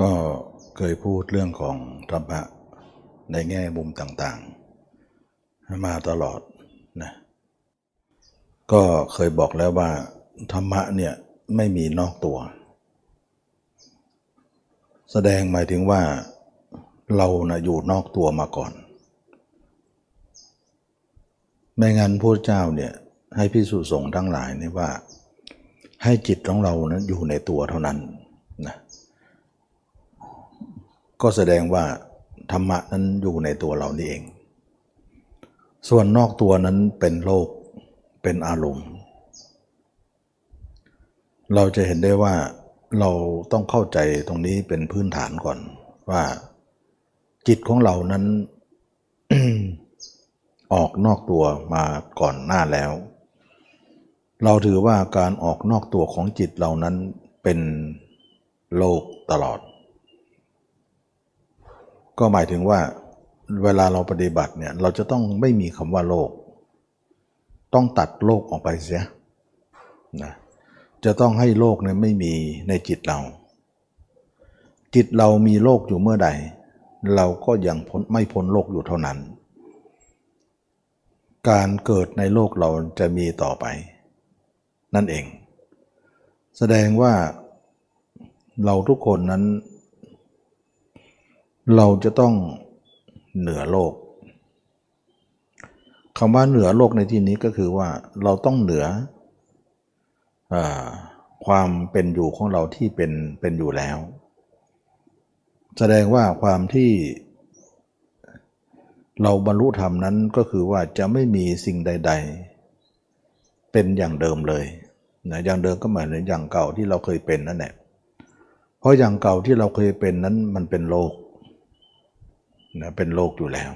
ก็เคยพูดเรื่องของธรรมะในแง่มุมต่างๆ มาตลอดนะก็เคยบอกแล้วว่าธรรมะเนี่ยไม่มีนอกตัว แสดงหมายถึงว่าเรานะอยู่นอกตัวมาก่อน ไม่งั้นพระเจ้าเนี่ยให้พิสุสงฆ์ทั้งหลายนี่ว่า ให้จิตของเรานะอยู่ในตัวเท่านั้นนะ ก็แสดงว่าธรรมะนั้นอยู่ในตัวเรานี่เอง ส่วนนอกตัวนั้นเป็นโลกเป็นอารมณ์ เราจะเห็นได้ว่าเราต้องเข้าใจตรงนี้เป็นพื้นฐานก่อนว่าจิตของเรานั้น ออกนอกตัวมาก่อนหน้าแล้ว เราถือว่าการออกนอกตัวของจิตเรานั้นเป็นโลกตลอด ก็หมายถึงว่าเวลาเราปฏิบัติเนี่ยเราจะต้องไม่มีคำว่าโลก ต้องตัดโลกออกไปเสียนะจะต้องให้โลกเนี่ยไม่มีในจิตเรา จิตเรามีโลกอยู่เมื่อใด เราก็ยังพ้นไม่พ้นโลกอยู่เท่านั้น การเกิดในโลกเราจะมีต่อไป นั่นเอง แสดงว่าเราทุกคนนั้น เราจะต้องเหนือโลกคำว่าเหนือโลกในที่นี้ก็คือว่าเราต้องเหนืออความเป็นอยู่ของเราที่เป็นเป็นอยู่แล้ว แสดงว่าความที่เราบรรลุธรรมนั้นก็คือว่าจะไม่มีสิ่งใด ๆ เป็นอย่างเดิมเลยนะอย่างเดิมก็หมายถึงอย่างเก่าที่เราเคยเป็นนั่นแหละเพราะอย่างเก่าที่เราเคยเป็นนั้นมันเป็นโลก นะเป็นโลกอยู่แล้ว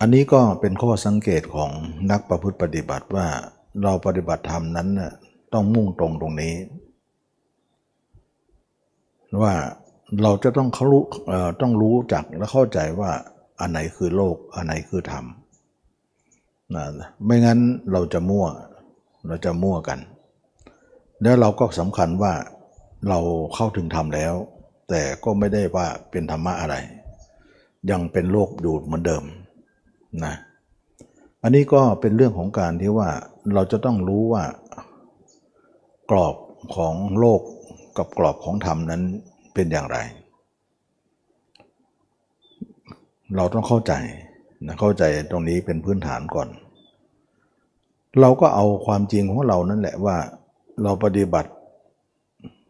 อันนี้ก็เป็นข้อสังเกตของนักประพฤติปฏิบัติว่าเราปฏิบัติธรรมนั้นต้องมุ่งตรงตรงนี้ ว่าเราจะต้องเขารู้ต้องรู้จักและเข้าใจว่าอันไหนคือโลกอันไหนคือธรรมนะไม่งั้นเราจะมั่วเราจะมั่วกัน แล้วเราก็สำคัญว่าเราเข้าถึงธรรมแล้ว แต่ก็ไม่ได้ว่าเป็นธรรมะอะไร ยังเป็นโลกอยู่เหมือนเดิมนะอันนี้ก็เป็นเรื่องของการที่ว่าเราจะต้องรู้ว่ากรอบของโลกกับกรอบของธรรมนั้นเป็นอย่างไร เราต้องเข้าใจนะเข้าใจตรงนี้เป็นพื้นฐานก่อน เราก็เอาความจริงของเรานั่นแหละว่า เราปฏิบัติ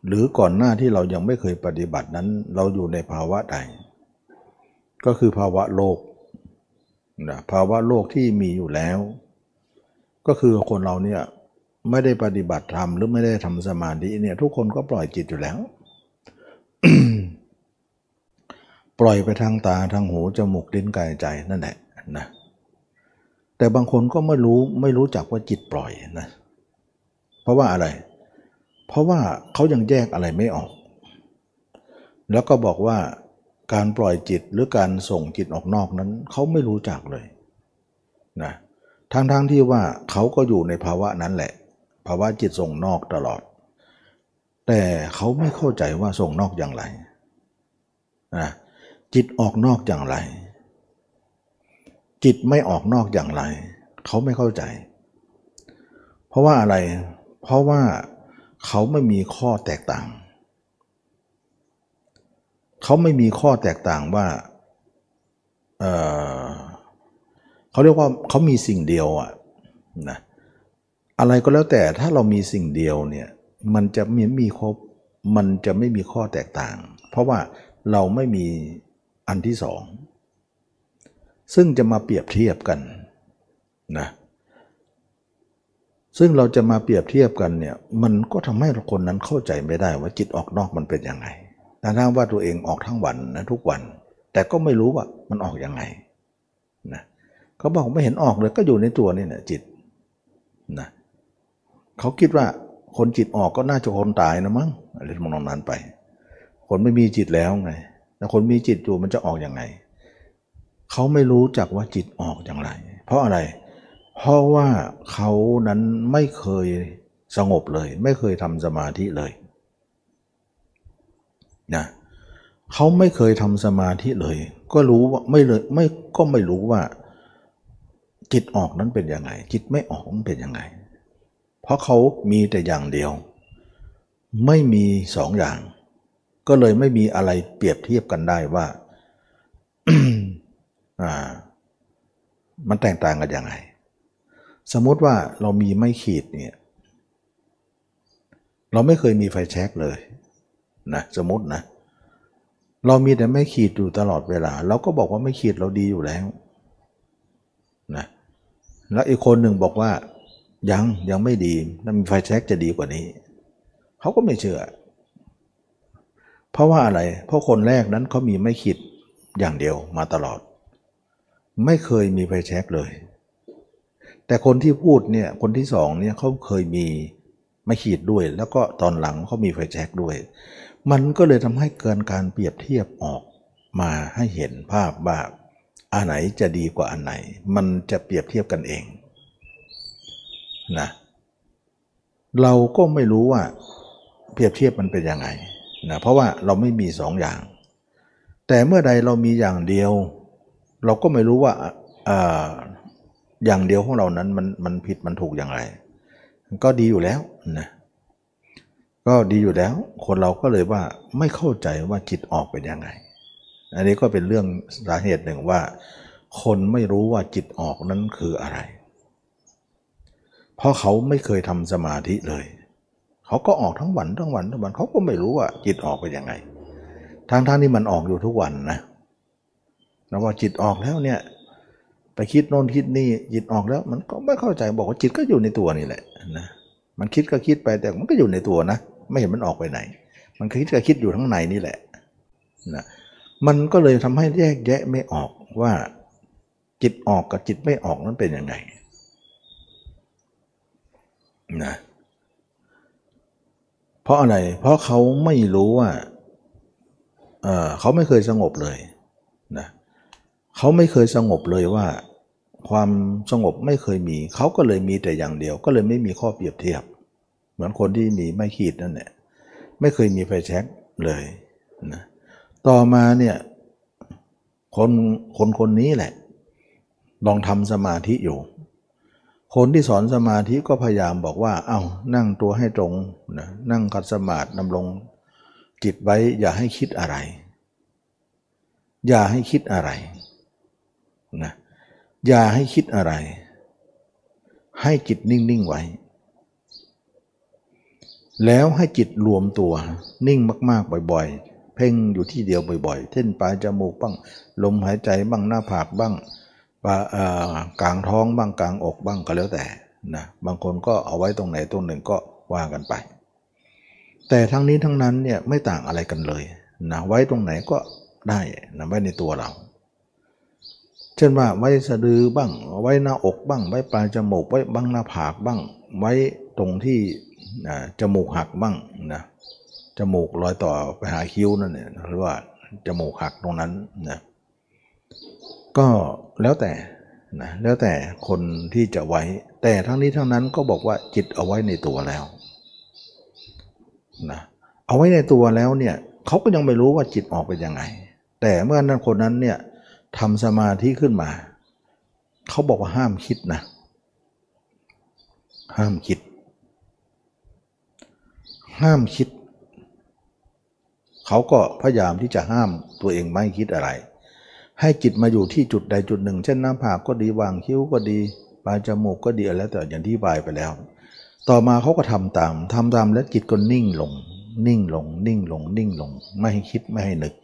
หรือก่อนหน้าที่เรายังไม่เคยปฏิบัตินั้น เราอยู่ในภาวะใด ก็คือภาวะโลกนะภาวะโลกที่มีอยู่แล้ว ก็คือคนเราเนี่ยไม่ได้ปฏิบัติธรรมหรือไม่ได้ทำสมาธิเนี่ย ทุกคนก็ปล่อยจิตอยู่แล้ว ปล่อยไปทางตาทางหูจมูกลิ้นกายใจนั่นแหละนะแต่บางคนก็ไม่รู้ไม่รู้จักว่าจิตปล่อยนะ เพราะว่าอะไร เพราะว่าเขายังแยกอะไรไม่ออก แล้วก็บอกว่าการปล่อยจิตหรือการส่งจิตออกนอกนั้นเขาไม่รู้จักเลยนะทั้งๆทที่ว่าเขาก็อยู่ในภาวะนั้นแหละ ภาวะจิตส่งนอกตลอด แต่เขาไม่เข้าใจว่าส่งนอกอย่างไรนะจิตออกนอกอย่างไร จิตไม่ออกนอกอย่างไร เขาไม่เข้าใจ เพราะว่าอะไร เพราะว่า เขาไม่มีข้อแตกต่าง เขาไม่มีข้อแตกต่างว่าเเขาเรียกว่าเขามีสิ่งเดียวอะนะอะไรก็แล้วแต่ถ้าเรามีสิ่งเดียวเนี่ยมันจะไม่มีครบมันจะไม่มีข้อแตกต่าง เพราะว่าเราไม่มีอันที่สอง ซึ่งจะมาเปรียบเทียบกันนะ ซึ่งเราจะมาเปรียบเทียบกันเนี่ยมันก็ทำให้คนนั้นเข้าใจไม่ได้ว่าจิตออกนอกมันเป็นยังไงแต่ถ้าว่าตัวเองออกทั้งวันนะทุกวัน แต่ก็ไม่รู้ว่ามันออกยังไงนะเขาบอกไม่เห็นออกเลยก็อยู่ในตัวนี่แหละจิตนะเขาคิดว่าคนจิตออกก็น่าจะคนตายนะมั้งอะไรมองนั้นไป คนไม่มีจิตแล้วไงแต่คนมีจิตอยู่มันจะออกอยังไง เขาไม่รู้จักว่าจิตออกอย่างไร เพราะอะไรเพราะว่าเขานั้นไม่เคยสงบเลย ไม่เคยทำสมาธิเลยนะเขาไม่เคยทำสมาธิเลย ก็รู้ว่าไม่เลยไม่ก็ไม่รู้ว่า จิตออกนั้นเป็นยังไง จิตไม่ออกมันเป็นยังไง เพราะเขามีแต่อย่างเดียว ไม่มีสองอย่าง ก็เลยไม่มีอะไรเปรียบเทียบกันได้ว่าอ่ามันแตกต่างกันยังไง สมมติว่าเรามีไม้ขีดเนี่ย เราไม่เคยมีไฟแช็กเลยนะสมมตินะ เรามีแต่ไม่ขีดอยู่ตลอดเวลา เราก็บอกว่าไม่ขีดเราดีอยู่แล้วนะแล้วอีกคนหนึ่งบอกว่ายังยังไม่ดีถ้ามีไฟแช็กจะดีกว่านี้ เขาก็ไม่เชื่อ เพราะว่าอะไร เพราะคนแรกนั้นเขามีไม่ขีดอย่างเดียวมาตลอด ไม่เคยมีไฟแช็กเลย แต่คนที่พูดเนี่ยคนที่สองเนี่ยเขาเคยมีไม่ขีดด้วย แล้วก็ตอนหลังเขามีไฟแช็กด้วย มันก็เลยทำให้เกินการเปรียบเทียบออกมาให้เห็นภาพว่าอันไหนจะดีกว่าอันไหน มันจะเปรียบเทียบกันเองนะเราก็ไม่รู้ว่าเปรียบเทียบมันเป็นยังไงนะเพราะว่าเราไม่มีสองอย่าง แต่เมื่อใดเรามีอย่างเดียว เราก็ไม่รู้ว่า อย่างเดียวของเรานั้นมันมันผิดมันถูกอย่างไร ก็ดีอยู่แล้วนะก็ดีอยู่แล้ว คนเราก็เลยว่าไม่เข้าใจว่าจิตออกเป็นยังไง อันนี้ก็เป็นเรื่องสาเหตุหนึ่งว่า คนไม่รู้ว่าจิตออกนั้นคืออะไร เพราะเขาไม่เคยทำสมาธิเลย เขาก็ออกทั้งวันทั้งวันทั้งวันเขาก็ไม่รู้ว่าจิตออกเป็นยังไงทางทางที่มันออกอยู่ทุกวันนะแล้วว่าจิตออกแล้วเนี่ย ไปคิดโน่นคิดนี่จิตออกแล้ว มันก็ไม่เข้าใจบอกว่าจิตก็อยู่ในตัวนี่แหละนะมันคิดก็คิดไปแต่มันก็อยู่ในตัวนะ ไม่เห็นมันออกไปไหน มันคิดก็คิดอยู่ทั้งในนี่แหละนะมันก็เลยทำให้แยกแยะไม่ออกว่า จิตออกกับจิตไม่ออกนั้นเป็นยังไงนะเพราะอะไร เพราะเขาไม่รู้ว่าเเขาไม่เคยสงบเลยนะเขาไม่เคยสงบเลยว่า ความสงบไม่เคยมี เขาก็เลยมีแต่อย่างเดียว ก็เลยไม่มีข้อเปรียบเทียบ เหมือนคนที่มีไม่ขีดนั่นแหละไม่เคยมีไฟแช็กเลยนะต่อมาเนี่ยคนคนคนนี้แหละ ลองทำสมาธิอยู่ คนที่สอนสมาธิก็พยายามบอกว่า เอา้านั่งตัวให้ตรงนะนั่งกัดสมาธิดำรงจิตไว้ อย่าให้คิดอะไร อย่าให้คิดอะไรนะ อย่าให้คิดอะไร ให้จิตนิ่ง ๆ ไว้ แล้วให้จิตรวมตัวนิ่งมาก ๆ บ่อย ๆ เพ่งอยู่ที่เดียวบ่อย ๆ เช่นปลายจมูกบ้าง ลมหายใจบ้างหน้าผากบ้างกลางท้องบ้างกลางอกบ้างก็แล้วแต่นะบางคนก็เอาไว้ตรงไหนตรงหนึ่งก็ว่ากันไป แต่ทั้งนี้ทั้งนั้นเนี่ยไม่ต่างอะไรกันเลยนะไว้ตรงไหนก็ได้นะไว้ในตัวเรา เช่นว่าไว้สะดือบ้าง ไว้หน้าอกบ้าง ไว้ปลายจมูก ไว้บ้างหน้าผากบ้าง ไว้ตรงที่จมูกหักบ้างนะจมูกรอยต่อไปหาคิ้วนั่นเนี่ยหรือว่าจมูกหักตรงนั้นนะก็แล้วแต่นะแล้วแต่คนที่จะไว้ แต่ทั้งนี้ทั้งนั้นก็บอกว่าจิตเอาไว้ในตัวแล้วนะเอาไว้ในตัวแล้วเนี่ยเขาก็ยังไม่รู้ว่าจิตออกเป็นยังไง แต่เมื่อนั้นคนนั้นเนี่ย ทำสมาธิขึ้นมา เขาบอกว่าห้ามคิดนะ ห้ามคิด ห้ามคิด เขาก็พยายามที่จะห้ามตัวเองไม่คิดอะไร ให้จิตมาอยู่ที่จุดใดจุดหนึ่ง เช่นหน้าผากก็ดีวางคิ้วก็ดีปลายจมูกก็ดีแล้วแต่อย่างที่บายไปแล้ว ต่อมาเขาก็ทำตามทำตามแล้วจิตก็นิ่งลง นิ่งลง นิ่งลง นิ่งลง ไม่ให้คิดไม่ให้นึก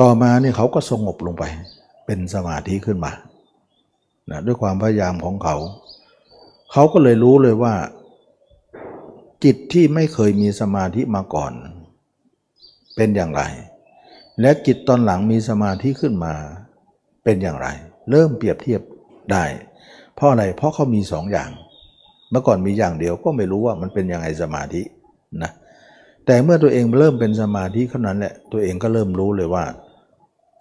ต่อมาเนี่ยเขาก็สงบลงไป เป็นสมาธิขึ้นมานะด้วยความพยายามของเขา เขาก็เลยรู้เลยว่า จิตที่ไม่เคยมีสมาธิมาก่อน เป็นอย่างไร และจิตตอนหลังมีสมาธิขึ้นมา เป็นอย่างไร เริ่มเปรียบเทียบได้ เพราะอะไรเพราะเขามีสองอย่าง เมื่อก่อนมีอย่างเดียวก็ไม่รู้ว่ามันเป็นยังไงสมาธินะแต่เมื่อตัวเองเริ่มเป็นสมาธิเท่านั้นแหละตัวเองก็เริ่มรู้เลยว่า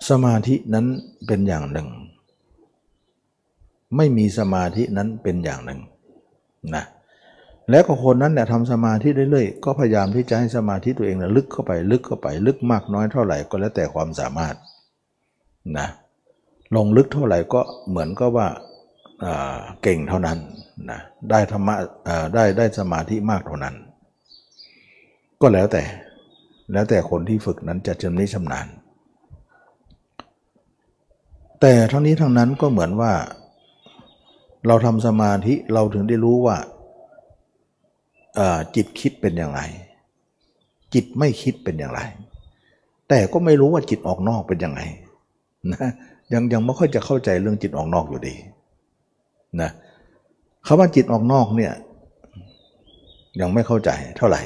สมาธินั้นเป็นอย่างหนึ่ง ไม่มีสมาธินั้นเป็นอย่างหนึ่งนะแล้วก็คนนั้นเนี่ยทำสมาธิเรื่อยๆ ก็พยายามที่จะให้สมาธิตัวเองเนี่ยลึกเข้าไปลึกเข้าไปลึกมากน้อยเท่าไหร่ก็แล้วแต่ความสามารถนะลงลึกเท่าไหร่ก็เหมือนก็ว่าเก่งเท่านั้นนะได้ธรรมะได้ได้สมาธิมากเท่านั้น ก็แล้วแต่แล้วแต่คนที่ฝึกนั้นจะชำนิชำนาญ แต่ทั้งนี้ทั้งนั้นก็เหมือนว่า เราทำสมาธิเราถึงได้รู้ว่าจิตคิดเป็นอย่างไร จิตไม่คิดเป็นอย่างไร แต่ก็ไม่รู้ว่าจิตออกนอกเป็นยังไงนะยังยังไม่ค่อยจะเข้าใจเรื่องจิตออกนอกอยู่ดีนะคำว่าจิตออกนอกเนี่ยยังไม่เข้าใจเท่าไหร่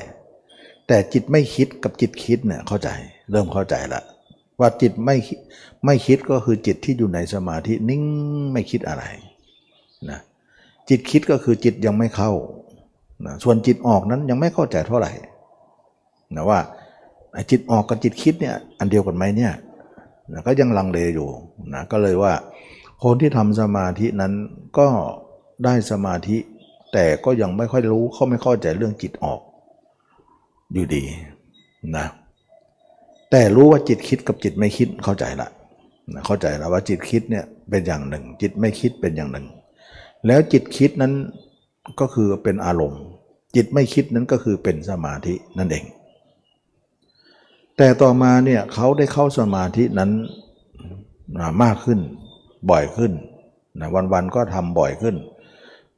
แต่จิตไม่คิดกับจิตคิดเนี่ยเข้าใจ เริ่มเข้าใจละ ว่าจิตไม่ไม่คิดก็คือจิตที่อยู่ในสมาธินิ่งไม่คิดอะไรนะจิตคิดก็คือจิตยังไม่เข้านะส่วนจิตออกนั้นยังไม่เข้าใจเท่าไหร่นะว่าจิตออกกับจิตคิดเนี่ยอันเดียวกันไหมเนี่ยนะก็ยังลังเลอยู่นะก็เลยว่าคนที่ทำสมาธินั้นก็ได้สมาธิ แต่ก็ยังไม่ค่อยรู้เขาไม่เข้าใจเรื่องจิตออกอยู่ดีนะ แต่รู้ว่าจิตคิดกับจิตไม่คิดเข้าใจละเข้าใจแล้วว่าจิตคิดเนี่ยเป็นอย่างหนึ่ง จิตไม่คิดเป็นอย่างหนึ่ง แล้วจิตคิดนั้นก็คือเป็นอารมณ์ จิตไม่คิดนั้นก็คือเป็นสมาธินั่นเอง แต่ต่อมาเนี่ยเขาได้เข้าสมาธินั้นมากขึ้นบ่อยขึ้นนะวันๆก็ทำบ่อยขึ้น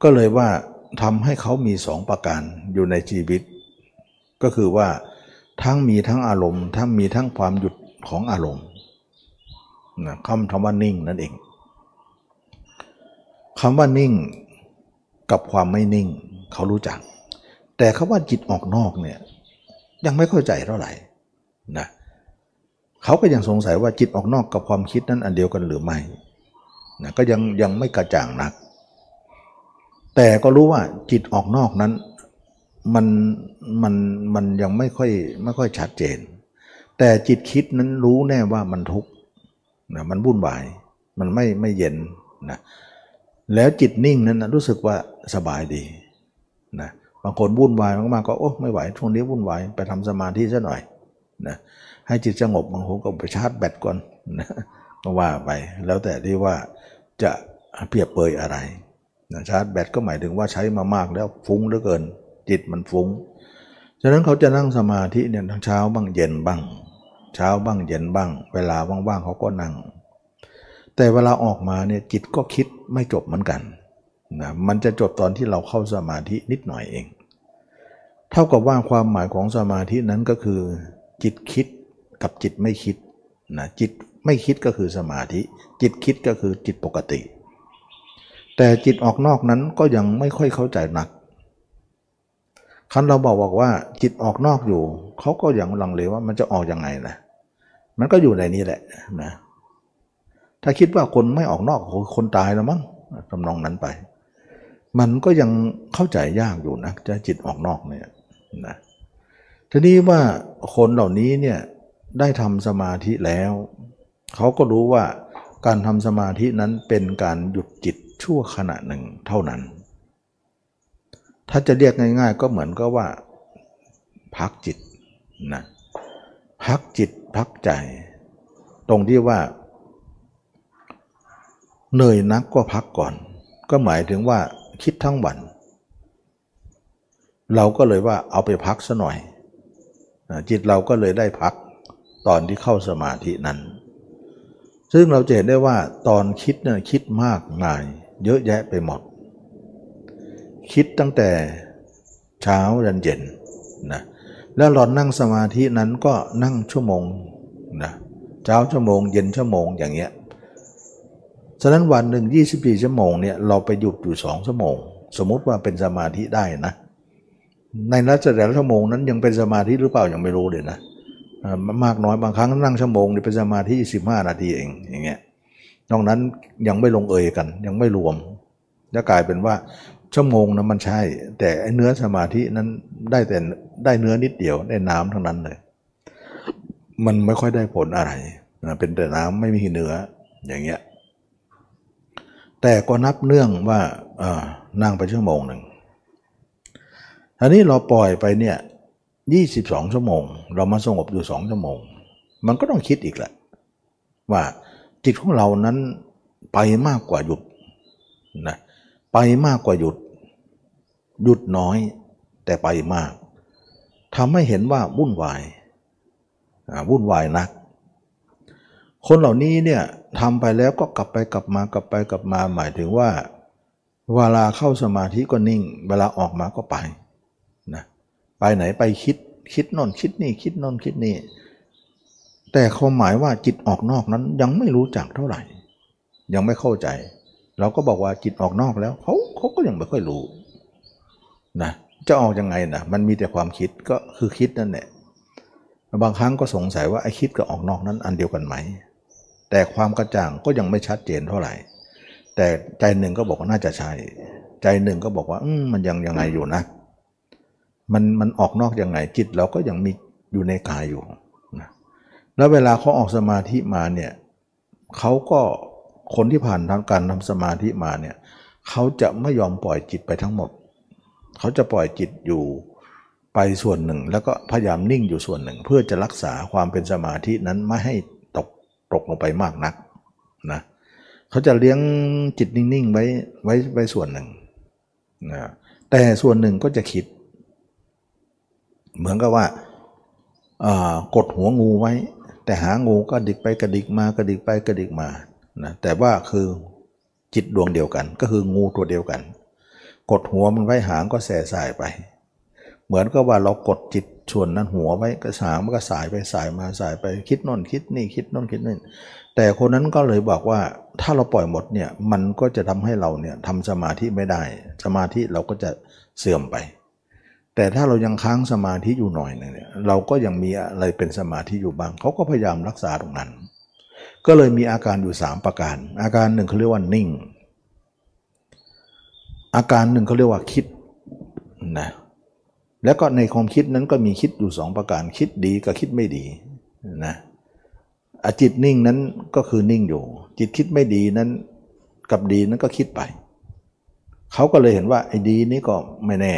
ก็เลยว่าทำให้เขามีสองประการอยู่ในชีวิต ก็คือว่า ทั้งมีทั้งอารมณ์ ทั้งมีทั้งความหยุดของอารมณ์นะคำคำว่านิ่งนั่นเองคำว่านิ่งกับความไม่นิ่งเขารู้จัก แต่คาว่าจิตออกนอกเนี่ยยังไม่เข้าใจเท่าไหร่นะเขาก็ยังสงสัยว่าจิตออกนอกกับความคิดนั้นอันเดียวกันหรือไม่นะก็ยังยังไม่กระจ่างนัก แต่ก็รู้ว่าจิตออกนอกนั้น มันมันมันยังไม่ค่อยไม่ค่อยชัดเจน แต่จิตคิดนั้นรู้แน่ว่ามันทุกข์นะมันวุ่นวาย มันไม่ไม่เย็นนะแล้วจิตนิ่งนั้นนะรู้สึกว่าสบายดีนะบางคนวุ่นวายมากๆก็โอ้ไม่ไหวช่วงนี้วุ่นวายไปทำสมาธิซะหน่อยนะให้จิตสงบบางคนก็ไปชาร์จแบตก่อนนะก็ว่าไปแล้วแต่ที่ว่าจะเปรียบเปยอะไรนะชาร์จแบตก็หมายถึงว่าใช้มามากแล้วฟุ้งเหลือเกิน จิตมันฟุ้ง ฉะนั้นเขาจะนั่งสมาธิเนี่ยทั้งเช้าบ้างเย็นบ้าง เช้าบ้างเย็นบ้าง เวลาว่างๆเขาก็นั่ง แต่เวลาออกมาเนี่ยจิตก็คิดไม่จบเหมือนกันนะมันจะจบตอนที่เราเข้าสมาธินิดหน่อยเอง เท่ากับว่าความหมายของสมาธินั้นก็คือ จิตคิดกับจิตไม่คิดนะจิตไม่คิดก็คือสมาธิ จิตคิดก็คือจิตปกติ แต่จิตออกนอกนั้นก็ยังไม่ค่อยเข้าใจหนัก คันเราบอกบอกว่าจิตออกนอกอยู่ เขาก็ยังลังเลว่ามันจะออกยังไงนะมันก็อยู่ในนี้แหละนะถ้าคิดว่าคนไม่ออกนอกคนตายแล้วมั้งทำนองนั้นไป มันก็ยังเข้าใจยากอยู่นะจะจิตออกนอกเนี่ยนะทีนี้ว่าคนเหล่านี้เนี่ยได้ทำสมาธิแล้ว เขาก็รู้ว่าการทำสมาธินั้นเป็นการหยุดจิตชั่วขณะหนึ่งเท่านั้น ถ้าจะเรียกง่าย ๆ ก็เหมือนก็ว่า พักจิตนะพักจิตพักใจ ตรงที่ว่าเหนื่อยนักก็พักก่อน ก็หมายถึงว่าคิดทั้งวัน เราก็เลยว่าเอาไปพักซะหน่อยจิตเราก็เลยได้พักตอนที่เข้าสมาธินั้น ซึ่งเราจะเห็นได้ว่าตอนคิดเนี่ยคิดมากมาย เยอะแยะไปหมด คิดตั้งแต่เช้ายันเย็นนะแล้วเรานั่งสมาธินั้นก็นั่งชั่วโมงนะเช้าชั่วโมง เย็นชั่วโมงอย่างเงี้ยฉะนั้นวันหนึ่ง24 ชั่วโมงเนี่ยเราไปหยุดอยู่สองชั่วโมง สมมุติว่าเป็นสมาธิได้นะ ในนัดแต่ละชั่วโมงนั้นยังเป็นสมาธิหรือเปล่ายังไม่รู้เลยนะมากน้อยบางครั้งนั่งชั่วโมงเนี่ยเป็นสมาธิสิบห้านาทีเองอย่างเงี้ยนอกนั้นยังไม่ลงเอยกัน ยังไม่รวมจะกลายเป็นว่า ชั่วโมงนั้นมันใช่ แต่เนื้อสมาธินั้นได้แต่ได้เนื้อนิดเดียวได้น้ำทั้งนั้นเลย มันไม่ค่อยได้ผลอะไรนะเป็นแต่น้ำไม่มีเนื้ออย่างเงี้ยแต่ก็นับเนื่องว่านั่งไปชั่วโมงหนึ่งอันนี้เราปล่อยไปเนี่ย22 ชั่วโมง เรามาสงบอยู่สองชั่วโมง มันก็ต้องคิดอีกแหละ ว่าจิตของเรานั้นไปมากกว่าหยุดนะ ไปมากกว่าหยุด หยุดน้อย แต่ไปมากทำให้เห็นว่าวุ่นวายวุ่นวายนัก คนเหล่านี้เนี่ยทำไปแล้วก็กลับไปกลับมากลับไปกลับมาหมายถึงว่า เวลาเข้าสมาธิก็นิ่ง เวลาออกมาก็ไปนะไปไหนไปคิดคิดนอนคิดนี่คิดนอนคิดนี่ แต่ความหมายว่าจิตออกนอกนั้นยังไม่รู้จักเท่าไหร่ ยังไม่เข้าใจ เราก็บอกว่าจิตออกนอกแล้วเขาเขาก็ยังไม่ค่อยรู้นะจะออกยังไงนะมันมีแต่ความคิดก็คือคิดนั่นแหละบางครั้งก็สงสัยว่าไอ้คิดกับออกนอกนั้นอันเดียวกันไหม แต่ความกระจ่างก็ยังไม่ชัดเจนเท่าไหร่ แต่ใจหนึ่งก็บอกว่าน่าจะใช่ ใจหนึ่งก็บอกว่าอืมมันยังยังไงอยู่นะ มันมันออกนอกยังไงจิตเราก็ยังมีอยู่ในกายอยู่นะแล้วเวลาเขาออกสมาธิมาเนี่ยเขาก็ คนที่ผ่านทางการทำสมาธิมาเนี่ยเขาจะไม่ยอมปล่อยจิตไปทั้งหมด เขาจะปล่อยจิตอยู่ไปส่วนหนึ่ง แล้วก็พยายามนิ่งอยู่ส่วนหนึ่ง เพื่อจะรักษาความเป็นสมาธินั้นไม่ให้ตกตกลงไปมากนักนะเขาจะเลี้ยงจิตนิ่งๆไว้ไว้ไว้ส่วนหนึ่งนะแต่ส่วนหนึ่งก็จะคิด เหมือนกับว่ากดหัวงูไว้ แต่หางูก็ดิกไปกระดิกมากระดิกไปกระดิกมา นะแต่ว่าคือจิตดวงเดียวกัน ก็คืองูตัวเดียวกัน กดหัวมันไว้หางก็แส่สายไป เหมือนกับว่าเรากดจิตส่วนนั้นหัวไว้ก็สามันก็สายไปสายมาสายไปคิดน่นคิดนี่คิดน่นคิดนี่แต่คนนั้นก็เลยบอกว่าถ้าเราปล่อยหมดเนี่ยมันก็จะทำให้เราเนี่ยทำสมาธิไม่ได้ สมาธิเราก็จะเสื่อมไป แต่ถ้าเรายังค้างสมาธิอยู่หน่อยนึงเนี่ยเราก็ยังมีอะไรเป็นสมาธิอยู่บ้างเขาก็พยายามรักษาตรงนั้น ก็เลยมีอาการอยู่ 3 ประการ อาการหนึ่งเขาเรียกว่านิ่ง อาการหนึ่งเขาเรียกว่าคิดนะแล้วก็ในความคิดนั้นก็มีคิดอยู่สองประการ คิดดีกับคิดไม่ดีนะอจิตนิ่งนั้นก็คือนิ่งอยู่ จิตคิดไม่ดีนั้นกับดีนั้นก็คิดไป เขาก็เลยเห็นว่าไอ้ดีนี้ก็ไม่แน่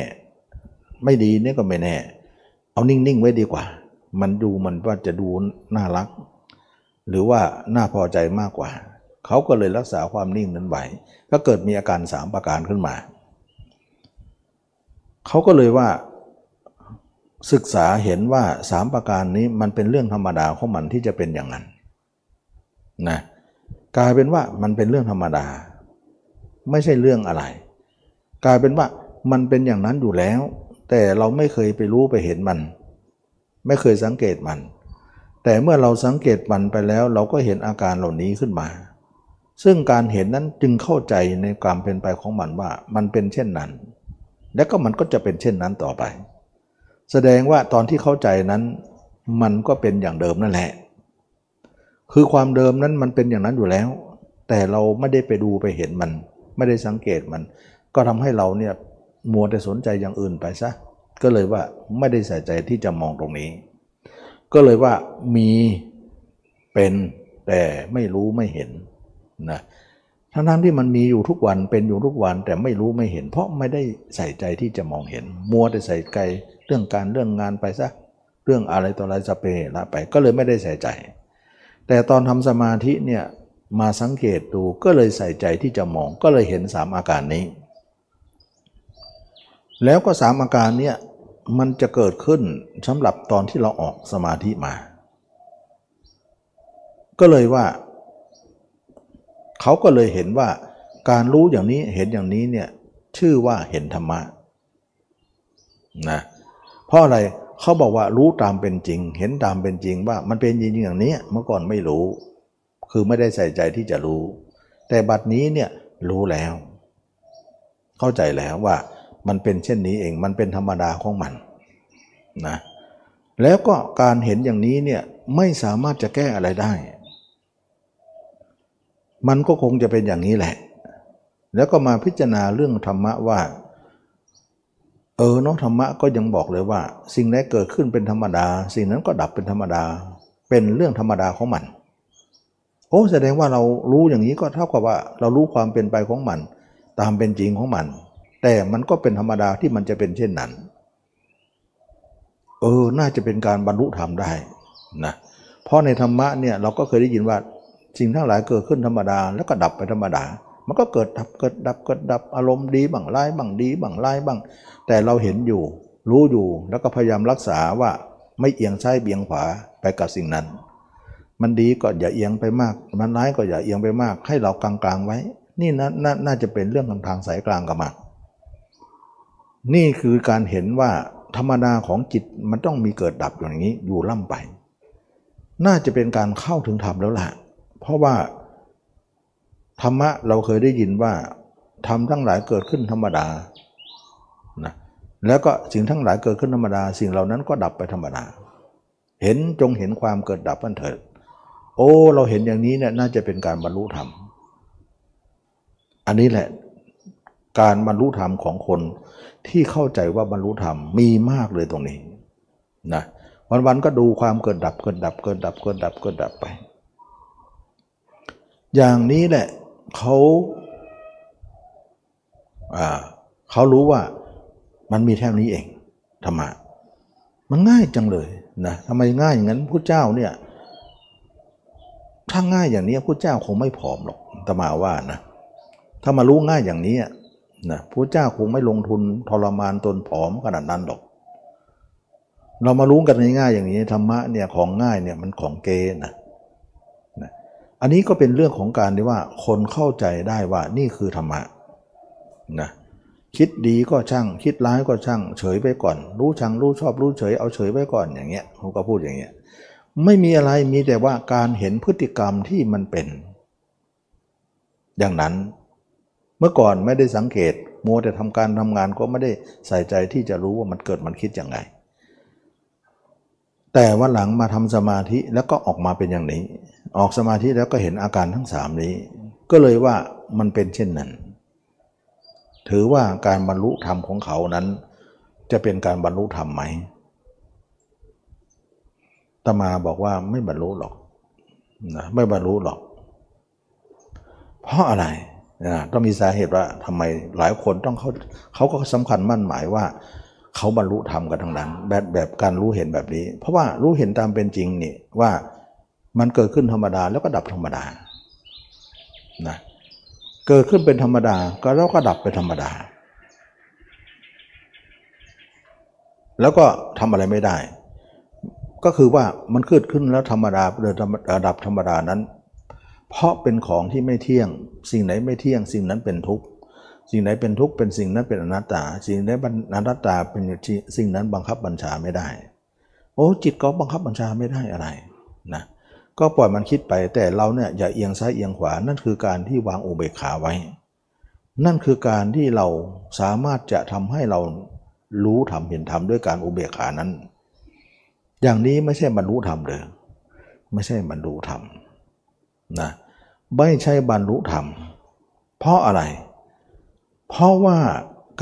ไม่ดีนี่ก็ไม่แน่ เอานิ่งๆไว้ดีกว่า มันดูมันว่าจะดูน่ารัก หรือว่าน่าพอใจมากกว่า เขาก็เลยรักษาความนิ่งนั้นไว้ก็เกิดมีอาการสามประการขึ้นมา เขาก็เลยว่าศึกษาเห็นว่าสามประการนี้มันเป็นเรื่องธรรมดาของมันที่จะเป็นอย่างนั้นนะกลายเป็นว่ามันเป็นเรื่องธรรมดา ไม่ใช่เรื่องอะไร กลายเป็นว่ามันเป็นอย่างนั้นอยู่แล้ว แต่เราไม่เคยไปรู้ไปเห็นมัน ไม่เคยสังเกตมัน แต่เมื่อเราสังเกตมันไปแล้ว เราก็เห็นอาการเหล่านี้ขึ้นมา ซึ่งการเห็นนั้นจึงเข้าใจในความเป็นไปของมันว่า มันเป็นเช่นนั้น และก็มันก็จะเป็นเช่นนั้นต่อไป แสดงว่าตอนที่เข้าใจนั้น มันก็เป็นอย่างเดิมนั่นแหละ คือความเดิมนั้นมันเป็นอย่างนั้นอยู่แล้ว แต่เราไม่ได้ไปดูไปเห็นมัน ไม่ได้สังเกตมัน ก็ทำให้เราเนี่ยมัวแต่สนใจอย่างอื่นไปซะก็เลยว่าไม่ได้ใส่ใจที่จะมองตรงนี้ ก็เลยว่ามีเป็นแต่ไม่รู้ไม่เห็นนะทั้งนั้นที่มันมีอยู่ทุกวันเป็นอยู่ทุกวันแต่ไม่รู้ไม่เห็น เพราะไม่ได้ใส่ใจที่จะมองเห็น มัวแต่ใส่ใจเรื่องการเรื่องงานไปซะเรื่องอะไรต่ออะไรสเปละไปก็เลยไม่ได้ใส่ใจ แต่ตอนทำสมาธิเนี่ยมาสังเกตดูก็เลยใส่ใจที่จะมองก็เลยเห็นสามอาการนี้ แล้วก็สามอาการเนี้ย มันจะเกิดขึ้นสำหรับตอนที่เราออกสมาธิมา ก็เลยว่า เขาก็เลยเห็นว่าการรู้อย่างนี้เห็นอย่างนี้เนี่ยชื่อว่าเห็นธรรมะนะเพราะอะไรเขาบอกว่ารู้ตามเป็นจริง เห็นตามเป็นจริงว่ามันเป็นจริงอย่างนี้เมื่อก่อนไม่รู้ คือไม่ได้ใส่ใจที่จะรู้ แต่บัดนี้เนี่ยรู้แล้ว เข้าใจแล้วว่า มันเป็นเช่นนี้เอง มันเป็นธรรมดาของมันนะแล้วก็การเห็นอย่างนี้เนี่ยไม่สามารถจะแก้อะไรได้ มันก็คงจะเป็นอย่างนี้แหละ แล้วก็มาพิจารณาเรื่องธรรมะว่า เออเนาะธรรมะก็ยังบอกเลยว่า สิ่งใดเกิดขึ้นเป็นธรรมดา สิ่งนั้นก็ดับเป็นธรรมดา เป็นเรื่องธรรมดาของมัน โอ้แสดงว่าเรารู้อย่างนี้ก็เท่ากับว่า เรารู้ความเป็นไปของมัน ตามเป็นจริงของมัน แต่มันก็เป็นธรรมดาที่มันจะเป็นเช่นนั้น เออ น่าจะเป็นการบรรลุธรรมได้นะ เพราะในธรรมะเนี่ยเราก็เคยได้ยินว่าสิ่งทั้งหลายเกิดขึ้นธรรมดา แล้วก็ดับไปธรรมดา มันก็เกิดดับเกิดดับเกิดดับอารมณ์ดีบ้างร้ายบ้างดีบ้างร้ายบ้าง แต่เราเห็นอยู่ รู้อยู่แล้วก็พยายามรักษาว่าไม่เอียงซ้ายเบียงขวาไปกับสิ่งนั้น มันดีก็อย่าเอียงไปมาก มันร้ายก็อย่าเอียงไปมาก ให้เรากลางๆไว้ นี่นะนน่าจะเป็นเรื่องทางทางสายกลางกับมา นี่คือการเห็นว่าธรรมดาของจิตมันต้องมีเกิดดับอย่างนี้อยู่ล่ำไป น่าจะเป็นการเข้าถึงธรรมแล้วล่ะ เพราะว่า ธรรมะเราเคยได้ยินว่าธรรมทั้งหลายเกิดขึ้นธรรมดานะแล้วก็สิ่งทั้งหลายเกิดขึ้นธรรมดา สิ่งเหล่านั้นก็ดับไปธรรมดา เห็นจงเห็นความเกิดดับนั่นเถิด โอ้ เราเห็นอย่างนี้เนี่ยน่าจะเป็นการบรรลุธรรม อันนี้แหละ การบรรลุธรรมของคน ที่เข้าใจว่าบรรลุธรรมมีมากเลยตรงนี้นะวันๆก็ดูความเกิดดับเกิดดับเกิดดับเกิดดับเกิดดับไป อย่างนี้แหละเขาอ่าเขารู้ว่ามันมีแค่นี้เองธรรมะมันง่ายจังเลยนะทำไมง่ายอย่างนั้นพระเจ้าเนี่ยถ้าง่ายอย่างนี้พระเจ้าคงไม่ผอมหรอกตมาว่านะถ้ามารู้ง่ายอย่างนี้ นะพระเจ้าคงไม่ลงทุนทรมานตนผอมขนาดนั้นหรอก เรามารู้กันง่ายๆอย่างนี้ธรรมะเนี่ยของง่ายเนี่ยมันของเกนะนะอันนี้ก็เป็นเรื่องของการที่ว่าคนเข้าใจได้ว่านี่คือธรรมะนะคิดดีก็ช่าง คิดร้ายก็ช่าง เฉยไปก่อน รู้ชังรู้ชอบรู้เฉยเอาเฉยไปก่อนอย่างเงี้ยเขาก็พูดอย่างเงี้ยไม่มีอะไรมีแต่ว่าการเห็นพฤติกรรมที่มันเป็น อย่างนั้น เมื่อก่อนไม่ได้สังเกตมัวแต่ทำการทำงานก็ไม่ได้ใส่ใจที่จะรู้ว่ามันเกิดมันคิดอย่างไรแต่ว่าหลังมาทำสมาธิแล้วก็ออกมาเป็นอย่างนี้ ออกสมาธิแล้วก็เห็นอาการทั้งสามนี้ ก็เลยว่ามันเป็นเช่นนั้น ถือว่าการบรรลุธรรมของเขานั้น จะเป็นการบรรลุธรรมไหมตมาบอกว่าไม่บรรลุหรอกนะไม่บรรลุหรอก เพราะอะไร ต้องมีสาเหตุว่าทำไมหลายคนต้องเขาเขาก็สำคัญมั่นหมายว่าเขาบรรลุธรรมกันทั้งนั้น แบบแบบการรู้เห็นแบบนี้ เพราะว่ารู้เห็นตามเป็นจริงนี่ว่ามันเกิดขึ้นธรรมดาแล้วก็ดับธรรมดานะเกิดขึ้นเป็นธรรมดาก็แล้วก็ดับไปธรรมดา แล้วก็ทำอะไรไม่ได้ ก็คือว่ามันเกิดขึ้นแล้วธรรมดาเดินดับธรรมดานั้น เพราะเป็นของที่ไม่เที่ยง สิ่งไหนไม่เที่ยง สิ่งนั้นเป็นทุกข์สิ่งไหนเป็นทุกข์เป็นสิ่งนั้นเป็นอนัตตา สิ่งไหนเป็นอนัตตาเป็นสิ่งนั้นบังคับบัญชาไม่ได้ โอ้จิตก็บังคับบัญชาไม่ได้อะไรนะก็ปล่อยมันคิดไปแต่เราเนี่ยอย่าเอียงซ้ายเอียงขวานั่นคือการที่วางอุเบกขาไว้ นั่นคือการที่เราสามารถจะทำให้เรารู้ธรรมเห็นธรรมด้วยการอุเบกขานั้น อย่างนี้ไม่ใช่บรรลุธรรมเลยไม่ใช่บรรลุธรรม นะไม่ใช่บรรลุธรรม เพราะอะไร เพราะว่า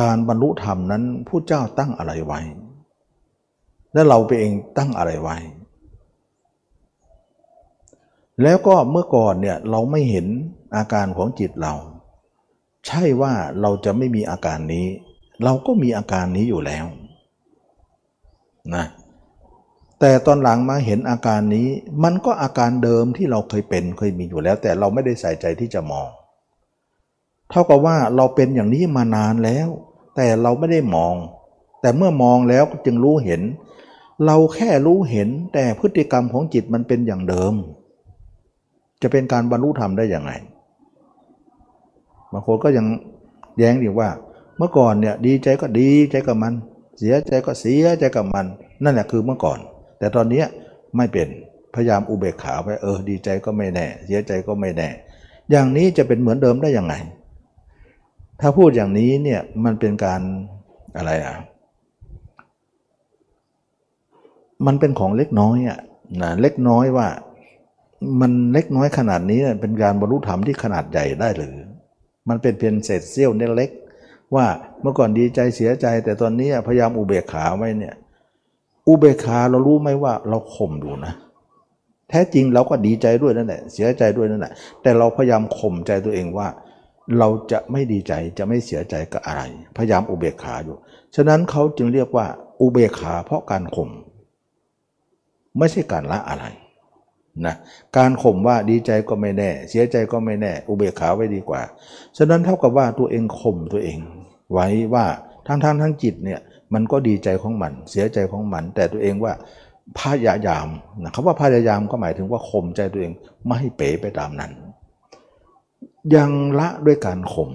การบรรลุธรรมนั้นผู้เจ้าตั้งอะไรไว้ และเราไปเองตั้งอะไรไว้ แล้วก็เมื่อก่อนเนี่ยเราไม่เห็นอาการของจิตเรา ใช่ว่าเราจะไม่มีอาการนี้ เราก็มีอาการนี้อยู่แล้วนะ แต่ตอนหลังมาเห็นอาการนี้ มันก็อาการเดิมที่เราเคยเป็นเคยมีอยู่แล้ว แต่เราไม่ได้ใส่ใจที่จะมอง เท่ากับว่าเราเป็นอย่างนี้มานานแล้ว แต่เราไม่ได้มอง แต่เมื่อมองแล้วจึงรู้เห็น เราแค่รู้เห็นแต่พฤติกรรมของจิตมันเป็นอย่างเดิม จะเป็นการบรรลุธรรมได้อย่างไงบางคนก็ยังแย้งดีว่า เมื่อก่อนเนี่ยดีใจก็ดีใจกับมัน เสียใจก็เสียใจกับมัน นั่นแหละคือเมื่อก่อน แต่ตอนนี้ไม่เป็นพยายามอุเบกขาไปเออดีใจก็ไม่แน่เสียใจก็ไม่แน่ อย่างนี้จะเป็นเหมือนเดิมได้ยังไง ถ้าพูดอย่างนี้เนี่ยมันเป็นการอะไรอะมันเป็นของเล็กน้อยอะนะเล็กน้อยว่ามันเล็กน้อยขนาดนี้เป็นการบรรลุธรรมที่ขนาดใหญ่ได้หรือ มันเป็นเพียงเศษเสี้ยวเล็กว่าเมื่อก่อนดีใจเสียใจ แต่ตอนนี้พยายามอุเบกขาไว้เนี่ย อุเบกขาเรารู้ไหมว่าเราข่มดูนะ แท้จริงเราก็ดีใจด้วยนั่นแหละเสียใจด้วยนั่นแหละแต่เราพยายามข่มใจตัวเองว่า เราจะไม่ดีใจจะไม่เสียใจกับอะไร พยายามอุเบกขาอยู่ ฉะนั้นเขาจึงเรียกว่าอุเบกขาเพราะการข่มไม่ใช่การละอะไรนะการข่มว่าดีใจก็ไม่แน่ เสียใจก็ไม่แน่ อุเบกขาไว้ดีกว่า ฉะนั้นเท่ากับว่าตัวเองข่มตัวเอง ไว้ว่าทั้งทั้งทั้งจิตเนี่ย มันก็ดีใจของมัน เสียใจของมัน แต่ตัวเองว่าพยายามนะคำว่าพยายามก็หมายถึงว่าข่มใจตัวเองไม่ให้เป๋ไปตามนั้น ยังละด้วยการข่ม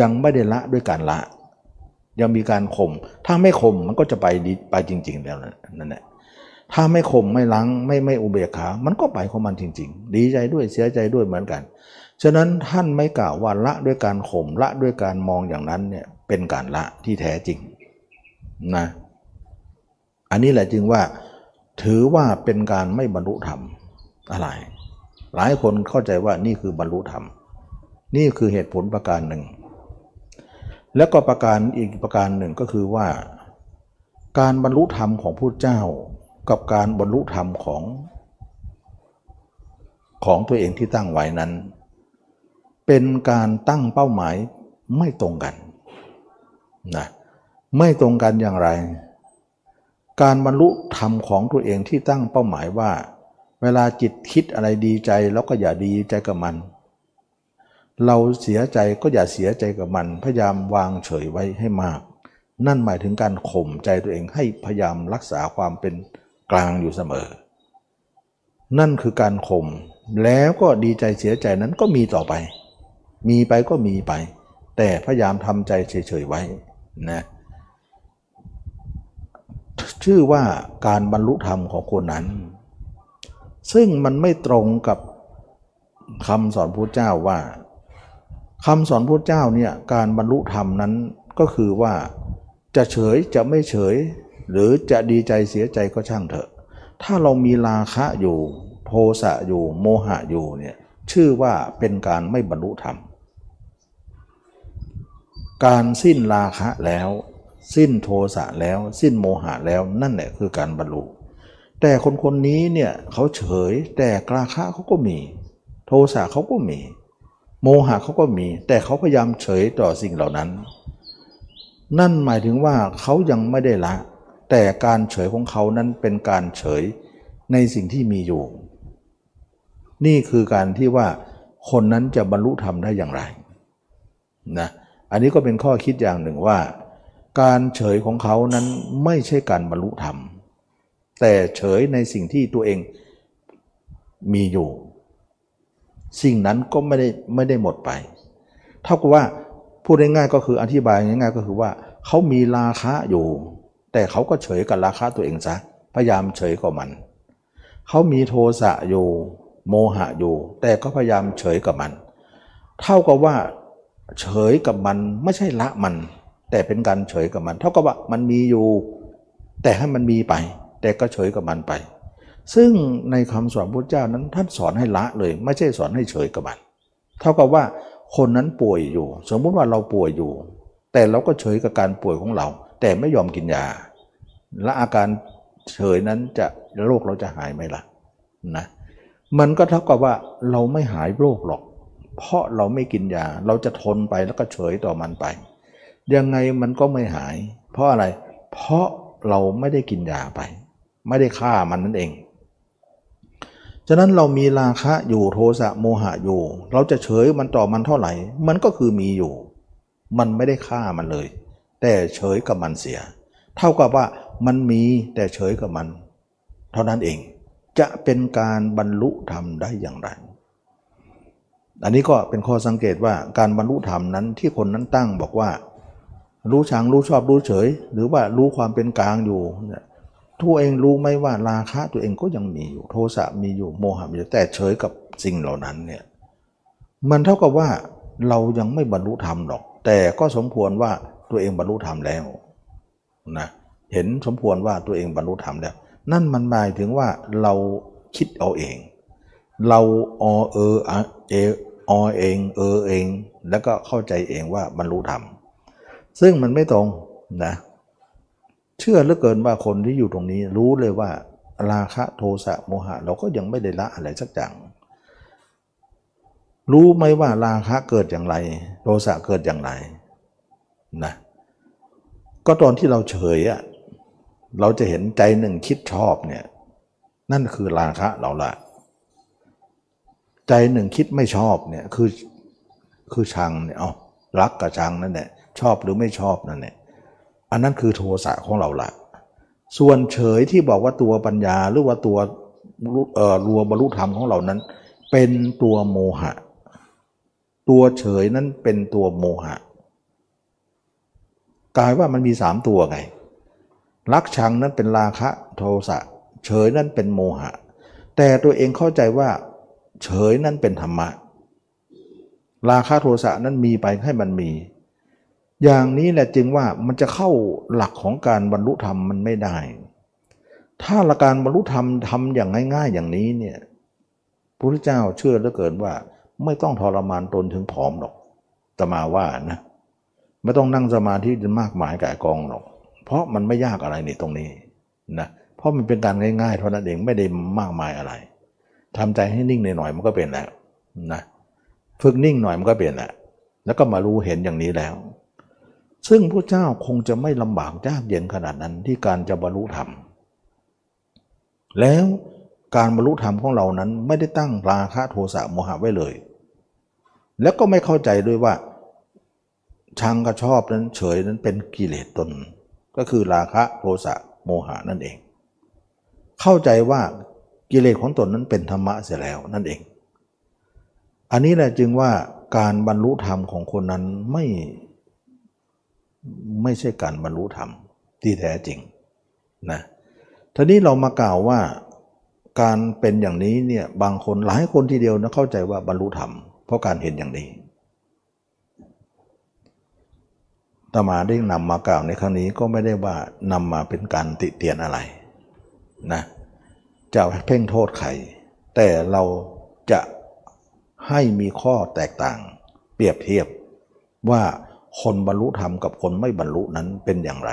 ยังไม่ได้ละด้วยการละ ยังมีการข่มถ้าไม่ข่มมันก็จะไปดีไปจริง ๆ แล้วนั่นแหละถ้าไม่ข่มไม่ลังไม่ไม่อุเบกขา มันก็ไปของมันจริง ๆ ดีใจด้วยเสียใจด้วยเหมือนกัน ฉะนั้นท่านไม่กล่าวว่าละด้วยการข่มละด้วยการมองอย่างนั้นเนี่ยเป็นการละที่แท้จริง นะอันนี้แหละจึงว่าถือว่าเป็นการไม่บรรลุธรรมอะไร หลายคนเข้าใจว่านี่คือบรรลุธรรม นี่คือเหตุผลประการหนึ่ง แล้วก็ประการอีกประการหนึ่งก็คือว่า การบรรลุธรรมของพระเจ้า กับการบรรลุธรรมของของตัวเองที่ตั้งไว้นั้น เป็นการตั้งเป้าหมายไม่ตรงกันนะ ไม่ตรงกันอย่างไร การบรรลุธรรมของตัวเองที่ตั้งเป้าหมายว่า เวลาจิตคิดอะไรดีใจแล้วก็อย่าดีใจกับมัน เราเสียใจก็อย่าเสียใจกับมัน พยายามวางเฉยไว้ให้มาก นั่นหมายถึงการข่มใจตัวเองให้พยายามรักษาความเป็นกลางอยู่เสมอ นั่นคือการข่มแล้วก็ดีใจเสียใจนั้นก็มีต่อไป มีไปก็มีไป แต่พยายามทำใจเฉยๆไว้นะ ชื่อว่าการบรรลุธรรมของคนนั้น ซึ่งมันไม่ตรงกับคำสอนพระเจ้าว่าคำสอนพระเจ้าเนี่ยการบรรลุธรรมนั้นก็คือว่าจะเฉยจะไม่เฉย หรือจะดีใจเสียใจก็ช่างเถอะ ถ้าเรามีราคะอยู่ โทสะอยู่โมหะอยู่เนี่ยชื่อว่าเป็นการไม่บรรลุธรรม การสิ้นราคะแล้ว สิ้นโทสะแล้ว สิ้นโมหะแล้วนั่นแหละคือการบรรลุแต่คนคนนี้เนี่ยเขาเฉยแต่กราคะเขาก็มี โทสะเขาก็มี โมหะเขาก็มี แต่เขาพยายามเฉยต่อสิ่งเหล่านั้น นั่นหมายถึงว่าเขายังไม่ได้ละ แต่การเฉยของเขานั้นเป็นการเฉยในสิ่งที่มีอยู่ นี่คือการที่ว่าคนนั้นจะบรรลุธรรมได้อย่างไรนะอันนี้ก็เป็นข้อคิดอย่างหนึ่งว่า การเฉยของเขานั้นไม่ใช่การบรรลุธรรม แต่เฉยในสิ่งที่ตัวเองมีอยู่ สิ่งนั้นก็ไม่ได้ไม่ได้หมดไป เท่ากับว่าพูดง่ายๆก็คืออธิบายง่ายๆก็คือว่าเขามีราคะอยู่ แต่เขาก็เฉยกับราคาตัวเองซะพยายามเฉยกับมัน เขามีโทสะอยู่ โมหะอยู่ แต่ก็พยายามเฉยกับมัน เท่ากับว่าเฉยกับมันไม่ใช่ละมัน แต่เป็นการเฉยกับมัน เท่ากับว่ามันมีอยู่ แต่ให้มันมีไป แต่ก็เฉยกับมันไป ซึ่งในคำสอนพระเจ้านั้นท่านสอนให้ละเลย ไม่ใช่สอนให้เฉยกับมัน เท่ากับว่าคนนั้นป่วยอยู่ สมมุติว่าเราป่วยอยู่ แต่เราก็เฉยกับการป่วยของเรา แต่ไม่ยอมกินยา และอาการเฉยนั้นจะโรคเราจะหายไหมล่ะนะมันก็เท่ากับว่าเราไม่หายโรคหรอก เพราะเราไม่กินยา เราจะทนไปแล้วก็เฉยต่อมันไป ยังไงมันก็ไม่หาย เพราะอะไร เพราะเราไม่ได้กินยาไป ไม่ได้ฆ่ามันนั่นเอง ฉะนั้นเรามีราคะอยู่โทสะโมหะอยู่ เราจะเฉยมันต่อมันเท่าไหร่ มันก็คือมีอยู่ มันไม่ได้ฆ่ามันเลย แต่เฉยกับมันเสีย เท่ากับว่ามันมีแต่เฉยกับมัน เท่านั้นเอง จะเป็นการบรรลุธรรมได้อย่างไรอันนี้ก็เป็นข้อสังเกตว่าการบรรลุธรรมนั้นที่คนนั้นตั้งบอกว่า รู้ชังรู้ชอบรู้เฉย หรือว่ารู้ความเป็นกลางอยู่เนี่ยตัวเองรู้ไหมว่าราคะตัวเองก็ยังมีอยู่ โทสะมีอยู่โมหะมีอยู่แต่เฉยกับสิ่งเหล่านั้นเนี่ยมันเท่ากับว่าเรายังไม่บรรลุธรรมหรอก แต่ก็สมควรว่าตัวเองบรรลุธรรมแล้วนะเห็นสมควรว่าตัวเองบรรลุธรรมแล้ว นั่นมันหมายถึงว่าเราคิดเอาเอง เราอเออเออเอง เออเอง แล้วก็เข้าใจเองว่าบรรลุธรรม ซึ่งมันไม่ตรงนะเชื่อเหลือเกินว่าคนที่อยู่ตรงนี้รู้เลยว่า ราคะโทสะโมหะ เราก็ยังไม่ได้ละอะไรสักอย่างรู้ไหมว่าราคะเกิดอย่างไร โทสะเกิดอย่างไรนะก็ตอนที่เราเฉยอะเราจะเห็นใจหนึ่งคิดชอบเนี่ยนั่นคือราคะเราละใจหนึ่งคิดไม่ชอบเนี่ยคือคือชังเนี่ยเอารักกับชังนั่นแหละ ชอบหรือไม่ชอบนั่นแหละอันนั้นคือโทสะของเราละส่วนเฉยที่บอกว่าตัวปัญญาหรือว่าตัวรัวบรรลุธรรมของเรานั้น เป็นตัวโมหะ ตัวเฉยนั้นเป็นตัวโมหะกลายว่ามันมีสามตัวไงรักชังนั้นเป็นราคะโทสะเฉยนั้นเป็นโมหะ แต่ตัวเองเข้าใจว่า เฉยนั้นเป็นธรรมะ ราคะโทสะนั้นมีไปให้มันมี อย่างนี้แหละจึงว่ามันจะเข้าหลักของการบรรลุธรรมมันไม่ได้ ถ้าละการบรรลุธรรมทำอย่างง่าย ๆ อย่างนี้เนี่ยพระพุทธเจ้าเชื่อเหลือเกินว่า ไม่ต้องทรมานตนถึงผอมหรอกตมาว่านะไม่ต้องนั่งสมาธิจนมากมายก่ายกองหรอก เพราะมันไม่ยากอะไรนี่ตรงนี้นะเพราะมันเป็นการง่ายๆเท่านั้นเองไม่ได้มากมายอะไรทำใจให้นิ่งหน่อยมันก็เป็นแล้วนะฝึกนิ่งหน่อยมันก็เป็นแล้วแล้วก็มารู้เห็นอย่างนี้แล้ว ซึ่งพระเจ้าคงจะไม่ลำบากยากเย็นขนาดนั้นที่การจะบรรลุธรรม แล้วการบรรลุธรรมของเรานั้นไม่ได้ตั้งราคะโทสะโมหะไว้เลย แล้วก็ไม่เข้าใจด้วยว่าชังกับชอบนั้นเฉยนั้นเป็นกิเลสตน ก็คือราคะโทสะโมหะนั่นเอง เข้าใจว่ากิเลสของตนนั้นเป็นธรรมะเสียแล้วนั่นเอง อันนี้แหละจึงว่าการบรรลุธรรมของคนนั้นไม่ ไม่ใช่การบรรลุธรรมที่แท้จริงนะทีนี้เรามากล่าวว่าการเป็นอย่างนี้เนี่ยบางคนหลายคนทีเดียวนะเข้าใจว่าบรรลุธรรมเพราะการเห็นอย่างนี้ตมาได้นำมากล่าวในครั้งนี้ก็ไม่ได้ว่านำมาเป็นการติเตียนอะไรนะจะเพ่งโทษใคร แต่เราจะให้มีข้อแตกต่าง เปรียบเทียบว่า คนบรรลุธรรมกับคนไม่บรรลุนั้นเป็นอย่างไร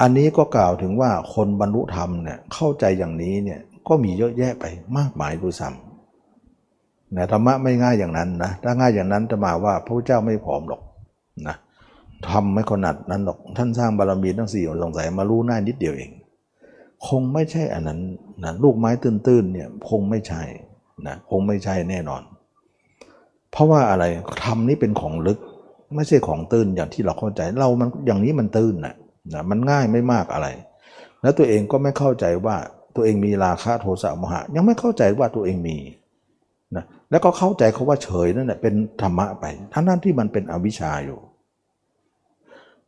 อันนี้ก็กล่าวถึงว่าคนบรรลุธรรมเนี่ยเข้าใจอย่างนี้เนี่ยก็มีเยอะแยะไปมากมายดูซ้ำนะธรรมะไม่ง่ายอย่างนั้นนะถ้าง่ายอย่างนั้นจะมาว่าพระเจ้าไม่พร้อมหรอกนะทำไม่ขนาดนั้นหรอกท่านสร้างบารมีทั้งสี่สงสัยมารู้หน้านิดเดียวเอง คงไม่ใช่อันนั้นนะลูกไม้ตื้นๆเนี่ยคงไม่ใช่นะคงไม่ใช่แน่นอน เพราะว่าอะไรทำนี้เป็นของลึก ไม่ใช่ของตื้นอย่างที่เราเข้าใจเรามันอย่างนี้มันตื้นนะนะมันง่ายไม่มากอะไร แล้วตัวเองก็ไม่เข้าใจว่าตัวเองมีราคะโทสะโมหะ ยังไม่เข้าใจว่าตัวเองมีนะแล้วก็เข้าใจเขาว่าเฉยนั่นแหละเป็นธรรมะไป ทั้งนั้นที่มันเป็นอวิชชาอยู่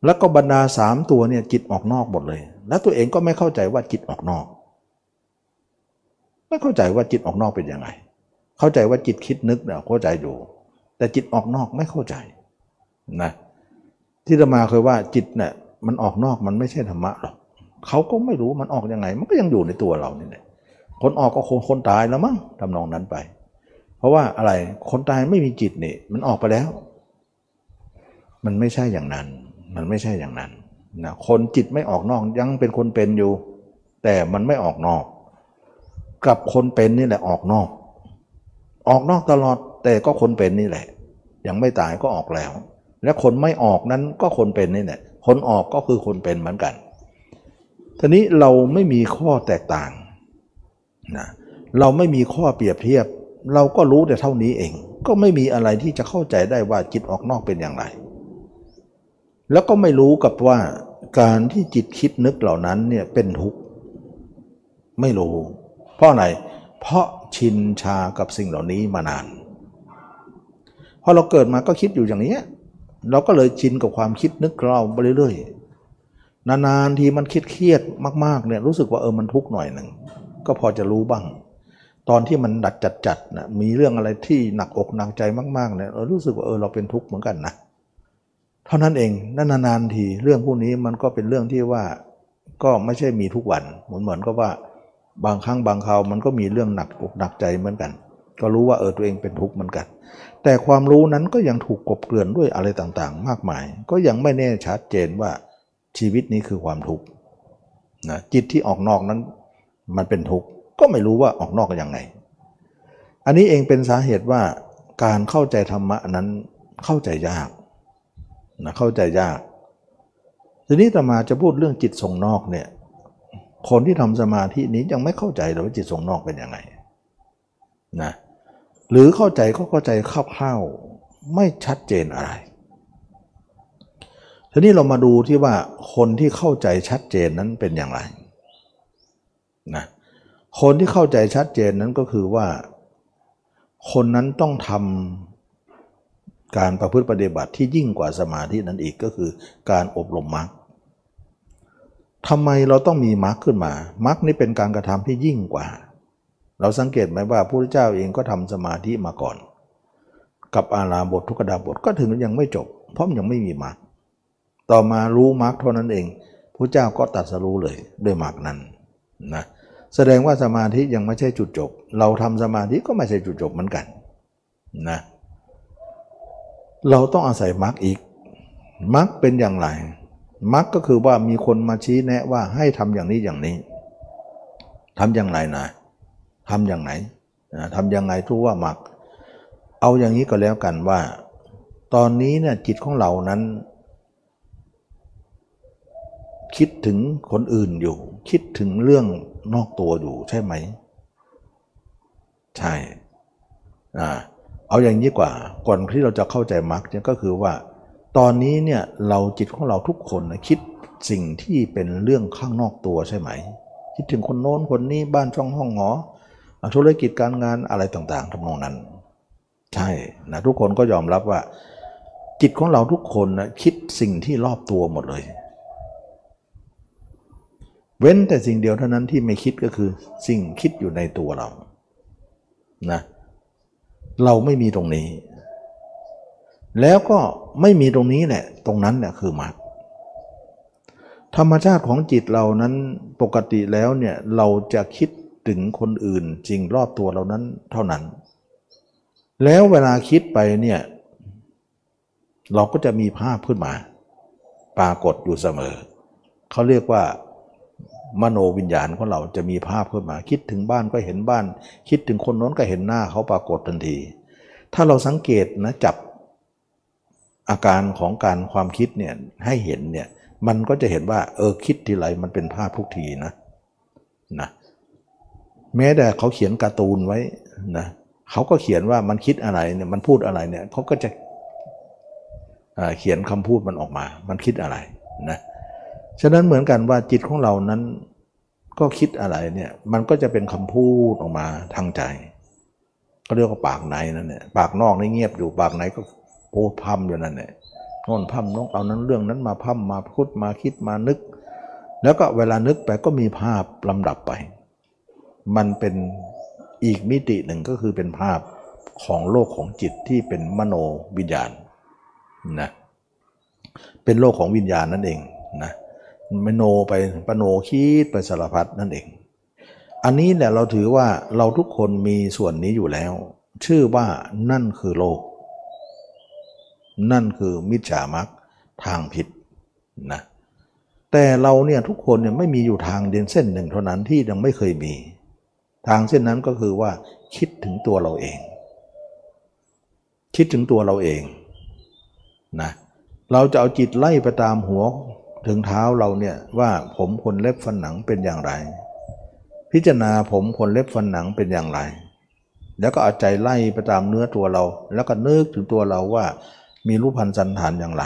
แล้วก็บรรดาสามตัวเนี่ยจิตออกนอกหมดเลย แล้วตัวเองก็ไม่เข้าใจว่าจิตออกนอก ไม่เข้าใจว่าจิตออกนอกเป็นยังไง เข้าใจว่าจิตคิดนึกเนี่ยเข้าใจอยู่ แต่จิตออกนอกไม่เข้าใจ นะที่ธรรมาเคยว่าจิตเนี่ยมันออกนอกมันไม่ใช่ธรรมะหรอกเขาก็ไม่รู้มันออกยังไง มันก็ยังอยู่ในตัวเรานี่แหละคนออกก็คนคนตายแล้วมั้งทำนองนั้นไป เพราะว่าอะไรคนตายไม่มีจิตนี่มันออกไปแล้ว มันไม่ใช่อย่างนั้น มันไม่ใช่อย่างนั้นนะคนจิตไม่ออกนอกยังเป็นคนเป็นอยู่ แต่มันไม่ออกนอก กับคนเป็นนี่แหละออกนอก ออกนอกตลอดแต่ก็คนเป็นนี่แหละ ยังไม่ตายก็ออกแล้ว และคนไม่ออกนั้นก็คนเป็นนี่แหละคนออกก็คือคนเป็นเหมือนกันทีนี้เราไม่มีข้อแตกต่างนะเราไม่มีข้อเปรียบเทียบ เราก็รู้แต่เท่านี้เอง ก็ไม่มีอะไรที่จะเข้าใจได้ว่าจิตออกนอกเป็นอย่างไร แล้วก็ไม่รู้กับว่าการที่จิตคิดนึกเหล่านั้นเนี่ยเป็นทุกข์ไม่รู้ เพราะอะไรเพราะชินชากับสิ่งเหล่านี้มานานพอเราเกิดมาก็คิดอยู่อย่างนี้ เราก็เลยชินกับความคิดนึกเราไปเรื่อยๆ นานๆทีมันคิดเครียดมากๆเนี่ยรู้สึกว่าเออมันทุกข์หน่อยหนึ่งก็พอจะรู้บ้าง ตอนที่มันดัดจัดๆนะมีเรื่องอะไรที่หนักอกหนักใจมากๆเนี่ยเรารู้สึกว่าเออเราเป็นทุกข์เหมือนกันนะเท่านั้นเองนานๆทีเรื่องพวกนี้มันก็เป็นเรื่องที่ว่าก็ไม่ใช่มีทุกวันเหมือนเหมือนก็ว่าบางครั้งบางคราวมันก็มีเรื่องหนักอกหนักใจเหมือนกัน ก็รู้ว่าเออตัวเองเป็นทุกข์เหมือนกัน แต่ความรู้นั้นก็ยังถูกกบเกลื่อนด้วยอะไรต่างๆ มากมาย ก็ยังไม่แน่ชัดเจนว่าชีวิตนี้คือความทุกข์นะจิตที่ออกนอกนั้นมันเป็นทุกข์ก็ไม่รู้ว่าออกนอกยังไง อันนี้เองเป็นสาเหตุว่าการเข้าใจธรรมะนั้นเข้าใจยากนะเข้าใจยาก ทีนี้ตมาจะพูดเรื่องจิตส่งนอกเนี่ยคนที่ทำสมาธินี้ยังไม่เข้าใจเลยว่าจิตส่งนอกเป็นยังไงนะ หรือเข้าใจก็เข้าใจคร่าวๆไม่ชัดเจนอะไร ทีนี้เรามาดูที่ว่าคนที่เข้าใจชัดเจนนั้นเป็นอย่างไรนะคนที่เข้าใจชัดเจนนั้นก็คือว่า คนนั้นต้องทำการประพฤติปฏิบัติที่ยิ่งกว่าสมาธินั้นอีกก็คือการอบรมมรรคทำไมเราต้องมีมรรคขึ้นมามรรคนี่เป็นการกระทำที่ยิ่งกว่า เราสังเกตไหมว่าพระพุทธเจ้าเองก็ทำสมาธิมาก่อน กับอาราบททุกดาบทก็ถึงยังไม่จบ เพราะมันยังไม่มีมรรคต่อมารู้มรรคเท่านั้นเองพระเจ้าก็ตัดสรู้เลยด้วยมรรคนั้นนะแสดงว่าสมาธิยังไม่ใช่จุดจบ เราทำสมาธิก็ไม่ใช่จุดจบเหมือนกันนะเราต้องอาศัยมรรคอีกมรรคเป็นอย่างไรมักก็คือว่ามีคนมาชี้แนะว่าให้ทำอย่างนี้อย่างนี้ทำอย่างไรนะ ทำอย่างไหนทำยังไงทุกว่ามัก เอาอย่างนี้ก็แล้วกันว่า ตอนนี้เนี่ยจิตของเรานั้น คิดถึงคนอื่นอยู่ คิดถึงเรื่องนอกตัวอยู่ใช่ไหม ใช่เอาอย่างนี้กว่า ก่อนที่เราจะเข้าใจมรรคเนี่ยก็คือว่า ตอนนี้เนี่ยเราจิตของเราทุกคนนะคิดสิ่งที่เป็นเรื่องข้างนอกตัวใช่ไหม คิดถึงคนโน้นคนนี้บ้านช่องห้องหอ ธุรกิจการงานอะไรต่างๆทำนองนั้น ใช่นะทุกคนก็ยอมรับว่า จิตของเราทุกคนนะคิดสิ่งที่รอบตัวหมดเลย เว้นแต่สิ่งเดียวเท่านั้นที่ไม่คิดก็คือสิ่งคิดอยู่ในตัวเรานะเราไม่มีตรงนี้ แล้วก็ไม่มีตรงนี้แหละตรงนั้นเนี่ยคือมรรคธรรมชาติของจิตเรานั้นปกติแล้วเนี่ยเราจะคิด ถึงคนอื่นจริงรอบตัวเรานั้นเท่านั้น แล้วเวลาคิดไปเนี่ยเราก็จะมีภาพขึ้นมา ปรากฏอยู่เสมอ เขาเรียกว่ามโนวิญญาณของเราจะมีภาพขึ้นมา คิดถึงบ้านก็เห็นบ้าน คิดถึงคนโน้นก็เห็นหน้าเขาปรากฏทันที ถ้าเราสังเกตนะจับอาการของการความคิดเนี่ยให้เห็นเนี่ยมันก็จะเห็นว่าเออคิดทีไรมันเป็นภาพทุกทีนะนะ แม้แต่เขาเขียนการ์ตูนไว้นะเขาก็เขียนว่ามันคิดอะไรเนี่ยมันพูดอะไรเนี่ยเขาก็จะเขียนคำพูดมันออกมา มันคิดอะไรนะฉะนั้นเหมือนกันว่าจิตของเรานั้นก็คิดอะไรเนี่ยมันก็จะเป็นคำพูดออกมาทางใจ ก็เรียกว่าปากในนั่นเนี่ยปากนอกนี่เงียบอยู่ปากในก็พูดพัมอยู่นั่นแหละโน่นพัมน้องเอานั้นเรื่องนั้นมาพัมมาพูดมาคิดมานึก แล้วก็เวลานึกไปก็มีภาพลำดับไป มันเป็นอีกมิติหนึ่งก็คือเป็นภาพของโลกของจิตที่เป็นมโนวิญญาณนะเป็นโลกของวิญญาณนั่นเองนะมโนไปปโนคิดไปสารพัดนั่นเอง อันนี้แหละเราถือว่าเราทุกคนมีส่วนนี้อยู่แล้ว ชื่อว่านั่นคือโลก นั่นคือมิจฉามักทางผิดนะแต่เราเนี่ยทุกคนเนี่ยไม่มีอยู่ทางเดียนเส้นหนึ่งเท่านั้นที่ยังไม่เคยมี ทางเส้นนั้นก็คือว่า คิดถึงตัวเราเอง คิดถึงตัวเราเองนะเราจะเอาจิตไล่ไปตามหัวถึงเท้าเราเนี่ยว่าผมคนเล็บฟันหนังเป็นอย่างไร พิจารณาผมคนเล็บฟันหนังเป็นอย่างไร แล้วก็เอาใจไล่ไปตามเนื้อตัวเรา แล้วก็นึกถึงตัวเราว่า มีรูปพันธสันฐานอย่างไร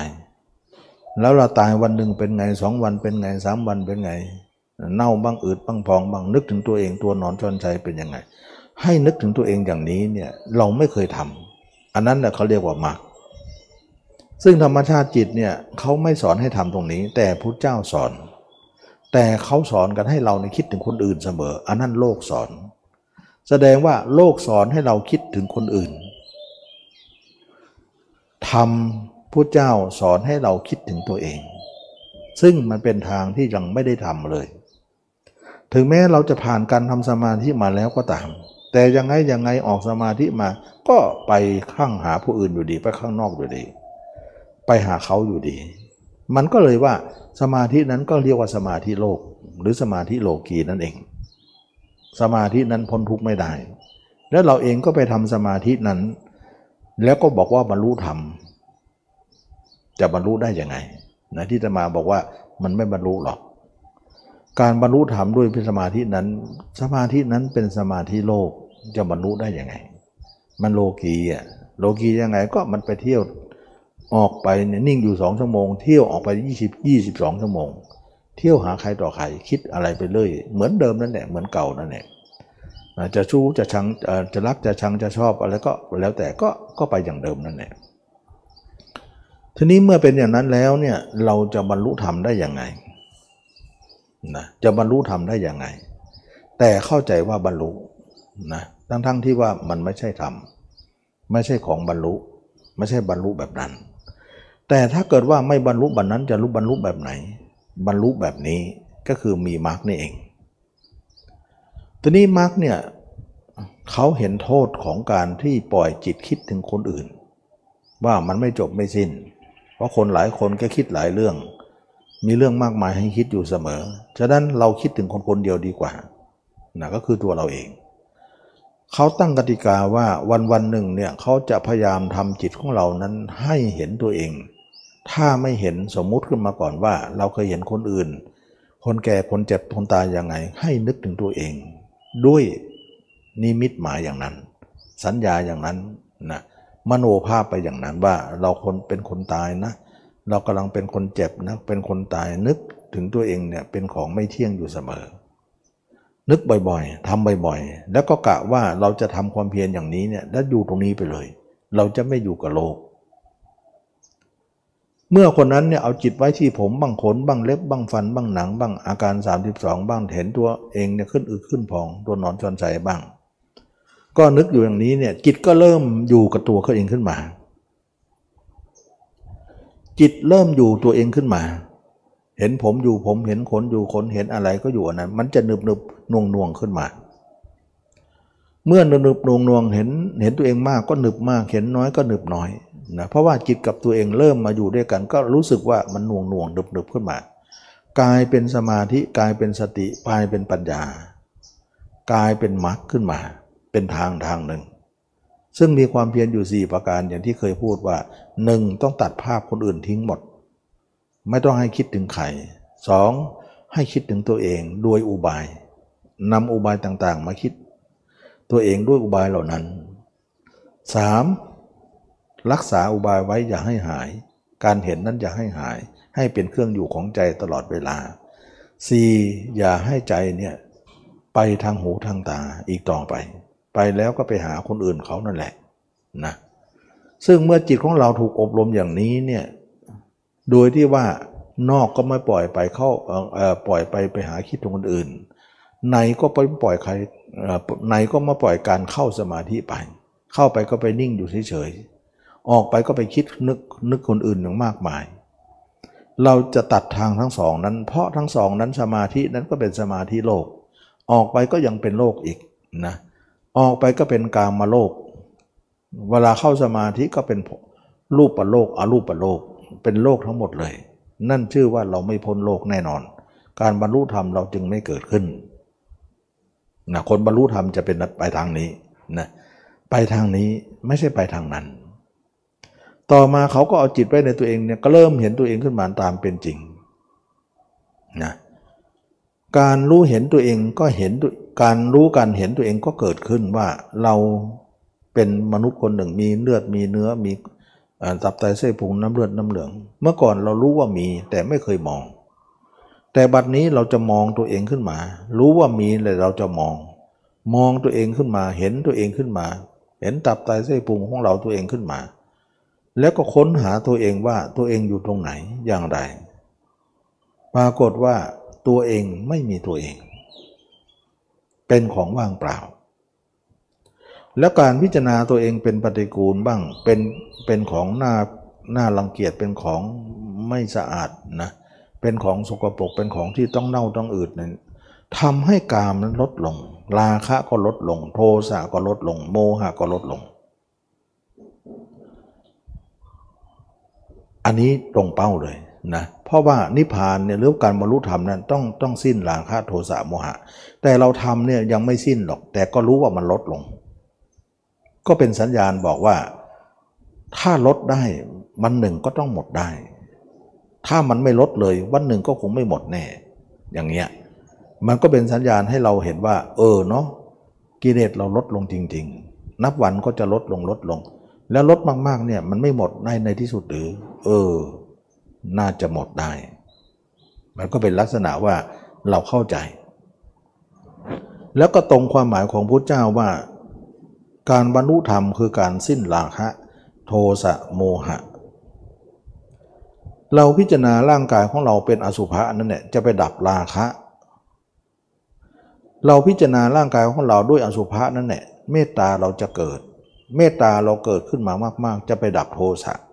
แล้วเราตายวันหนึ่งเป็นไงสองวันเป็นไงสามวันเป็นไง เน่าบ้างอืดบ้างพองบ้างนึกถึงตัวเองตัวนอนจนใจเป็นยังไง ให้นึกถึงตัวเองอย่างนี้เนี่ยเราไม่เคยทำอันนั้นแหละเขาเรียกว่ามรรคซึ่งธรรมชาติจิตเนี่ยเขาไม่สอนให้ทำตรงนี้ แต่พระเจ้าสอน แต่เขาสอนกันให้เราในคิดถึงคนอื่นเสมอ อันนั้นโลกสอน แสดงว่าโลกสอนให้เราคิดถึงคนอื่นทำพระเจ้าสอนให้เราคิดถึงตัวเอง ซึ่งมันเป็นทางที่ยังไม่ได้ทำเลย ถึงแม้เราจะผ่านการทำสมาธิมาแล้วก็ตาม แต่ยังไงยังไงออกสมาธิมา ก็ไปข้างหาผู้อื่นอยู่ดี ไปข้างนอกอยู่ดี ไปหาเขาอยู่ดี มันก็เลยว่าสมาธินั้นก็เรียกว่าสมาธิโลก หรือสมาธิโลกีนั่นเอง สมาธินั้นพ้นทุกข์ไม่ได้ แล้วเราเองก็ไปทำสมาธินั้น แล้วก็บอกว่าบรรลุธรรมจะบรรลุได้ยังไงนะที่จะมาบอกว่ามันไม่บรรลุหรอก การบรรลุธรรมด้วยสมาธินั้น สมาธินั้นเป็นสมาธิโลกจะบรรลุได้ยังไง มันโลกีอะโลกียังไงก็มันไปเที่ยวออกไปเนี่ยนิ่งอยู่สองชั่วโมง เที่ยวออกไปยี่สิบยี่สิบสองชั่วโมง เที่ยวหาใครต่อใครคิดอะไรไปเรื่อยเหมือนเดิมนั่นแหละเหมือนเก่านั่นแหละจะชู้จะชังจะรักจะชังจะชอบอะไรก็แล้วแต่ก็ก็ไปอย่างเดิมนั่นแหละทีนี้เมื่อเป็นอย่างนั้นแล้วเนี่ยเราจะบรรลุธรรมได้ยังไง นะจะบรรลุธรรมได้ยังไง แต่เข้าใจว่าบรรลุนะทั้งๆทที่ว่ามันไม่ใช่ธรรมไม่ใช่ของบรรลุ ไม่ใช่บรรลุแบบนั้น แต่ถ้าเกิดว่าไม่บรรลุแบบนั้นจะรู้บรรลุแบบไหน บรรลุแบบนี้ก็คือมีมรรคนี่เองทีนี้มรรคเนี่ยเขาเห็นโทษของการที่ปล่อยจิตคิดถึงคนอื่น ว่ามันไม่จบไม่สิน้น เพราะคนหลายคนก็คิดหลายเรื่อง มีเรื่องมากมายให้คิดอยู่เสมอ ฉะนั้นเราคิดถึงคนคนเดียวดีกว่านะก็คือตัวเราเอง เขาตั้งกติกาว่าวันวันหนึ่งเนี่ยเขาจะพยายามทำจิตของเรานั้นให้เห็นตัวเอง ถ้าไม่เห็นสมมุติขึ้นมาก่อนว่า เราเคยเห็นคนอื่น คนแก่คนเจ็บคนตายยังไง ให้นึกถึงตัวเอง ด้วยนิมิตหมายอย่างนั้น สัญญาอย่างนั้นนะมโนภาพไปอย่างนั้นว่าเราคนเป็นคนตายนะเเรากำลังเป็นคนเจ็บนะเป็นคนตายนึกถึงตัวเองเนี่ยเป็นของไม่เที่ยงอยู่เสมอ นึกบ่อยๆทำบ่อยๆ แล้วก็กะว่าเราจะทำความเพียรอย่างนี้เนี่ยแล้วอยู่ตรงนี้ไปเลย เราจะไม่อยู่กับโลก เมื่อคนนั้นเนี่ยเอาจิตไว้ที่ผมบางขนบางเล็บบางฟันบางหนังบางอาการ 32 บ้างเห็นตัวเองเนี่ยขึ้นอึขึ้นพองตัวนอนจอนใจบ้าง ก็นึกอยู่อย่างนี้เนี่ยจิตก็เริ่มอยู่กับตัวเขาเองขึ้นมา จิตเริ่มอยู่ตัวเองขึ้นมา เห็นผมอยู่ผมเห็นขนอยู่ขนเห็นอะไรก็อยู่อันนั้น มันจะนึบนึบนวงนวงขึ้นมา เมื่อนึบนึบนวงนวงเห็นเห็นตัวเองมากก็นึบมาก เห็นน้อยก็นึบน้อยนะเพราะว่าจิตกับตัวเองเริ่มมาอยู่ด้วยกัน ก็รู้สึกว่ามันนวงนวงนึบนึบขึ้นมากลายเป็นสมาธิกลายเป็นสติกลายเป็นปัญญากลายเป็นมรรคขึ้นมา เป็นทางทางหนึ่ง ซึ่งมีความเพียรอยู่ 4 ประการอย่างที่เคยพูดว่า 1. ต้องตัดภาพคนอื่นทิ้งหมด ไม่ต้องให้คิดถึงใครสองให้คิดถึงตัวเองด้วยอุบายนำอุบายต่างๆ มาคิด ตัวเองด้วยอุบายเหล่านั้น 3. รักษาอุบายไว้อย่าให้หาย การเห็นนั้นอย่าให้หาย ให้เป็นเครื่องอยู่ของใจตลอดเวลา 4. อย่าให้ใจเนี่ยไปทางหูทางตาอีกต่อไป ไปแล้วก็ไปหาคนอื่นเขานั่นแหละนะซึ่งเมื่อจิตของเราถูกอบรมอย่างนี้เนี่ยโดยที่ว่านอกก็ไม่ปล่อยไปเข้าปล่อยไปไปหาคิดถึงคนอื่น ในก็ไปปล่อยใครในก็มาปล่อยการเข้าสมาธิไป เข้าไปก็ไปนิ่งอยู่เฉยๆออกไปก็ไปคิดนึกนึกคนอื่นอย่างมากมาย เราจะตัดทางทั้งสองนั้น เพราะทั้งสองนั้นสมาธินั้นก็เป็นสมาธิโลก ออกไปก็ยังเป็นโลกอีกนะเออกไปก็เป็นกามาโลก เวลาเข้าสมาธิก็เป็นรูปประโลกอรูปปโลก เป็นโลกทั้งหมดเลย นั่นชื่อว่าเราไม่พ้นโลกแน่นอน การบรรลุธรรมเราจึงไม่เกิดขึ้นนะคนบรรลุธรรมจะเป็นไปทางนี้นะไปทางนี้ไม่ใช่ไปทางนั้น ต่อมาเขาก็เอาจิตไว้ในตัวเองเนี่ยก็เริ่มเห็นตัวเองขึ้นมาตามเป็นจริงนะการรู้เห็นตัวเองก็เห็น การรู้การเห็นตัวเองก็เกิดขึ้นว่าเราเป็นมนุษย์คนหนึ่งมีเลือดมีเนื้อมีตับไตเส้นพุงน้ำเลือดน้ำเหลือง เมื่อก่อนเรารู้ว่ามีแต่ไม่เคยมอง แต่บัดนี้เราจะมองตัวเองขึ้นมา รู้ว่ามีเลยเราจะมอง มองตัวเองขึ้นมา เห็นตัวเองขึ้นมา เห็นตับไตเส้นพุงของเราตัวเองขึ้นมา แล้วก็ค้นหาตัวเองว่าตัวเองอยู่ตรงไหนอย่างไร ปรากฏว่าตัวเองไม่มีตัวเอง เป็นของว่างเปล่า แล้วการพิจารณาตัวเองเป็นปฏิกูลบ้างเป็นเป็นของหน้าหน้ารังเกียจเป็นของไม่สะอาดนะเป็นของสกปรกเป็นของที่ต้องเน่าต้องอืดนั้นทำให้กามนั้นลดลง ราคะก็ลดลง โทสะก็ลดลง โมหะก็ลดลง อันนี้ตรงเป้าเลย นะเพราะว่านิพพานเนี่ยหรือการบรรลุธรรมนั้นต้องต้องสิ้นราคะโทสะโมหะ แต่เราทำเนี่ยยังไม่สิ้นหรอก แต่ก็รู้ว่ามันลดลง ก็เป็นสัญญาณบอกว่า ถ้าลดได้วันหนึ่งก็ต้องหมดได้ ถ้ามันไม่ลดเลยวันหนึ่งก็คงไม่หมดแน่ อย่างเงี้ยมันก็เป็นสัญญาณให้เราเห็นว่า เออเนาะกิเลสเราลดลงจริง ๆ นับวันก็จะลดลงลดลง แล้วลดมากๆเนี่ยมันไม่หมดในในที่สุดหรือ เออ น่าจะหมดได้ มันก็เป็นลักษณะว่าเราเข้าใจ แล้วก็ตรงความหมายของพระเจ้าว่า การบรรลุธรรมคือการสิ้นราคะ โทสะโมหะ เราพิจารณาร่างกายของเราเป็นอสุภะนั่นแหละจะไปดับราคะ เราพิจารณาร่างกายของเราด้วยอสุภะนั่นแหละเมตตาเราจะเกิด เมตตาเราเกิดขึ้นมามาก ๆ จะไปดับโทสะเ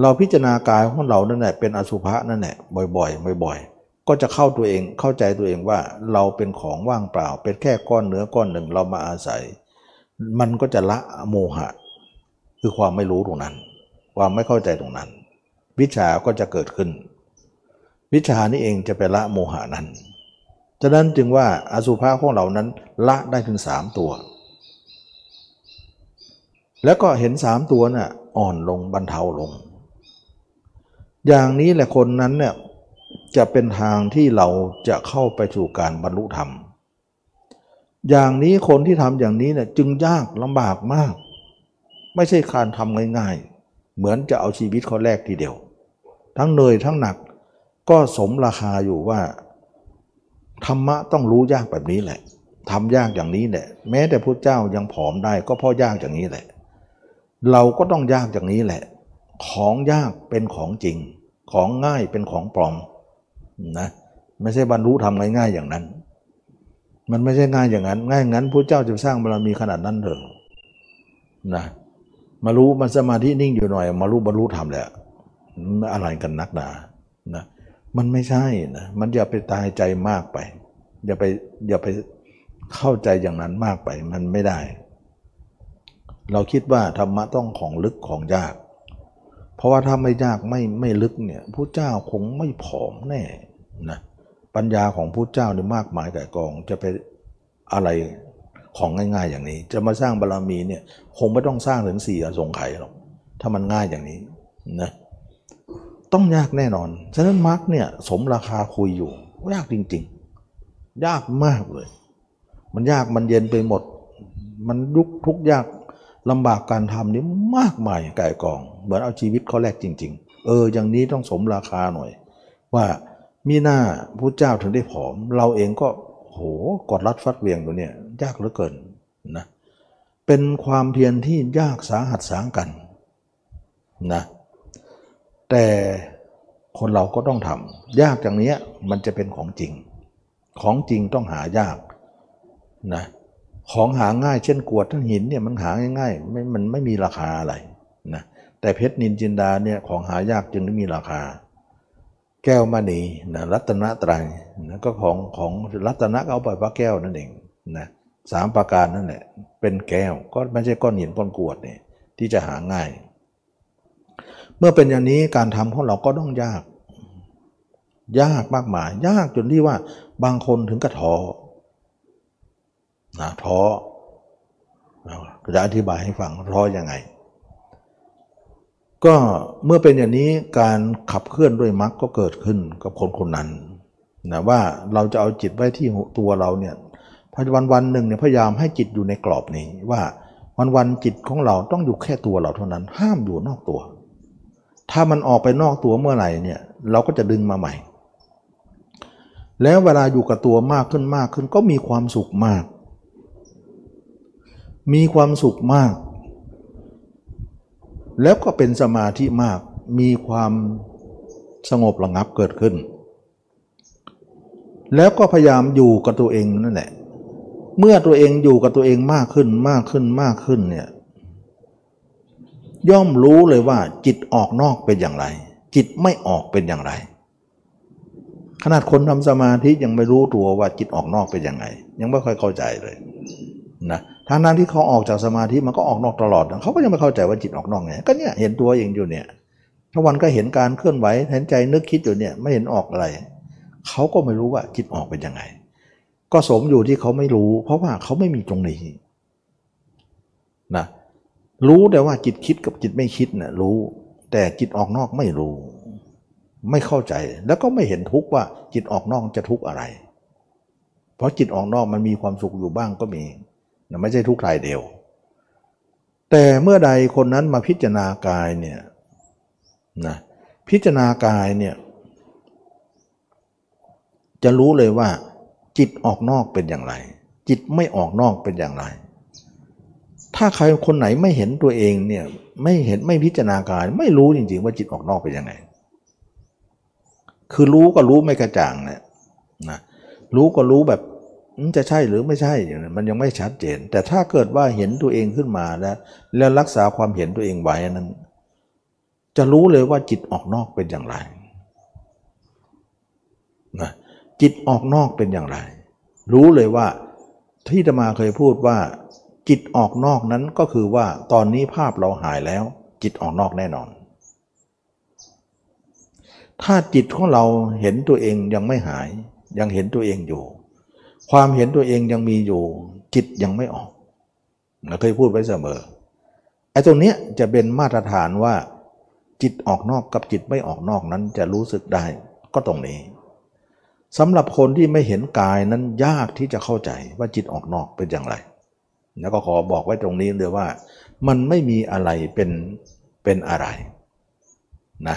เราพิจารณากายของเรานั่นแหละเป็นอสุภะนั่นแหละบ่อยๆบ่อย ๆ ก็จะเข้าตัวเองเข้าใจตัวเองว่าเราเป็นของว่างเปล่า เป็นแค่ก้อนเนื้อก้อนหนึ่งเรามาอาศัย มันก็จะละโมหะ คือความไม่รู้ตรงนั้น ความไม่เข้าใจตรงนั้น วิชาก็จะเกิดขึ้น วิชานี้เองจะไปละโมหะนั้นฉะนั้นจึงว่าอสุภะของเรานั้นละได้ถึงสามตัว แล้วก็เห็นสามตัวน่ะอ่อนลงบรรเทาลง อย่างนี้แหละคนนั้นเนี่ยจะเป็นทางที่เราจะเข้าไปสู่การบรรลุธรรม อย่างนี้คนที่ทำอย่างนี้เนี่ยจึงยากลำบากมาก ไม่ใช่การทำง่าย ๆ เหมือนจะเอาชีวิตเขาแรกทีเดียว ทั้งเหนื่อยทั้งหนักก็สมราคาอยู่ว่าธรรมะต้องรู้ยากแบบนี้แหละทำยากอย่างนี้แหละแม้แต่พระเจ้ายังผอมได้ก็เพราะยากอย่างนี้แหละ เราก็ต้องยากอย่างนี้แหละ ของยากเป็นของจริง ของง่ายเป็นของปลอมนะไม่ใช่บรรลุทำง่ายๆอย่างนั้น มันไม่ใช่ง่ายอย่างนั้น ง่ายอย่างนั้นพระเจ้าจะสร้างบารมีขนาดนั้นเถอะนะมารู้มันสมาธินิ่งอยู่หน่อย มารู้บรรลุธรรมแหล้วอะไรกันนักหนานะมันไม่ใช่นะมันอย่าไปตายใจมากไป อย่าไปอย่าไปเข้าใจอย่างนั้นมากไปมันไม่ได้ เราคิดว่าธรรมะต้องของลึกของยาก เพราะว่าถ้าไม่ยากไม่ไม่ลึกเนี่ยผู้เจ้าคงไม่ผอมแน่นะปัญญาของผู้เจ้าเนี่ยมากมายแต่กองจะไปอะไรของง่ายๆอย่างนี้ จะมาสร้างบารรมีเนี่ยคงไม่ต้องสร้างถึงสี่อสงไขยหรอกถ้ามันง่ายอย่างนี้นะต้องยากแน่นอน ฉะนั้นมาร์กเนี่ยสมราคาคุยอยู่ยากจริง ๆ ยากมากเลย มันยากมันเย็นไปหมด มันยุกทุกยาก ลำบากการทำนี่มากมายไก่กอง เหมือนเอาชีวิตเขาแลกจริง ๆ เออ อย่างนี้ต้องสมราคาหน่อย ว่ามีหน้าพระเจ้าถึงได้ผอม เราเองก็โหกดรัดฟัดเวียงตัวเนี่ยยากเหลือเกินนะเป็นความเพียรที่ยากสาหัสสางกันนะแต่คนเราก็ต้องทำยากอย่างนี้มันจะเป็นของจริง ของจริงต้องหายากนะ ของหาง่ายเช่นกวดทั้งหินเนี่ยมันหาง่ายๆไม่มันไม่มีราคาอะไรนะแต่เพชรนินจินดาเนี่ยของหายากจึงไม่มีราคา แก้วมณีนะรัตนตรัยนะก็ของของรัตนะเอาไปพระแก้วนั่นเองนะสามประการนั่นแหละเป็นแก้วก็ไม่ใช่ก้อนหินก้อนกวดเนี่ยที่จะหาง่าย เมื่อเป็นอย่างนี้การทำของเราก็ต้องยาก ยากมากมายยากจนที่ว่าบางคนถึงกระทอ นะท้อจะอธิบายให้ฟังท้อยังไง ก็เมื่อเป็นอย่างนี้การขับเคลื่อนด้วยมรรคก็เกิดขึ้นกับคนคนนั้นนะว่าเราจะเอาจิตไว้ที่ตัวเราเนี่ยพวันวันหนึ่งเนี่ยพยายามให้จิตอยู่ในกรอบนี้ว่าวันวันจิตของเราต้องอยู่แค่ตัวเราเท่านั้น ห้ามอยู่นอกตัว ถ้ามันออกไปนอกตัวเมื่อไหร่เนี่ยเราก็จะดึงมาใหม่ แล้วเวลาอยู่กับตัวมากขึ้นมากขึ้นก็มีความสุขมาก มีความสุขมาก แล้วก็เป็นสมาธิมาก มีความสงบระงับเกิดขึ้น แล้วก็พยายามอยู่กับตัวเองนั่นแหละ เมื่อตัวเองอยู่กับตัวเองมากขึ้นมากขึ้นมากขึ้นเนี่ยย่อมรู้เลยว่าจิตออกนอกเป็นอย่างไร จิตไม่ออกเป็นอย่างไร ขนาดคนทำสมาธิยังไม่รู้ตัวว่าจิตออกนอกเป็นย่างไรยังไม่ค่อยเข้าใจเลย นะทางนั้นที่เขาออกจากสมาธิมันก็ออกนอกตลอดเขาก็ยังไม่เข้าใจว่าจิตออกนอกไงก็เนี่ยเห็นตัวเองอยู่เนี่ยทุกวันก็เห็นการเคลื่อนไหวเห็นใจนึกคิดอยู่เนี่ยไม่เห็นออกอะไรเขาก็ไม่รู้ว่าจิตออกเป็นยังไง ก็สมอยู่ที่เขาไม่รู้ เพราะว่าเขาไม่มีตรงนี้นะรู้แต่ว่าจิตคิดกับจิตไม่คิดเนะ่ะรู้ แต่จิตออกนอกไม่รู้ ไม่เข้าใจแล้วก็ไม่เห็นทุกข์ว่าจิตออกนอกจะทุกข์อะไร เพราะจิตออกนอกมันมีความสุขอยู่บ้างก็มี ไม่ใช่ทุกรายเดียว แต่เมื่อใดคนนั้นมาพิจารณากายเนี่ยนะพิจารณากายเนี่ยจะรู้เลยว่า จิตออกนอกเป็นอย่างไร จิตไม่ออกนอกเป็นอย่างไร ถ้าใครคนไหนไม่เห็นตัวเองเนี่ยไม่เห็นไม่พิจารณากาย ไม่รู้จริงๆว่าจิตออกนอกเป็นยังไง คือรู้ก็รู้ไม่กระจ่างเนี่ยนะรู้ก็รู้แบบ จะใช่หรือไม่ใช่มันยังไม่ชัดเจน แต่ถ้าเกิดว่าเห็นตัวเองขึ้นมาแล้ว แล้วรักษาความเห็นตัวเองไว้นั้น จะรู้เลยว่าจิตออกนอกเป็นอย่างไรนะจิตออกนอกเป็นอย่างไร รู้เลยว่าที่ธรรมาเคยพูดว่า จิตออกนอกนั้นก็คือว่าตอนนี้ภาพเราหายแล้ว จิตออกนอกแน่นอน ถ้าจิตของเราเห็นตัวเองยังไม่หาย ยังเห็นตัวเองอยู่ ความเห็นตัวเองยังมีอยู่ จิตยังไม่ออกเราเคยพูดไว้เสมอไอ้ตรงนี้จะเป็นมาตรฐานว่า จิตออกนอกกับจิตไม่ออกนอกนั้นจะรู้สึกได้ก็ตรงนี้สำหรับคนที่ไม่เห็นกายนั้นยากที่จะเข้าใจว่าจิตออกนอกเป็นอย่างไร แล้วก็ขอบอกไว้ตรงนี้เลยว่า มันไม่มีอะไรเป็นเป็นอะไรนะ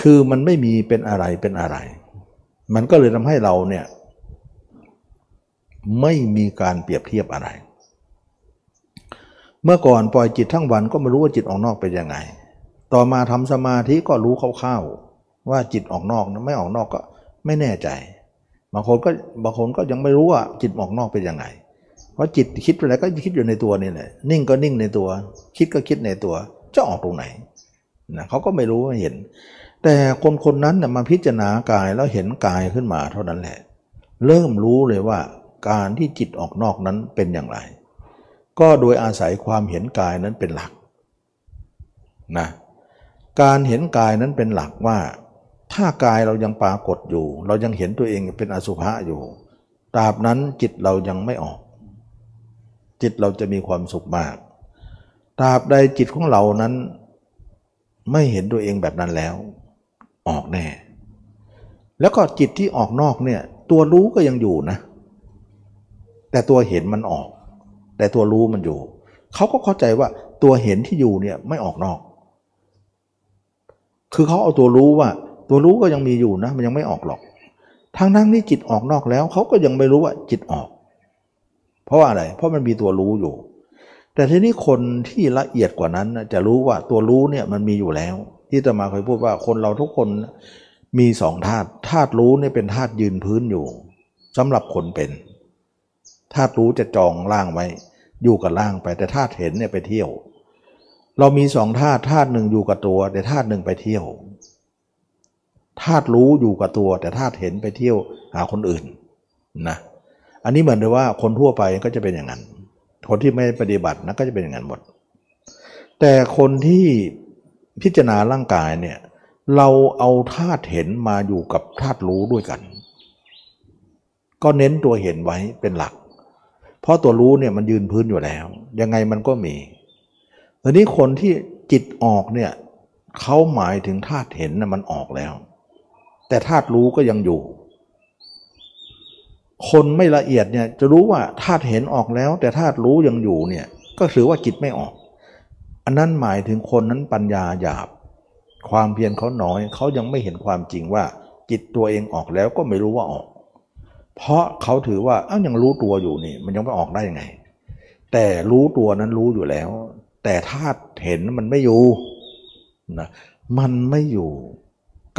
คือมันไม่มีเป็นอะไรเป็นอะไร มันก็เลยทำให้เราเนี่ย ไม่มีการเปรียบเทียบอะไร เมื่อก่อนปล่อยจิตทั้งวันก็ไม่รู้ว่าจิตออกนอกเป็นยังไง ต่อมาทำสมาธิก็รู้คร่าวๆว่าจิตออกนอกไม่ออกนอกก็ไม่แน่ใจ บางคนก็บางคนก็ยังไม่รู้ว่าจิตออกนอกเป็นยังไง เพราะจิตคิดอะไรก็คิดอยู่ในตัวนี่แหละนิ่งก็นิ่งในตัว คิดก็คิดในตัวจะออกตรงไหนนะเขาก็ไม่รู้ว่เห็น แต่คนคนนั้นนะมาพิจารณากายแล้วเห็นกายขึ้นมาเท่านั้นแหละ เริ่มรู้เลยว่า การที่จิตออกนอกนั้นเป็นอย่างไร ก็โดยอาศัยความเห็นกายนั้นเป็นหลักนะการเห็นกายนั้นเป็นหลักว่า ถ้ากายเรายังปรากฏอยู่ เรายังเห็นตัวเองเป็นอสุภะอยู่ตราบนั้นจิตเรายังไม่ออก จิตเราจะมีความสุขมากตราบใดจิตของเรานั้นไม่เห็นตัวเองแบบนั้นแล้ว ออกแน่ แล้วก็จิตที่ออกนอกเนี่ย ตัวรู้ก็ยังอยู่นะ แต่ตัวเห็นมันออก แต่ตัวรู้มันอยู่ เขาก็เข้าใจว่าตัวเห็นที่อยู่เนี่ยไม่ออกนอก คือเขาเอาตัวรู้ว่า ตัวรู้ก็ยังมีอยู่นะ มันยังไม่ออกหรอกทางนั้นนี่จิตออกนอกแล้วเขาก็ยังไม่รู้ว่าจิตออก เพราะว่าอะไร เพราะมันมีตัวรู้อยู่ แต่ทีนี้คนที่ละเอียดกว่านั้นจะรู้ว่าตัวรู้เนี่ยมันมีอยู่แล้ว ที่ตมาเคยพูดว่าคนเราทุกคนมีสองธาตุธาตุรู้เนี่ยเป็นธาตุยืนพื้นอยู่สำหรับคนเป็น ธาตุรู้จะจองล่างไว้ อยู่กับล่างไปแต่ธาตุเห็นเนี่ยไปเที่ยว เรามีสองธาตุธาตุหนึ่งอยู่กับตัว แต่ธาตุหนึ่งไปเที่ยวธาตุรู้อยู่กับตัว แต่ธาตุเห็นไปเที่ยวหาคนอื่นนะอันนี้เหมือนเลยว่าคนทั่วไปก็จะเป็นอย่างนั้น คนที่ไม่ปฏิบัตินะก็จะเป็นอย่างนั้นหมด แต่คนที่พิจารณาร่างกายเนี่ยเราเอาธาตุเห็นมาอยู่กับธาตุรู้ด้วยกัน ก็เน้นตัวเห็นไว้เป็นหลัก เพราะตัวรู้เนี่ยมันยืนพื้นอยู่แล้ว ยังไงมันก็มีทีนี้คนที่จิตออกเนี่ยเขาหมายถึงธาตุเห็นนะมันออกแล้ว แต่ธาตุรู้ก็ยังอยู่ คนไม่ละเอียดเนี่ยจะรู้ว่าธาตุเห็นออกแล้ว แต่ธาตุรู้ยังอยู่เนี่ยก็ถือว่าจิตไม่ออก อันนั้นหมายถึงคนนั้นปัญญาหยาบ ความเพียรเขาน้อยเขายังไม่เห็นความจริงว่า จิตตัวเองออกแล้วก็ไม่รู้ว่าออก เพราะเขาถือว่าอ้าวยังรู้ตัวอยู่นี่ มันยังไม่ออกได้ยังไง แต่รู้ตัวนั้นรู้อยู่แล้ว แต่ธาตุเห็นมันไม่อยู่นะมันไม่อยู่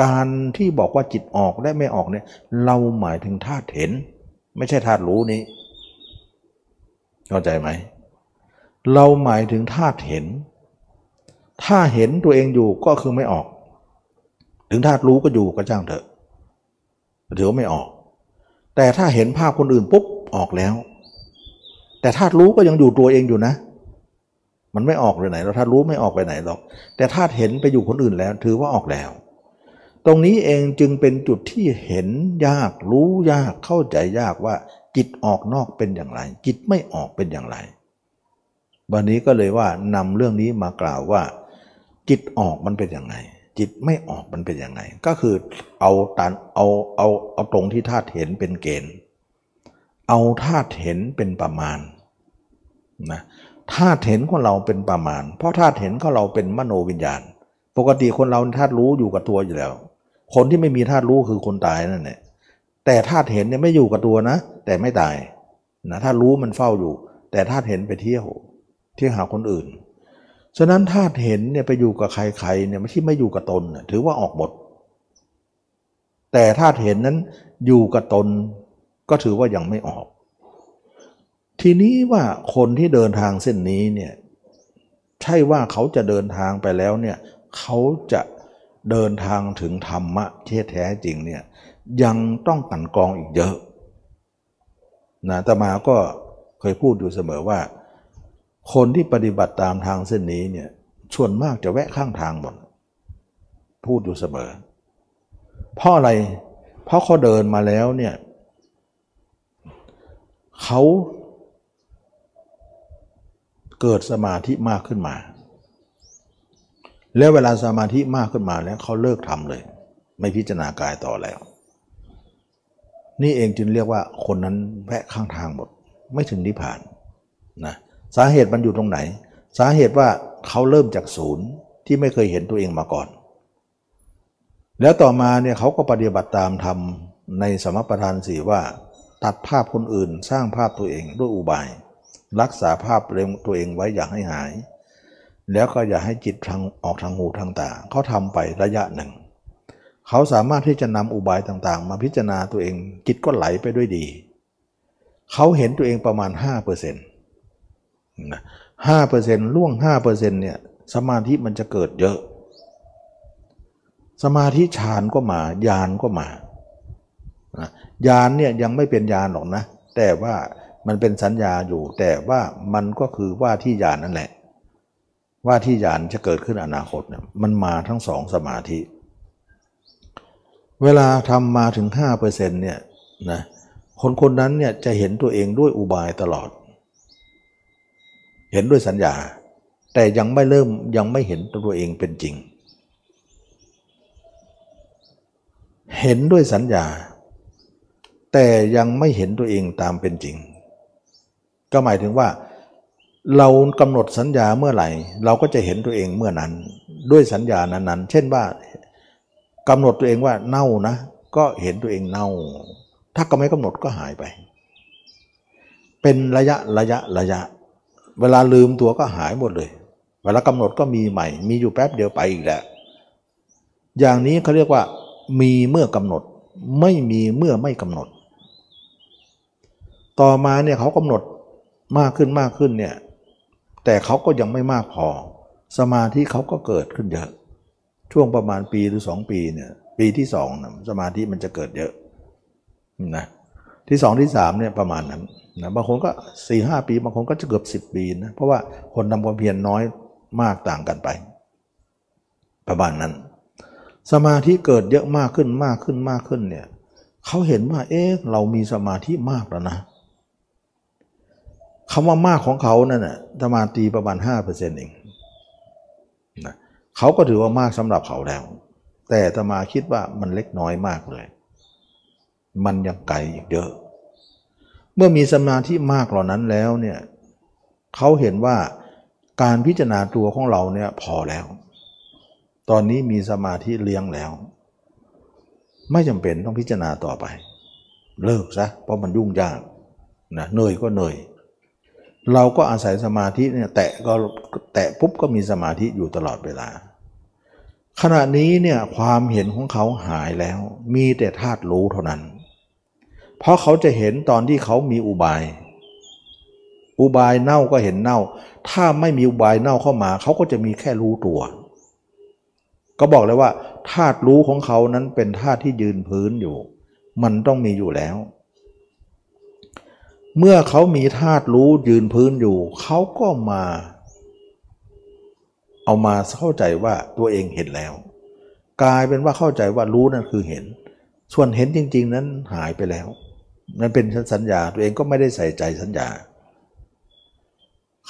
การที่บอกว่าจิตออกและไม่ออกเนี่ย เราหมายถึงธาตุเห็น ไม่ใช่ธาตุรู้นี้เข้าใจไหมเราหมายถึงธาตุเห็น ถ้าเห็นตัวเองอยู่ก็คือไม่ออก ถึงธาตุรู้ก็อยู่ก็จ้างเถอะถือว่าไม่ออก แต่ถ้าเห็นภาพคนอื่นปุ๊บออกแล้ว แต่ธาตุรู้ก็ยังอยู่ตัวเองอยู่นะ มันไม่ออกเลยไหนเราธาตุรู้ไม่ออกไปไหนหรอก แต่ธาตุเห็นไปอยู่คนอื่นแล้ว ถือว่าออกแล้ว ตรงนี้เองจึงเป็นจุดที่เห็นยากรู้ยากเข้าใจยากว่า จิตออกนอกเป็นอย่างไร จิตไม่ออกเป็นอย่างไร วันนี้ก็เลยว่านำเรื่องนี้มากล่าวว่า จิตออกมันเป็นอย่างไร จิตไม่ออกมันเป็นยังไง ก็คือเอาตันเอาเอาเอาตรงที่ธาตุเห็นเป็นเกณฑ์ เอาธาตุเห็นเป็นประมาณนะธาตุเห็นของเราเป็นประมาณ เพราะธาตุเห็นของเราเป็นมโนวิญญาณ ปกติคนเราธาตุรู้อยู่กับตัวอยู่แล้ว คนที่ไม่มีธาตุรู้คือคนตายนั่นแหละแต่ธาตุเห็นเนี่ยไม่อยู่กับตัวนะ แต่ไม่ตายนะถ้ารู้มันเฝ้าอยู่ แต่ธาตุเห็นไปเที่ยวเที่ยวหาคนอื่น ฉะนั้นธาตุเห็นเนี่ยไปอยู่กับใครๆเนี่ยไม่ที่ไม่อยู่กับตนถือว่าออกหมด แต่ธาตุเห็นนั้นอยู่กับตนก็ถือว่ายังไม่ออก ทีนี้ว่าคนที่เดินทางเส้นนี้เนี่ยใช่ว่าเขาจะเดินทางไปแล้วเนี่ยเขาจะเดินทางถึงธรรมะที่แท้จริงเนี่ยยังต้องกันกองอีกเยอะนะตมาก็เคยพูดอยู่เสมอว่า คนที่ปฏิบัติตามทางเส้นนี้เนี่ยส่วนมากจะแวะข้างทางหมด พูดอยู่เสมอ เพราะอะไร เพราะเขาเดินมาแล้วเนี่ยเขาเกิดสมาธิมากขึ้นมา แล้วเวลาสมาธิมากขึ้นมาแล้วเขาเลิกทำเลย ไม่พิจารณากายต่อแล้ว นี่เองจึงเรียกว่าคนนั้นแวะข้างทางหมด ไม่ถึงนิพพานนะ สาเหตุมันอยู่ตรงไหน สาเหตุว่าเขาเริ่มจากศูนย์ที่ไม่เคยเห็นตัวเองมาก่อน แล้วต่อมาเนี่ยเขาก็ปฏิบัติตามธรรมในสมประทานสี่ว่า ตัดภาพคนอื่นสร้างภาพตัวเองด้วยอุบาย รักษาภาพเรตัวเองไว้อย่าให้หาย แล้วก็อย่าให้จิตทางออกทางหูทางตาเขาทำไประยะหนึ่ง เขาสามารถที่จะนำอุบายต่างๆ มาพิจารณาตัวเองจิตก็ไหลไปด้วยดี เขาเห็นตัวเองประมาณ 5%เนะ ห้าเปอร์เซ็นต์ล่วงห้าเปอร์เซ็นต์เนี่ยสมาธิมันจะเกิดเยอะ สมาธิฌานก็มาญาณก็มาญาณเนี่ยยังไม่เป็นญาณหรอกนะ แต่ว่ามันเป็นสัญญาอยู่ แต่ว่ามันก็คือว่าที่ญาณนั่นแหละ ว่าที่ญาณจะเกิดขึ้นอนาคตเนี่ยมันมาทั้งสองสมาธิ เวลาทำมาถึง5%เนี่ยนะคนคนนั้นเนี่ยจะเห็นตัวเองด้วยอุบายตลอด เห็นด้วยสัญญา แต่ยังไม่เริ่มยังไม่เห็นตัวเองเป็นจริง เห็นด้วยสัญญา แต่ยังไม่เห็นตัวเองตามเป็นจริง ก็หมายถึงว่า เรากำหนดสัญญาเมื่อไหร่ เราก็จะเห็นตัวเองเมื่อนั้น ด้วยสัญญานั้นๆ เช่นว่ากำหนดตัวเองว่าเน่านะ ก็เห็นตัวเองเน่า ถ้าก็ไม่กำหนดก็หายไป เป็นระยะระยะระยะ เวลาลืมตัวก็หายหมดเลย เวลากำหนดก็มีใหม่ มีอยู่แป๊บเดียวไปอีกแล้ว อย่างนี้เขาเรียกว่า มีเมื่อกำหนด ไม่มีเมื่อไม่กำหนด ต่อมาเนี่ยเขากำหนดมากขึ้นมากขึ้นเนี่ย แต่เขาก็ยังไม่มากพอ สมาธิเขาก็เกิดขึ้นเยอะ ช่วงประมาณปีหรือสองปีเนี่ย ปีที่สองนะสมาธิมันจะเกิดเยอะนะที่สองที่สามเนี่ยประมาณนั้น นะบางคนก็4ี่หปี บางคนก็จะเกือบ 10 ปีนะเพราะว่าคนทำความเพียรนน้อยมากต่างกันไป ประมาณนั้น สมาธิเกิดเยอะมากขึ้นมากขึ้นมากขึ้นเนี่ยเขาเห็นว่า เอ๊ะเรามีสมาธิมากแล้วนะคำว่ามากของเขานั่นน่ะสมาธิประมาณ5%เองนะเขาก็ถือว่ามากสำหรับเขาแล้ว แต่ตมาคิดว่ามันเล็กน้อยมากเลย มันยังไกลอีกเยอะ เมื่อมีสมาธิมากเหล่านั้นแล้วเนี่ยเขาเห็นว่าการพิจารณาตัวของเราเนี่ยพอแล้ว ตอนนี้มีสมาธิเลี้ยงแล้ว ไม่จำเป็นต้องพิจารณาต่อไป เลิกซะเพราะมันยุ่งยากนะเหนื่อยก็เหนื่อยเราก็อาศัยสมาธิเนี่ยแตะก็แตะปุ๊บก็มีสมาธิอยู่ตลอดเวลา ขณะนี้เนี่ยความเห็นของเขาหายแล้ว มีแต่ธาตุรู้เท่านั้น เพราะเขาจะเห็นตอนที่เขามีอุบาย อุบายเน่าก็เห็นเน่า ถ้าไม่มีอุบายเน่าเข้ามา เขาก็จะมีแค่รู้ตัว ก็บอกเลยว่าธาตุรู้ของเขานั้นเป็นธาตุที่ยืนพื้นอยู่ มันต้องมีอยู่แล้ว เมื่อเขามีธาตุรู้ยืนพื้นอยู่ เขาก็มา เอามาเข้าใจว่าตัวเองเห็นแล้ว กลายเป็นว่าเข้าใจว่ารู้นั่นคือเห็น ส่วนเห็นจริง ๆ นั้นหายไปแล้ว นั่นเป็นสัญญาตัวเองก็ไม่ได้ใส่ใจสัญญา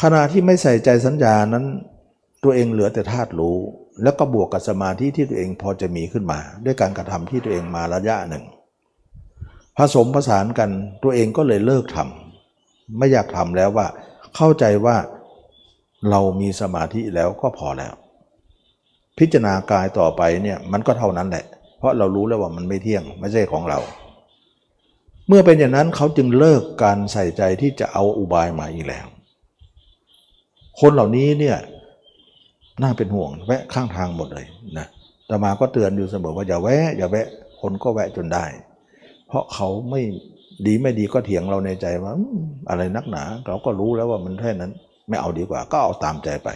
ขณะที่ไม่ใส่ใจสัญญานั้น ตัวเองเหลือแต่ธาตุรู้ แล้วก็บวกกับสมาธิที่ตัวเองพอจะมีขึ้นมา ด้วยการกระทำที่ตัวเองมาระยะหนึ่ง ผสมผสานกันตัวเองก็เลยเลิกทำไม่อยากทำแล้วว่า เข้าใจว่าเรามีสมาธิแล้วก็พอแล้ว พิจารณากายต่อไปเนี่ยมันก็เท่านั้นแหละ เพราะเรารู้แล้วว่ามันไม่เที่ยงไม่ใช่ของเรา เมื่อเป็นอย่างนั้นเขาจึงเลิกการใส่ใจที่จะเอาอุบายมาอีกแล้ว คนเหล่านี้เนี่ยน่าเป็นห่วงแวะข้างทางหมดเลยนะแต่มาก็เตือนอยู่เสมอว่าอย่าแวะอย่าแวะคนก็แวะจนได้ เพราะเขาไม่ดีไม่ดีก็เถียงเราในใจว่าอะไรนักหนา เราก็รู้แล้วว่ามันแค่นั้น ไม่เอาดีกว่า ก็เอาตามใจไป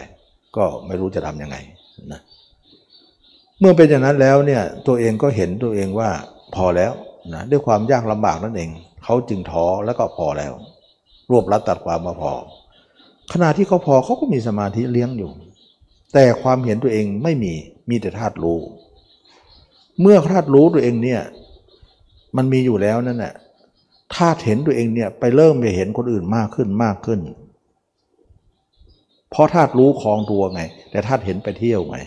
ก็ไม่รู้จะทํำยังไงนะเมื่อเป็นอย่างนั้นแล้วเนี่ยตัวเองก็เห็นตัวเองว่าพอแล้ว นะด้วยความยากลำบากนั่นเองเขาจึงท้อแล้วก็พอแล้ว รวบรัดตัดความมาพอ ขณะที่เขาพอเขาก็มีสมาธิเลี้ยงอยู่ แต่ความเห็นตัวเองไม่มีมีแต่ธาตุรู้ เมื่อธาตุรู้ตัวเองเนี่ยมันมีอยู่แล้วนั่นแหละธาตุเห็นตัวเองเนี่ยไปเริ่มไปเห็นคนอื่นมากขึ้นมากขึ้น เพราะธาตุรู้คลองตัวไง แต่ธาตุเห็นไปเที่ยวไง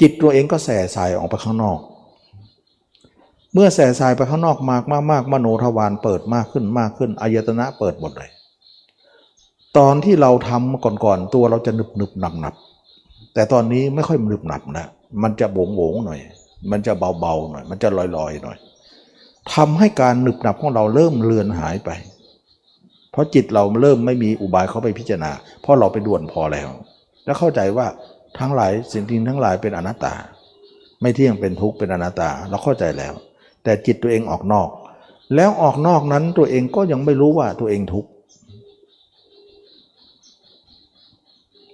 จิตตัวเองก็แส่สายออกไปข้างนอก เมื่อแส่สายไปข้างนอกมากมากมากมโนทวารเปิดมากขึ้นมากขึ้นอายตนะเปิดหมดเลย ตอนที่เราทำก่อนๆตัวเราจะหนึบหนึบหนับหนับแต่ตอนนี้ไม่ค่อยมึบหนับนะมันจะโบงโบงหน่อย มันจะเบาๆหน่อย มันจะลอยๆหน่อยทำให้การหนึบหนับของเราเริ่มเลือนหายไป เพราะจิตเราเริ่มไม่มีอุบายเข้าไปพิจารณา เพราะเราไปด่วนพอแล้ว แล้วเข้าใจว่าทั้งหลายสิ่งทิงทั้งหลายเป็นอนัตตา ไม่เที่ยงเป็นทุกข์เป็นอนัตตา เราเข้าใจแล้ว แต่จิตตัวเองออกนอก แล้วออกนอกนั้นตัวเองก็ยังไม่รู้ว่าตัวเองทุกข์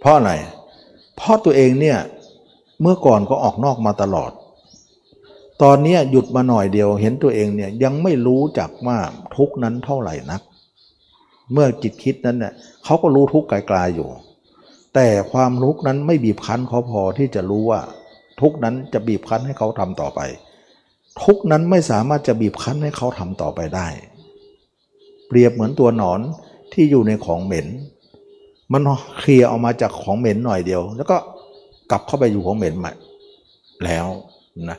เพราะอะไรเพราะตัวเองเนี่ยเมื่อก่อนก็ออกนอกมาตลอด ตอนนี้หยุดมาหน่อยเดียวเห็นตัวเองเนี่ยยังไม่รู้จักว่าทุกนั้นเท่าไหร่นัก เมื่อจิตคิดนั้นเนี่ยเขาก็รู้ทุกไกลๆอยู่ แต่ความทุกนั้นไม่บีบคั้นเขาพอที่จะรู้ว่าทุกนั้นจะบีบคั้นให้เขาทำต่อไป ทุกนั้นไม่สามารถจะบีบคั้นให้เขาทำต่อไปได้ เปรียบเหมือนตัวหนอนที่อยู่ในของเหม็น มันเคลียออกมาจากของเหม็นหน่อยเดียว แล้วก็กลับเข้าไปอยู่ของเหม็นใหม่แล้วนะ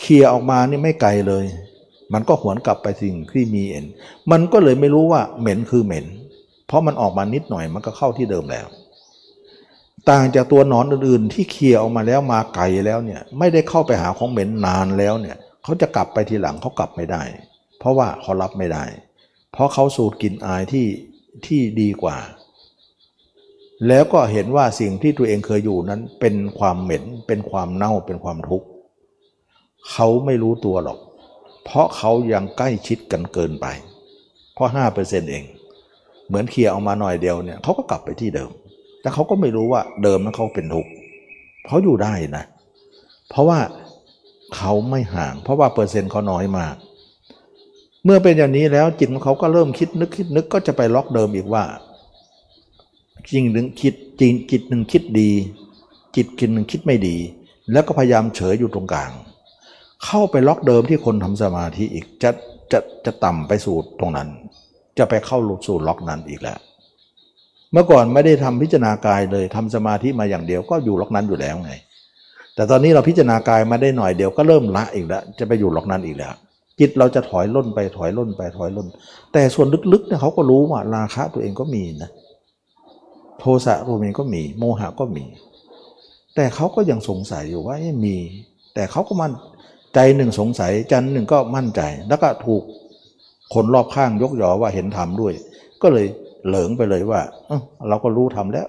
เคลียออกมานี่ไม่ไกลเลย มันก็หวนกลับไปสิ่งที่มีเอ็นมันก็เลยไม่รู้ว่าเหม็นคือเหม็น เพราะมันออกมานิดหน่อยมันก็เข้าที่เดิมแล้ว ต่างจากตัวหนอนอื่นๆ ที่เคลียออกมาแล้วมาไกลแล้วเนี่ยไม่ได้เข้าไปหาของเหม็นนานแล้วเนี่ยเขาจะกลับไปทีหลังเขากลับไม่ได้ เพราะว่าเขารับไม่ได้ เพราะเขาสูดกลิ่นอายที่ที่ดีกว่า แล้วก็เห็นว่าสิ่งที่ตัวเองเคยอยู่นั้นเป็นความเหม็น เป็นความเน่าเป็นความทุกข์เขาไม่รู้ตัวหรอก เพราะเขายังใกล้ชิดกันเกินไป เพราะห้าเปอร์เซนต์เอง เหมือนเคลียร์ออกมาหน่อยเดียวเนี่ยเขาก็กลับไปที่เดิม แต่เขาก็ไม่รู้ว่าเดิมนั้นเขาเป็นทุกข์เขาอยู่ได้นะ เพราะว่าเขาไม่ห่าง เพราะว่าเปอร์เซ็นต์เขาน้อยมาก เมื่อเป็นอย่างนี้แล้วจิตของเขาก็เริ่มคิดนึกคิดนึกก็จะไปล็อกเดิมอีกว่าจริงหนึ่งคิดจริงจิตหนึ่งคิดดี จิตคิดหนึ่งคิดไม่ดี แล้วก็พยายามเฉยอยู่ตรงกลาง เข้าไปล็อกเดิมที่คนทำสมาธิอีกจะจะจะต่ำไปสู่ตรงนั้น จะไปเข้าสู่ล็อกนั้นอีกแล้ว เมื่อก่อนไม่ได้ทำพิจารณากายเลยทำสมาธิมาอย่างเดียวก็อยู่ล็อกนั้นอยู่แล้วไง แต่ตอนนี้เราพิจารณากายมาได้หน่อยเดียวก็เริ่มละอีกแล้วจะไปอยู่ล็อกนั้นอีกแล้วจิตเราจะถอยล่นไปถอยล่นไปถอยล่น แต่ส่วนลึกๆเนี่ยเขาก็รู้ว่าราคะตัวเองก็มีนะโทสะตัวเองก็มี โมหะก็มี แต่เขาก็ยังสงสัยอยู่ว่ามี แต่เขาก็มั่นใจหนึ่งสงสัยจันหนึ่งก็มั่นใจ แล้วก็ถูกคนรอบข้างยกยอว่าเห็นธรรมด้วย ก็เลย เหลิงไปเลยว่าเราก็รู้ธรรมแล้ว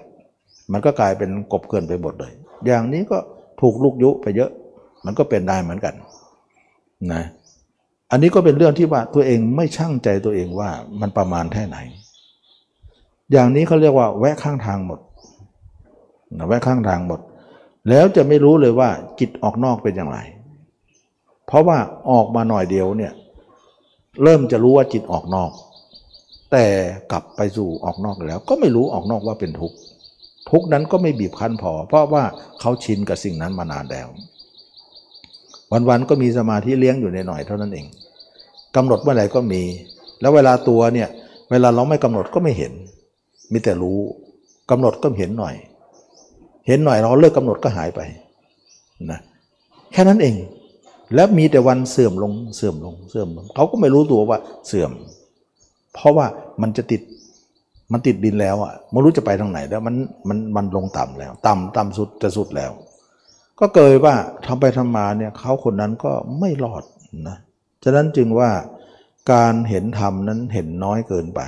มันก็กลายเป็นกบเกินไปหมดเลย อย่างนี้ก็ถูกลูกยุไปเยอะ มันก็เป็นได้เหมือนกันนะอันนี้ก็เป็นเรื่องที่ว่าตัวเองไม่ช่างใจตัวเองว่ามันประมาณแค่ไหน อย่างนี้เขาเรียกว่า แวะข้างทางหมดแวะข้างทางหมด แล้วจะไม่รู้เลยว่าจิตออกนอกเป็นอย่างไร เพราะว่าออกมาหน่อยเดียวเนี่ยเริ่มจะรู้ว่าจิตออกนอก แต่กลับไปสู่ออกนอกแล้ว ก็ไม่รู้ออกนอกว่าเป็นทุกข์ทุกข์นั้นก็ไม่บีบคั้นพอ เพราะว่าเขาชินกับสิ่งนั้นมานานแล้ว วันๆก็มีสมาธิเลี้ยงอยู่ในหน่อยเท่านั้นเองกำหนดเมื่อไหร่ก็มี แล้วเวลาตัวเนี่ยเวลาเราไม่กำหนดก็ไม่เห็น มีแต่รู้กำหนดก็เห็นหน่อย เห็นหน่อยเราเลิกกำหนดก็หายไปนะแค่นั้นเอง แล้วมีแต่วันเสื่อมลงเสื่อมลงเสื่อมลงเขาก็ไม่รู้ตัวว่าเสื่อม เพราะว่ามันจะติดมันติดดินแล้วอะไม่รู้จะไปทางไหนแล้วมันมันมันลงต่ำแล้ว ต่ำต่ำสุดจะสุดแล้ว ก็เกิดว่าทำไปทำมาเนี่ยเขาคนนั้นก็ไม่รอดนะฉะนั้นจึงว่าการเห็นธรรมนั้นเห็นน้อยเกินไป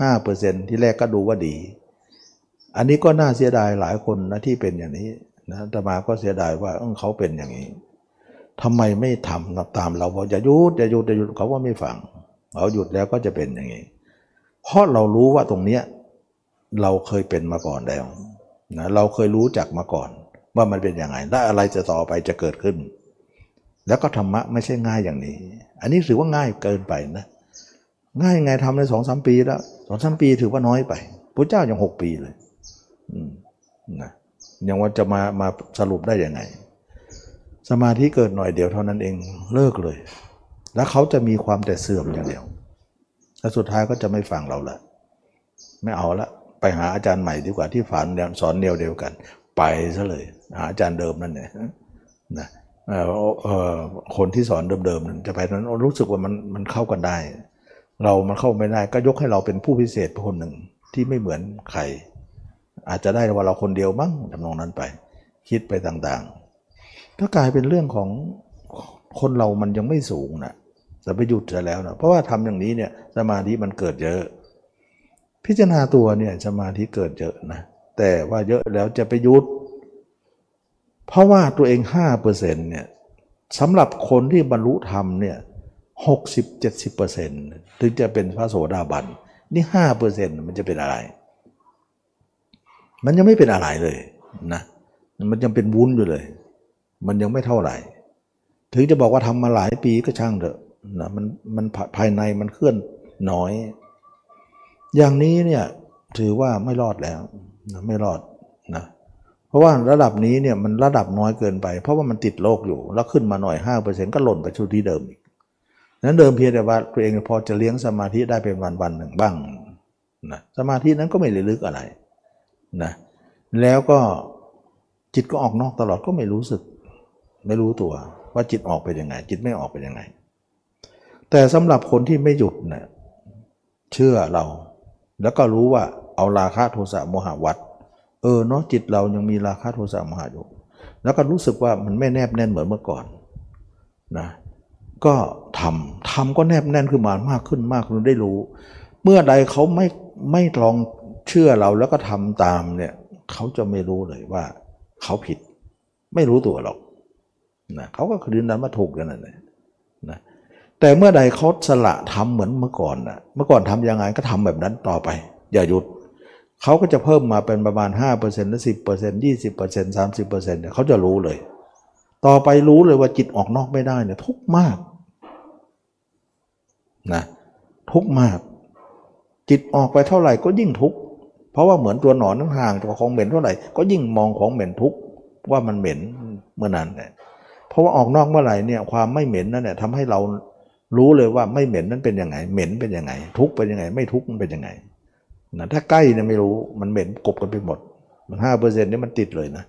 5%ที่แรกก็ดูว่าดี อันนี้ก็น่าเสียดายหลายคนนะที่เป็นอย่างนี้นะแต่มาก็เสียดายว่าเออเขาเป็นอย่างนี้ทำไมไม่ทำตามเราบอกอย่าหยุดอย่าหยุดอย่าหยุดเขาว่าไม่ฟัง เขาหยุดแล้วก็จะเป็นอย่างนี้ เพราะเรารู้ว่าตรงเนี้ยเราเคยเป็นมาก่อนแล้วนะเราเคยรู้จักมาก่อน ว่ามันเป็นยังไงและอะไรจะต่อไปจะเกิดขึ้น แล้วก็ธรรมะไม่ใช่ง่ายอย่างนี้ อันนี้ถือว่าง่ายเกินไปนะ ง่ายยังไงทำในสองสามปีแล้วสองสามปีถือว่าน้อยไปพระเจ้ายังหกปีเลยนะยังว่าจะมามาสรุปได้ยังไง สมาธิเกิดหน่อยเดียวเท่านั้นเองเลิกเลย แล้วเขาจะมีความแต่เสื่อมอย่างเดียว แล้วสุดท้ายก็จะไม่ฟังเราละไม่เอาละไปหาอาจารย์ใหม่ดีกว่าที่ฝันสอนเดียวเดียวกัน ไปซะเลย หาอาจารย์เดิมนั่นเนี่ยนะคนที่สอนเดิมๆนั้นจะไปนั้นรู้สึกว่ามันมันเข้ากันได้ เรามันเข้าไม่ได้ก็ยกให้เราเป็นผู้พิเศษคนหนึ่งที่ไม่เหมือนใคร อาจจะได้ว่าเราคนเดียวมั้งทำนองนั้นไป คิดไปต่างๆ ก็กลายเป็นเรื่องของคนเรามันยังไม่สูงนะ แต่ไปหยุดจะแล้วนะเพราะว่าทำอย่างนี้เนี่ยสมาธิมันเกิดเยอะ พิจารณาตัวเนี่ยสมาธิเกิดเยอะนะแต่ว่าเยอะแล้วจะไปหยุด เพราะว่าตัวเอง5%เนี่ยสำหรับคนที่บรรลุธรรมเนี่ยหกสิบเจ็ดสิบเปอร์เซ็นต์ถึงจะเป็นพระโสดาบันนี่ห้าเปอร์เซ็นต์มันจะเป็นอะไร มันยังไม่เป็นอะไรเลยนะมันยังเป็นวุ้นอยู่เลย มันยังไม่เท่าไหร่ ถึงจะบอกว่าทำมาหลายปีก็ช่างเถอะ นะมันมันภายในมันเคลื่อนน้อย อย่างนี้เนี่ยถือว่าไม่รอดแล้วนะไม่รอดนะเพราะว่าระดับนี้เนี่ยมันระดับน้อยเกินไป เพราะว่ามันติดโลกอยู่ แล้วขึ้นมาหน่อย5%ก็หล่นไปชุดที่เดิมอีกนั้นเดิมเพียงแต่ว่าตัวเองพอจะเลี้ยงสมาธิได้เป็นวันวันหนึ่งบ้างนะสมาธินั้นก็ไม่ลึกอะไรนะแล้วก็จิตก็ออกนอกตลอดก็ไม่รู้สึก ไม่รู้ตัวว่าจิตออกไปยังไง จิตไม่ออกไปยังไง แต่สำหรับคนที่ไม่หยุดเนะี่ยเชื่อเรา แล้วก็รู้ว่าเอาราคะโทสะโมหะวัดเออเนาะจิตเรายังมีราคะโทสะโมหะอยู่ แล้วก็รู้สึกว่ามันไม่แนบแน่นเหมือนเมื่อก่อนนะก็ทำทำก็แนบแน่นขึ้นมามากขึ้นมากขึ้นได้รู้ เมื่อใดเขาไม่ไม่ลองเชื่อเราแล้วก็ทำตามเนี่ยเขาจะไม่รู้เลยว่าเขาผิด ไม่รู้ตัวหรอกนะเขาก็คืนนั้นมาถูกกันนั่นแหละนะ แต่เมื่อใดเขาสละทำเหมือนเมื่อก่อนนะเมื่อก่อนทำยังไงก็ทำแบบนั้นต่อไป อย่าหยุดเขาก็จะเพิ่มมาเป็นประมาณ 5%หรือ 10% 20% 30%เนี่ยเขาจะรู้เลย ต่อไปรู้เลยว่าจิตออกนอกไม่ได้เนี่ยทุกมากนะทุกมาก จิตออกไปเท่าไหร่ก็ยิ่งทุกเพราะว่าเหมือนตัวหนอนนั่งห่างจากของเหม็นเท่าไหร่ก็ยิ่งมองของเหม็นทุกว่ามันเหม็นเมื่อนั้นเนี่ยเพราะว่าออกนอกเมื่อไหร่เนี่ยความไม่เหม็นนั่นเนี่ยทำให้เรา รู้เลยว่าไม่เหม็นนั้นเป็นยังไง เหม็นเป็นยังไง ทุกเป็นยังไง ไม่ทุกมันเป็นยังไงนะถ้าใกล้เนี่ยไม่รู้มันเหม็นกบกันไปหมด มันห้าเปอร์เซ็นต์นี่มันติดเลยนะ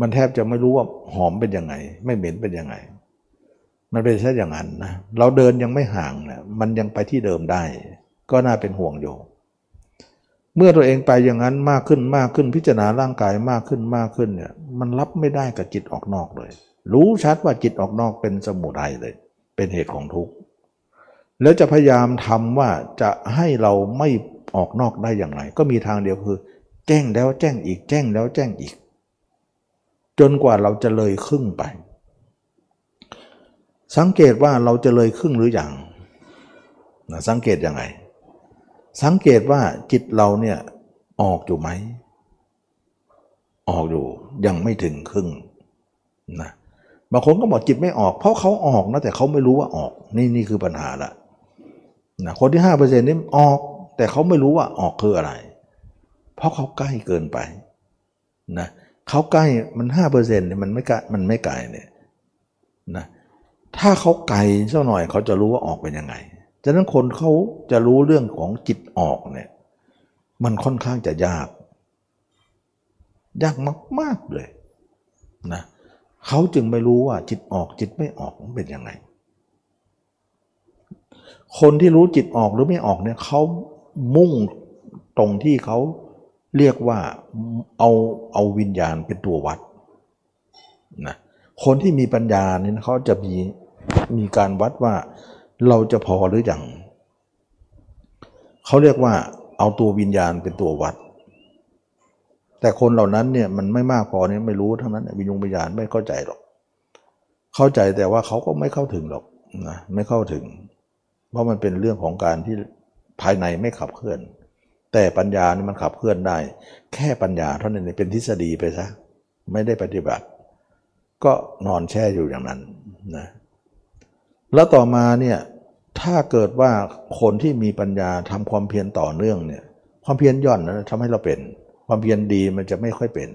มันแทบจะไม่รู้ว่าหอมเป็นยังไง ไม่เหม็นเป็นยังไง มันเป็นแค่อย่างนั้นนะเราเดินยังไม่ห่างนะมันยังไปที่เดิมได้ ก็น่าเป็นห่วงอยู่ เมื่อตัวเองไปอย่างนั้นมากขึ้นมากขึ้นพิจารณาร่างกายมากขึ้นมากขึ้นเนี่ย มันรับไม่ได้กับจิตออกนอกเลย รู้ชัดว่าจิตออกนอกเป็นสมุทัยเลย เป็นเหตุของทุกข์ แล้วจะพยายามทำว่าจะให้เราไม่ออกนอกได้อย่างไร ก็มีทางเดียวคือ แจ้งแล้วแจ้งอีกแจ้งแล้วแจ้งอีก จนกว่าเราจะเลยครึ่งไป สังเกตว่าเราจะเลยครึ่งหรืออยังนะสังเกตยังไง สังเกตว่าจิตเราเนี่ยออกอยู่ไหม ออกอยู่ยังไม่ถึงครึ่งนะบางคนก็บอกจิตไม่ออก เพราะเขาออกนะแต่เขาไม่รู้ว่าออก นี่นี่คือปัญหาละ นะคนที่ห้าเปอร์เซ็นต์นี่ออก แต่เขาไม่รู้ว่าออกคืออะไร เพราะเขาใกล้เกินไปนะเขาใกล้มันห้าเปอร์เซ็นต์เนี่ยมันไม่ไกลมันไม่ไกลเนี่ยนะถ้าเขาไกลสักหน่อยเขาจะรู้ว่าออกเป็นยังไงฉะนั้นคนเขาจะรู้เรื่องของจิตออกเนี่ยมันค่อนข้างจะยาก ยากมาก ๆ เลยนะเขาจึงไม่รู้ว่าจิตออกจิตไม่ออกมันเป็นยังไง คนที่รู้จิตออกหรือไม่ออกเนี่ยเขามุ่งตรงที่เขาเรียกว่าเอาเอาวิญญาณเป็นตัววัดนะคนที่มีปัญญาเนี่ยเขาจะมีมีการวัดว่าเราจะพอหรืออยังเขาเรียกว่าเอาตัววิญญาณเป็นตัววัด แต่คนเหล่านั้นเนี่ยมันไม่มากพอเนี่ยไม่รู้ทั้งนั้นวิญญาณวิญญาณไม่เข้าใจหรอก เข้าใจแต่ว่าเขาก็ไม่เข้าถึงหรอกนะไม่เข้าถึง เพราะมันเป็นเรื่องของการที่ภายในไม่ขับเคลื่อน แต่ปัญญานี่มันขับเคลื่อนได้ แค่ปัญญาเท่านั้นเป็นทฤษฎีไปซะไม่ได้ปฏิบัติ ก็นอนแช่อยู่อย่างนั้นนะแล้วต่อมาเนี่ยถ้าเกิดว่าคนที่มีปัญญาทำความเพียรต่อเนื่องเนี่ยความเพียรย่อนนะทำให้เราเป็น ความเพียรดีมันจะไม่ค่อยเป็น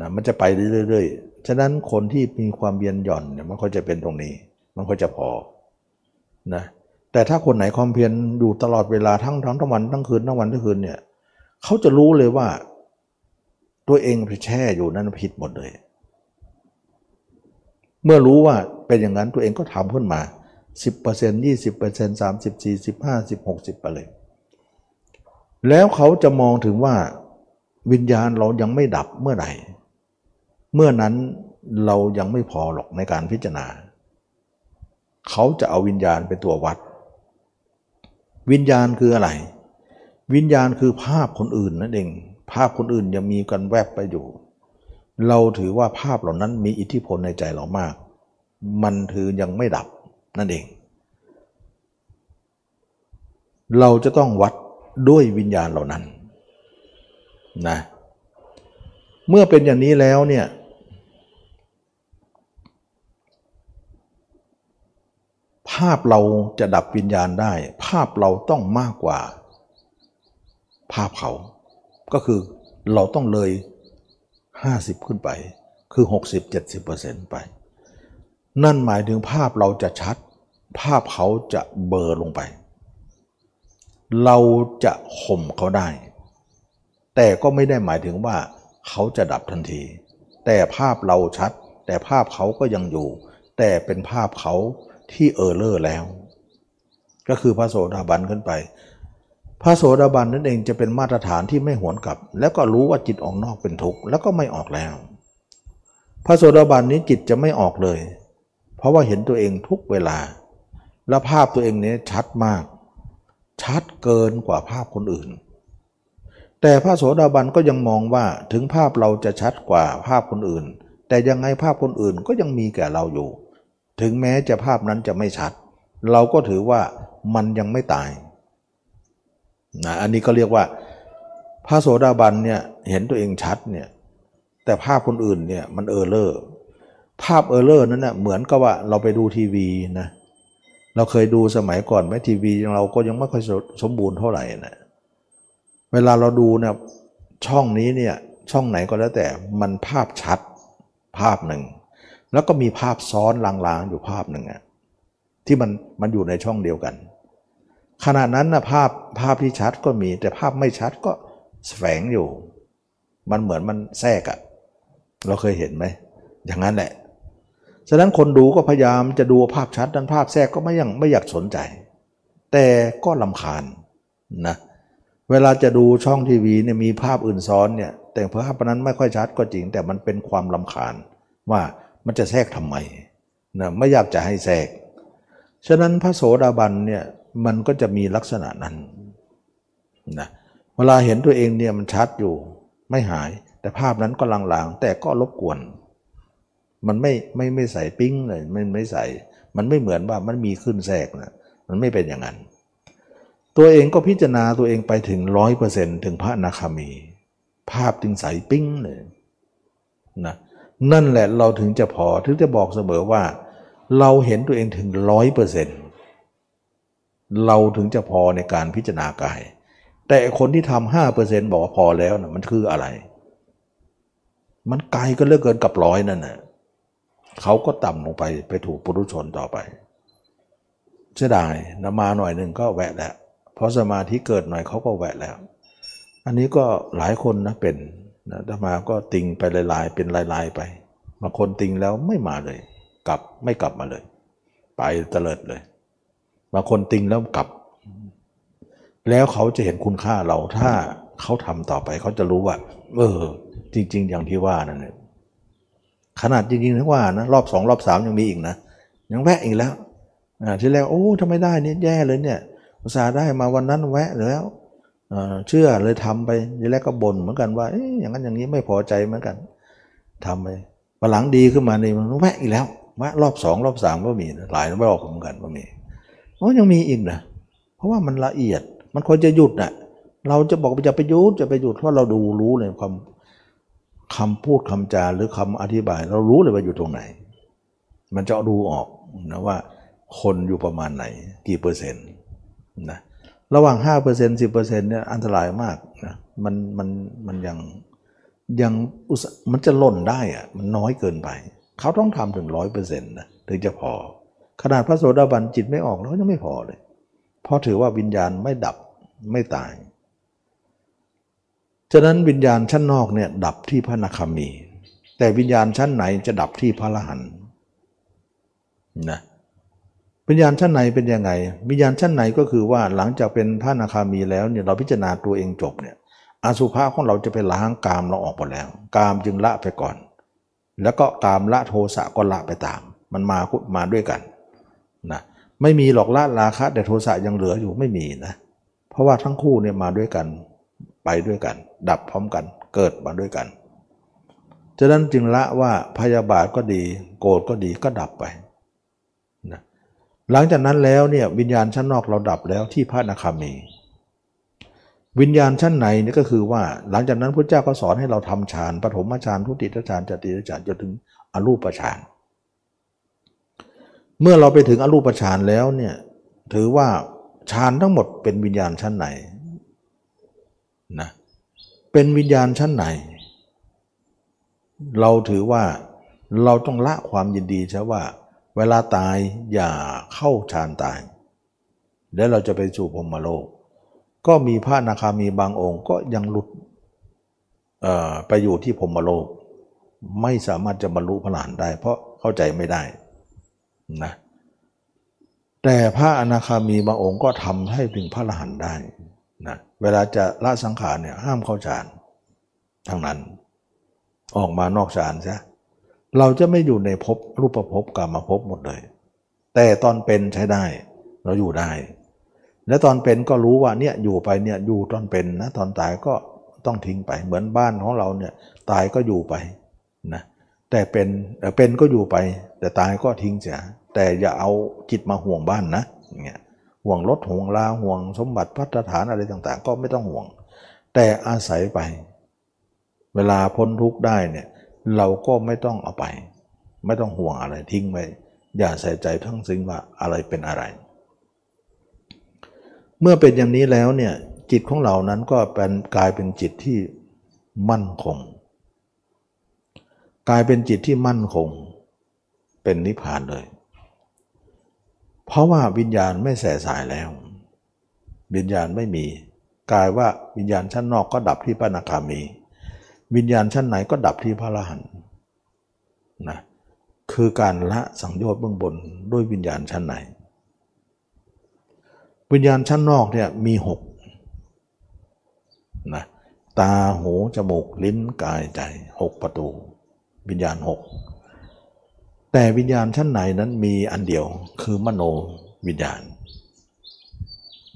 นะมันจะไปเรื่อยๆ ฉะนั้นคนที่มีความเพียรหย่อนเนี่ยมันก็จะเป็นตรงนี้ มันก็จะพอนะ แต่ถ้าคนไหนความเพียรอยู่ตลอดเวลาทั้งทั้งทั้งวันทั้งคืนทั้งวันทั้งคืนเนี่ยเขาจะรู้เลยว่า ตัวเองไปแช่อยู่นั้นผิดหมดเลย เมื่อรู้ว่าเป็นอย่างนั้นตัวเองก็ทำขึ้นมา 10% 20% 30 40 50 60ไปเลย แล้วเขาจะมองถึงว่าวิญญาณเรายังไม่ดับเมื่อไหร่ เมื่อนั้นเรายังไม่พอหรอกในการพิจารณา เขาจะเอาวิญญาณเป็นตัววัด วิญญาณคืออะไร วิญญาณคือภาพคนอื่นนั่นเอง ภาพคนอื่นยังมีกันแวบไปอยู่ เราถือว่าภาพเหล่านั้นมีอิทธิพลในใจเรามาก มันถือยังไม่ดับนั่นเอง เราจะต้องวัดด้วยวิญญาณเหล่านั้นนะเมื่อเป็นอย่างนี้แล้วเนี่ย ภาพเราจะดับวิญญาณได้ ภาพเราต้องมากกว่า ภาพเขา ก็คือเราต้องเลย 50 ขึ้นไป คือ 60-70%ไป นั่นหมายถึงภาพเราจะชัด ภาพเขาจะเบอร์ลงไป เราจะข่มเขาได้ แต่ก็ไม่ได้หมายถึงว่าเขาจะดับทันที แต่ภาพเราชัด แต่ภาพเขาก็ยังอยู่ แต่เป็นภาพเขา ที่เออเลอร์แล้ว ก็คือพระโสดาบันขึ้นไป พระโสดาบันนั่นเองจะเป็นมาตรฐานที่ไม่หวนกลับ แล้วก็รู้ว่าจิตออกนอกเป็นทุกข์แล้วก็ไม่ออกแล้ว พระโสดาบันนี้จิตจะไม่ออกเลย เพราะว่าเห็นตัวเองทุกเวลา และภาพตัวเองนี้ชัดมาก ชัดเกินกว่าภาพคนอื่น แต่พระโสดาบันก็ยังมองว่าถึงภาพเราจะชัดกว่าภาพคนอื่น แต่ยังไงภาพคนอื่นก็ยังมีแก่เราอยู่ ถึงแม้จะภาพนั้นจะไม่ชัด เราก็ถือว่ามันยังไม่ตายนะอันนี้ก็เรียกว่าพระโสดาบันเนี่ยเห็นตัวเองชัดเนี่ยแต่ภาพคนอื่นเนี่ยมันเออเลอร์ภาพเออร์เลอร์นั้นเน่ยเหมือนกับว่าเราไปดูทีวีนะเราเคยดูสมัยก่อนไหมทีวีเราก็ยังไม่ค่อยสมบูรณ์เท่าไหร่นะเวลาเราดูเนี่ยช่องนี้เนี่ยช่องไหนก็แล้วแต่มันภาพชัดภาพหนึ่ง แล้วก็มีภาพซ้อนลางๆอยู่ภาพหนึ่งอะที่มันมันอยู่ในช่องเดียวกัน ขณะนั้นนะภาพภาพที่ชัดก็มีแต่ภาพไม่ชัดก็แฝงอยู่ มันเหมือนมันแทรกอะเราเคยเห็นไหมอย่างนั้นแหละฉะนั้นคนดูก็พยายามจะดูภาพชัดดันภาพแทรกก็ไม่ยังไม่อยากสนใจ แต่ก็ลำคาญนะเวลาจะดูช่องทีวีเนี่ยมีภาพอื่นซ้อนเนี่ยแต่ภาพนั้นไม่ค่อยชัดก็จริง แต่มันเป็นความลำคาญว่า มันจะแทรกทำไมนะไม่อยากจะให้แทรก ฉะนั้นพระโสดาบันเนี่ยมันก็จะมีลักษณะนั้นนะเวลาเห็นตัวเองเนี่ยมันชัดอยู่ไม่หาย แต่ภาพนั้นก็ลางๆ แต่ก็รบกวน มันไม่ไม่ไม่ใส่ปิ้งเลยมันไม่ใส่ มันไม่เหมือนว่ามันมีขึ้นแทรกนะมันไม่เป็นอย่างนั้น ตัวเองก็พิจารณาตัวเองไปถึงร้อยเปอร์เซ็นต์ถึงพระนาคามี ภาพจึงใสปิ้งเลยนะ นั่นแหละเราถึงจะพอถึงจะบอกเสมอว่า เราเห็นตัวเองถึงร้อยเปอร์เซ็นเราถึงจะพอในการพิจารณากาย แต่คนที่ทำห้าเปอร์เซ็นบอกว่าพอแล้วนะมันคืออะไร มันไกลก็เลือกเกินกับร้อยนั่นนะเขาก็ต่ำลงไปไปถูกปุถุชนต่อไปเสียดายนมาหน่อยหนึ่งก็แวะแล้วเพราะสมาธิเกิดหน่อยเขาก็แวะแล้ว อันนี้ก็หลายคนนะเป็น นะธรรมาก็ติงไปลาย ๆ เป็นลาย ๆ ไปบางคนติงแล้วไม่มาเลย กลับไม่กลับมาเลย ไปเตลิดเลยบางคนติงแล้วกลับ แล้วเขาจะเห็นคุณค่าเราถ้าเขาทำต่อไปเขาจะรู้ว่า เออ จริง ๆ อย่างที่ว่านั่นแหละขนาดจริงๆที่ว่านะรอบสองรอบสามยังมีอีกนะยังแวะอีกแล้วอ่าที่แรกโอ้ทำไมได้เนี่ยแย่เลยเนี่ยอุตส่าห์ได้มาวันนั้นแวะแล้ว เชื่อเลยทำไปทีแรกก็บ่นเหมือนกันว่าออย่างนั้นอย่างนี้ไม่พอใจเหมือนกันทำไปวันหลังดีขึ้นมานี่มันแวะอีกแล้วแวะรอบสองรอบสามก็มีหลายรอบเหมือนกันก็มีโอ้ยังมีอีกนะเพราะว่ามันละเอียดมันควรจะหยุดน่ะเราจะบอกว่าจะไปหยุดจะไปหยุดเพราะเราดูรู้เลยความคำพูดคำจาหรือคำอธิบาย เรารู้เลยว่าอยู่ตรงไหน มันจะดูออกนะว่าคนอยู่ประมาณไหน กี่เปอร์เซ็นต์นะ ระหว่าง 5% 10%เนี่ยอันตรายมากนะมันมันมันยังยังมันจะหล่นได้อะมันน้อยเกินไป เขาต้องทำถึงร้อยเปอร์เซ็นต์นะถึงจะพอ ขนาดพระโสดาบันจิตไม่ออกแล้วยังไม่พอเลย เพราะถือว่าวิญญาณไม่ดับไม่ตาย ฉะนั้นวิญญาณชั้นนอกเนี่ยดับที่พระนาคามี แต่วิญญาณชั้นไหนจะดับที่พระอรหันนะ วิญญาณชั้นไหนเป็นยังไงวิญญาณชั้นไหนก็คือว่าหลังจากเป็นพระนาคามีแล้วเนี่ยเราพิจารณาตัวเองจบเนี่ยอาสุภะของเราจะไปล้างกามเราออกหมดแล้ว กามจึงละไปก่อน แล้วก็กามละโทสะก็ละไปตาม มันมามาด้วยกันนะไม่มีหรอกละราคะแต่โทสะยังเหลืออยู่ไม่มีนะเพราะว่าทั้งคู่เนี่ยมาด้วยกันไปด้วยกัน ดับพร้อมกันเกิดมาด้วยกันฉะนั้นจึงละว่าพยาบาทก็ดี โกรธก็ดีก็ดับไป หลังจากนั้นแล้วเนี่ยวิญญาณชั้นนอกเราดับแล้วที่พระนาคามี วิญญาณชั้นไหนนี่ก็คือว่าหลังจากนั้นพระเจ้าก็สอนให้เราทำฌานปฐมฌานทุติยฌานจติยฌานจนถึงอรูปฌานเมื่อเราไปถึงอรูปฌานแล้วเนี่ยถือว่าฌานทั้งหมดเป็นวิญญาณชั้นไหนนะเป็นวิญญาณชั้นไหนเราถือว่าเราต้องละความยินดีใช่ว่า เวลาตายอย่าเข้าฌานตาย แล้วเราจะไปสู่พรมโลก ก็มีพระนาคามีบางองค์ก็ยังหลุดไปอยู่ที่พรมโลก ไม่สามารถจะบรรลุพระหลานได้ เพราะเข้าใจไม่ได้นะแต่พระอนาคามีบางองค์ก็ทำให้ถึงพระอรหันต์ได้นะเวลาจะละสังขารเนี่ยห้ามเข้าฌานทั้งนั้น ออกมานอกฌานใช่ เราจะไม่อยู่ในภพรูปภพกรรมภพหมดเลย แต่ตอนเป็นใช้ได้ เราอยู่ได้ และตอนเป็นก็รู้ว่าเนี่ยอยู่ไปเนี่ยอยู่ตอนเป็นนะตอนตายก็ต้องทิ้งไป เหมือนบ้านของเราเนี่ยตายก็อยู่ไปนะแต่เป็นเป็นก็อยู่ไป แต่ตายก็ทิ้งเสียแต่อย่าเอาจิตมาห่วงบ้านนะอย่างเงี้ยห่วงรถห่วงลาห่วงสมบัติพัฒฐานอะไรต่างๆ ก็ไม่ต้องห่วง แต่อาศัยไป เวลาพ้นทุกข์ได้เนี่ย เราก็ไม่ต้องเอาไป ไม่ต้องห่วงอะไรทิ้งไปอย่าใส่ใจทั้งสิ้นว่าอะไรเป็นอะไร เมื่อเป็นอย่างนี้แล้วเนี่ยจิตของเรานั้นก็เป็นกลายเป็นจิตที่มั่นคง กลายเป็นจิตที่มั่นคง เป็นนิพพานเลย เพราะว่าวิญญาณไม่แส่สายแล้ว วิญญาณไม่มีกลายว่าวิญญาณชั้นนอกก็ดับที่พระนาคามี วิญญาณชั้นไหนก็ดับที่พระอรหันต์นะคือการละสังโยชน์เบื้องบนด้วยวิญญาณชั้นไหน วิญญาณชั้นนอกเนี่ยมีหกนะตาหูจมูกลิ้นกายใจหกประตู วิญญาณหกแต่วิญญาณชั้นไหนนั้นมีอันเดียวคือมโนวิญญาณ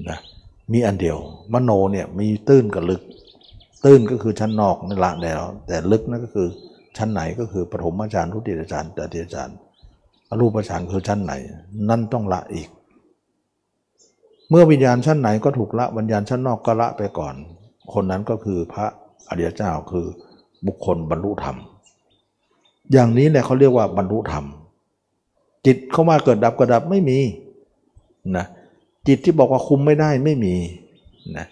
นะมีอันเดียว มโนเนี่ยมีตื้นกับลึก ตื้นก็คือชั้นนอกนั่นละแล้ว แต่ลึกนั่นก็คือชั้นไหนก็คือปฐมฌานทุติยฌานตติยฌานอรูปฌานคือชั้นไหน นั่นต้องละอีก เมื่อวิญญาณชั้นไหนก็ถูกละวิญญาณชั้นนอกก็ละไปก่อน คนนั้นก็คือพระอริยเจ้าคือบุคคลบรรลุธรรม อย่างนี้แหละเขาเรียกว่าบรรลุธรรม จิตเข้ามาเกิดดับกิดดับไม่มีนะจิตที่บอกว่าคุมไม่ได้ไม่มีนะ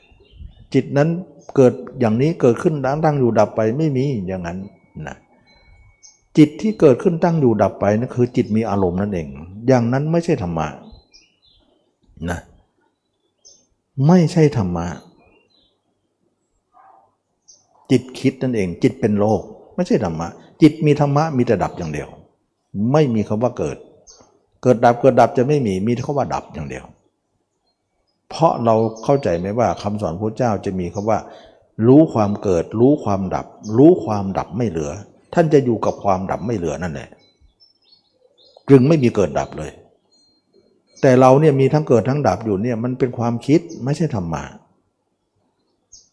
จิตนั้นเกิดอย่างนี้เกิดขึ้นตั้งตั้งอยู่ดับไปไม่มีอย่างนั้นนะจิตที่เกิดขึ้นตั้งอยู่ดับไปนั่นคือ จิตมีอารมณ์นั่นเอง อย่างนั้นไม่ใช่ธรรมะนะไม่ใช่ธรรมะจิตคิดนั่นเอง จิตเป็นโลก ไม่ใช่ธรรมะจิตมีธรรมะมีแต่ดับอย่างเดียว ไม่มีคำว่าเกิด เกิดดับเกิดดับจะไม่มีมีคำว่าดับอย่างเดียว เพราะเราเข้าใจไหมว่าคำสอนพระเจ้าจะมีคำว่า รู้ความเกิด รู้ความดับ รู้ความดับไม่เหลือ ท่านจะอยู่กับความดับไม่เหลือนั่นแหละจึงไม่มีเกิดดับเลย แต่เราเนี่ยมีทั้งเกิดทั้งดับอยู่เนี่ยมันเป็นความคิดไม่ใช่ธรรมะ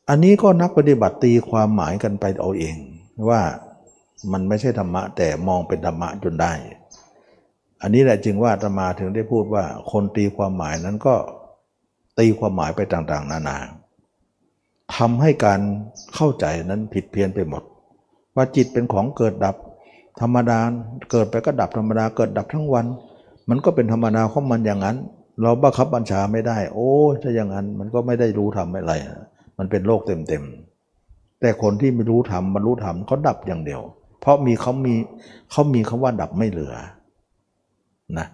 อันนี้ก็นักปฏิบัติตีความหมายกันไปเอาเอง ว่ามันไม่ใช่ธรรมะ แต่มองเป็นธรรมะจนได้ อันนี้แหละจึงว่าธรรมาถึงได้พูดว่าคนตีความหมายนั้นก็ ตีความหมายไปต่างๆ นานาทำให้การเข้าใจนั้นผิดเพี้ยนไปหมด ว่าจิตเป็นของเกิดดับธรรมดาเกิดไปก็ดับธรรมดาเกิดดับทั้งวัน มันก็เป็นธรรมดาของมันอย่างนั้น เราบังคับบัญชาไม่ได้ โอ้ถ้าอย่างนั้นมันก็ไม่ได้รู้ทำอะไร มันเป็นโลกเต็มๆแต่คนที่ไม่รู้ทำมันรู้ทำเขาดับอย่างเดียว เพราะมีเขามีเขามีคำว่าดับไม่เหลือนะ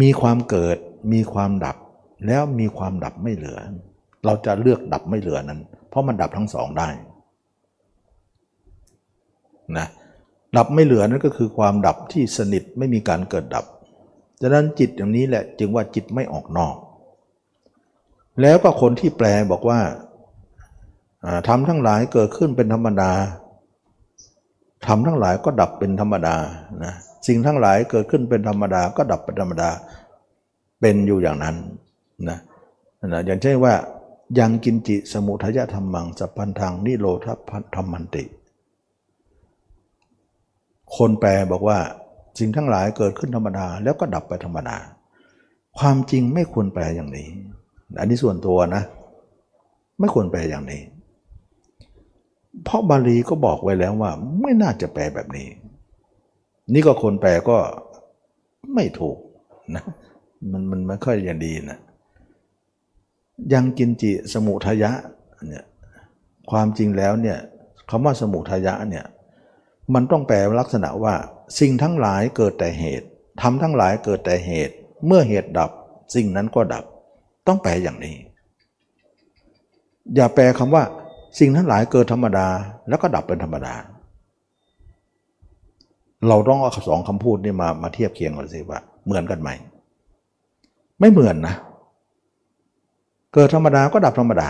มีความเกิดมีความดับ แล้วมีความดับไม่เหลือ เราจะเลือกดับไม่เหลือนั้น เพราะมันดับทั้งสองได้นะดับไม่เหลือนั่นก็คือความดับที่สนิทไม่มีการเกิดดับดังนั้นจิตอย่างนี้แหละจึงว่าจิตไม่ออกนอก แล้วก็คนที่แปลบอกว่าทำทั้งหลายเกิดขึ้นเป็นธรรมดาทำทั้งหลายก็ดับเป็นธรรมดานะสิ่งทั้งหลายเกิดขึ้นเป็นธรรมดาก็ดับเป็นธรรมดาเป็นอยู่อย่างนั้น นะนะอย่างเช่นว่ายังกินจิสมุทยธรรมังสัพพันธังนิโรธธรรมันติ คนแปลบอกว่าสิ่งทั้งหลายเกิดขึ้นธรรมดาแล้วก็ดับไปธรรมดา ความจริงไม่ควรแปลอย่างนี้ อันนี้ส่วนตัวนะ ไม่ควรแปลอย่างนี้ เพราะบาลีก็บอกไว้แล้วว่า ไม่น่าจะแปลแบบนี้ นี่ก็คนแปลก็ไม่ถูกนะ มันมันไม่ค่อยอย่างดีนะ ยังกินจิสมุทยะเนี่ยความจริงแล้วเนี่ยคำว่าสมุทยะเนี่ยมันต้องแปลลักษณะว่า สิ่งทั้งหลายเกิดแต่เหตุทำทั้งหลายเกิดแต่เหตุ เมื่อเหตุดับ สิ่งนั้นก็ดับ ต้องแปลอย่างนี้ อย่าแปลคำว่า สิ่งทั้งหลายเกิดธรรมดา แล้วก็ดับเป็นธรรมดา เราต้องเอาสองคำพูดนี่มามาเทียบเคียงกันสิว่า เหมือนกันไหมไม่เหมือนนะ เกิดธรรมดาก็ดับธรรมดา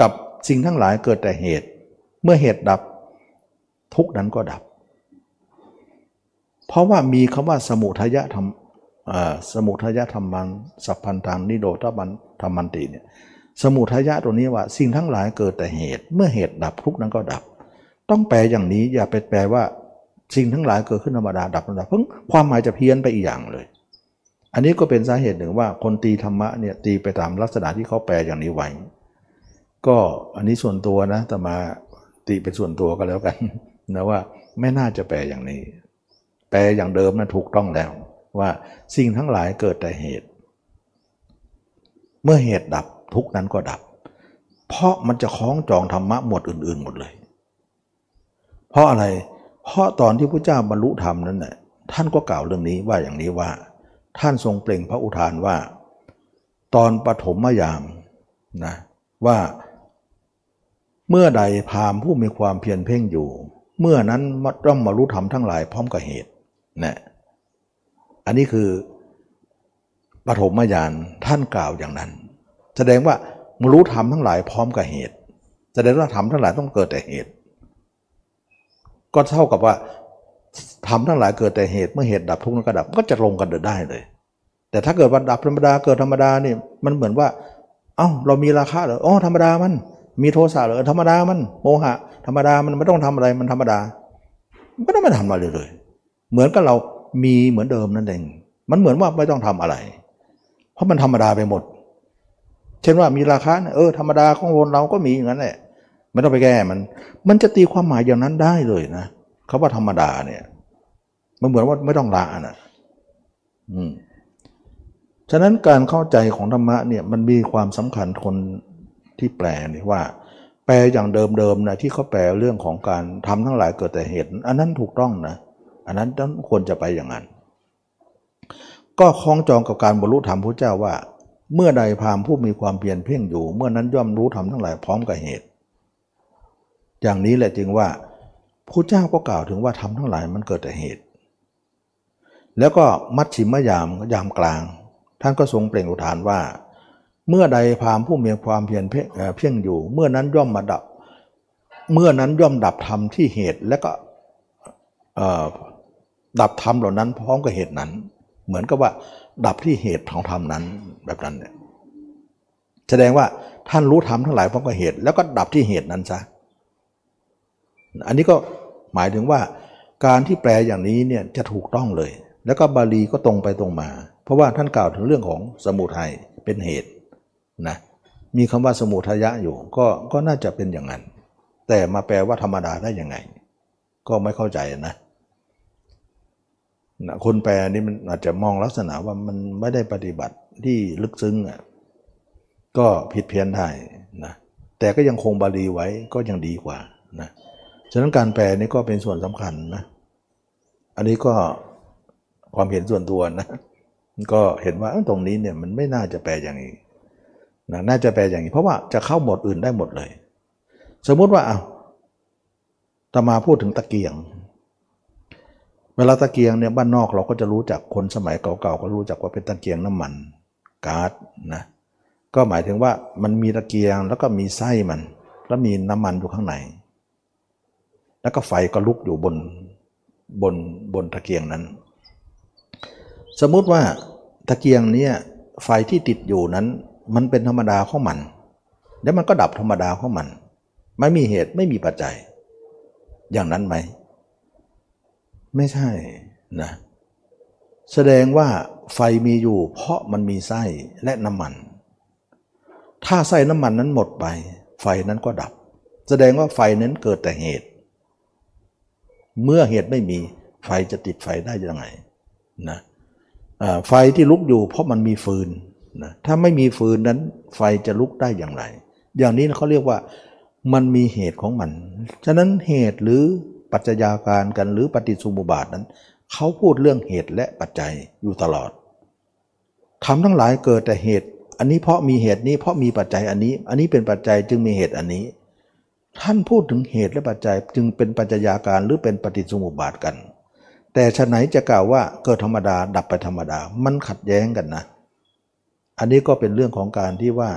กับสิ่งทั้งหลายเกิดแต่เหตุ เมื่อเหตุดับทุกนั้นก็ดับ เพราะว่ามีคำว่าสมุทยะธรรมสมุทยะธรรมังสัพพันธังนิโรธบันธรรมันติเนี่ยสมุทยะตัวนี้ว่าสิ่งทั้งหลายเกิดแต่เหตุ เมื่อเหตุดับทุกนั้นก็ดับ ต้องแปลอย่างนี้อย่าไปแปลว่า สิ่งทั้งหลายเกิดขึ้นธรรมดาดับธรรมดาเพิ่งความหมายจะเพี้ยนไปอีกอย่างเลย อันนี้ก็เป็นสาเหตุหนึ่งว่าคนตีธรรมะเนี่ยตีไปตามลักษณะที่เขาแปลอย่างนี้ไว้ก็อันนี้ส่วนตัวนะแต่มาตีเป็นส่วนตัวก็แล้วกันนะว่าไม่น่าจะแปลอย่างนี้ แปลอย่างเดิมนะถูกต้องแล้ว ว่าสิ่งทั้งหลายเกิดแต่เหตุ เมื่อเหตุดับทุกนั้นก็ดับ เพราะมันจะคล้องจองธรรมะหมวดอื่น ๆ หมดเลย เพราะอะไร เพราะตอนที่พระเจ้าบรรลุธรรมนั้นน่ะท่านก็กล่าวเรื่องนี้ว่าอย่างนี้ว่า ท่านทรงเปล่งพระอุทานว่า ตอนปฐมยามนะว่าเมื่อใดพามผู้มีความเพียรเพ่งอยู่ เมื่อนั้นต้อมารู้ธรรมทั้งหลายพร้อมกับเหตุนะอันนี้คือปฐมญาณท่านกล่าวอย่างนั้น แสดงว่ามารู้ธรรมทั้งหลายพร้อมกับเหตุ แสดงว่าธรรมทั้งหลายต้องเกิดแต่เหตุ ก็เท่ากับว่า ธรรมทั้งหลายเกิดแต่เหตุเมื่อเหตุดับทุกข์นั้นก็ดับก็จะลงกันได้เลย แต่ถ้าเกิดว่าดับธรรมดาเกิดธรรมดานี่มันเหมือนว่า เอ้าเรามีราคาเหรออ๋อธรรมดามัน มีโทสะเหรอธรรมดามันโมหะ ธรรมดามันไม่ต้องทำอะไรมันธรรมดาไม่ต้องมาทำอะไรเลย เหมือนกับเรามีเหมือนเดิมนั่นเองมันเหมือนว่าไม่ต้องทำอะไร เพราะมันธรรมดาไปหมด เช่นว่ามีราคาเออธรรมดาของคนเราก็มีอย่างนั้นแหละไม่ต้องไปแก้มัน มันจะตีความหมายอย่างนั้นได้เลยนะเขาว่าธรรมดาเนี่ย มันเหมือนว่าไม่ต้องละนะอืมฉะนั้นการเข้าใจของธรรมะเนี่ยมันมีความสำคัญคนที่แปลนี่ว่า แปลอย่างเดิมๆนะที่เขาแปลเรื่องของการทำทั้งหลายเกิดแต่เหตุ อันนั้นถูกต้องนะ อันนั้นต้องควรจะไปอย่างนั้น ก็คล้องจองกับการบรรลุธรรมพระเจ้าว่า เมื่อใดพามผู้มีความเพียรเพ่งอยู่ เมื่อนั้นย่อมรู้ธรรมทั้งหลายพร้อมกับเหตุ อย่างนี้แหละจึงว่า พระเจ้าก็กล่าวถึงว่าทำทั้งหลายมันเกิดแต่เหตุ แล้วก็มัชชิมยามยามกลาง ท่านก็ทรงเปล่งอุทานว่า เมื่อใดพรามผู้มีความเพียรเพ่งเอ่อเพียงอยู่ เมื่อนั้นย่อมมาดับ เมื่อนั้นย่อมดับธรรมที่เหตุและก็ดับธรรมเหล่านั้นพร้อมกับเหตุนั้น เหมือนกับว่า ดับที่เหตุของธรรมนั้นแบบนั้นเนี่ยแสดงว่าท่านรู้ธรรมทั้งหลายพร้อมกับเหตุ แล้วก็ดับที่เหตุนั้นซะอันนี้ก็ หมายถึงว่า การที่แปลอย่างนี้เนี่ยจะถูกต้องเลย แล้วก็บาลีก็ตรงไปตรงมา เพราะว่าท่านกล่าวถึงเรื่องของสมุทัยเป็นเหตุนะมีคำว่าสมุทัยะอยู่ก็ก็น่าจะเป็นอย่างนั้น แต่มาแปลว่าธรรมดาได้ยังไง ก็ไม่เข้าใจนะนะคนแปลนี่มันอาจจะมองลักษณะว่ามันไม่ได้ปฏิบัติที่ลึกซึ้งอะก็ผิดเพี้ยนได้นะแต่ก็ยังคงบาลีไว้ก็ยังดีกว่านะ ฉะนั้นการแปลนี่ก็เป็นส่วนสำคัญนะ อันนี้ก็ความเห็นส่วนตัวนะ ก็เห็นว่าตรงนี้เนี่ยมันไม่น่าจะแปลอย่างนี้นะน่าจะแปลอย่างนี้ เพราะว่าจะเข้าหมดอื่นได้หมดเลย สมมุติว่าเอาตมาพูดถึงตะเกียง เวลาตะเกียงเนี่ยบ้านนอกเราก็จะรู้จักคนสมัยเก่าๆก็รู้จักว่าเป็นตะเกียงน้ำมันก๊าซนะก็หมายถึงว่ามันมีตะเกียงแล้วก็มีไส้มัน แล้วมีน้ำมันอยู่ข้างใน แล้วก็ไฟก็ลุกอยู่บนบนบนตะเกียงนั้น สมมุติว่าตะเกียงนี้ไฟที่ติดอยู่นั้น มันเป็นธรรมดาของมัน แล้วมันก็ดับธรรมดาของมัน ไม่มีเหตุไม่มีปัจจัย อย่างนั้นไหม ไม่ใช่นะแสดงว่าไฟมีอยู่ เพราะมันมีไส้และน้ำมัน ถ้าไส้น้ำมันนั้นหมดไป ไฟนั้นก็ดับ แสดงว่าไฟนั้นเกิดแต่เหตุ เมื่อเหตุไม่มีไฟจะติดไฟได้ยังไงนะไฟที่ลุกอยู่เพราะมันมีฟืนนะถ้าไม่มีฟืนนั้นไฟจะลุกได้อย่างไร อย่างนี้เขาเรียกว่ามันมีเหตุของมัน ฉะนั้นเหตุหรือปัจจัยาการกันหรือปฏิสุมุบาทนั้นเขาพูดเรื่องเหตุและปัจจัยอยู่ตลอดทำทั้งหลายเกิดแต่เหตุ อันนี้เพราะมีเหตุนี้เพราะมีปัจจัยอันนี้ อันนี้เป็นปัจจัยจึงมีเหตุอันนี้ ท่านพูดถึงเหตุและปัจจัยจึงเป็นปัจจัยาการหรือเป็นปฏิสมุปบาทกัน แต่ฉะไหนจะกล่าวว่าเกิดธรรมดาดับไปธรรมดามันขัดแย้งกันนะ อันนี้ก็เป็นเรื่องของการที่ว่า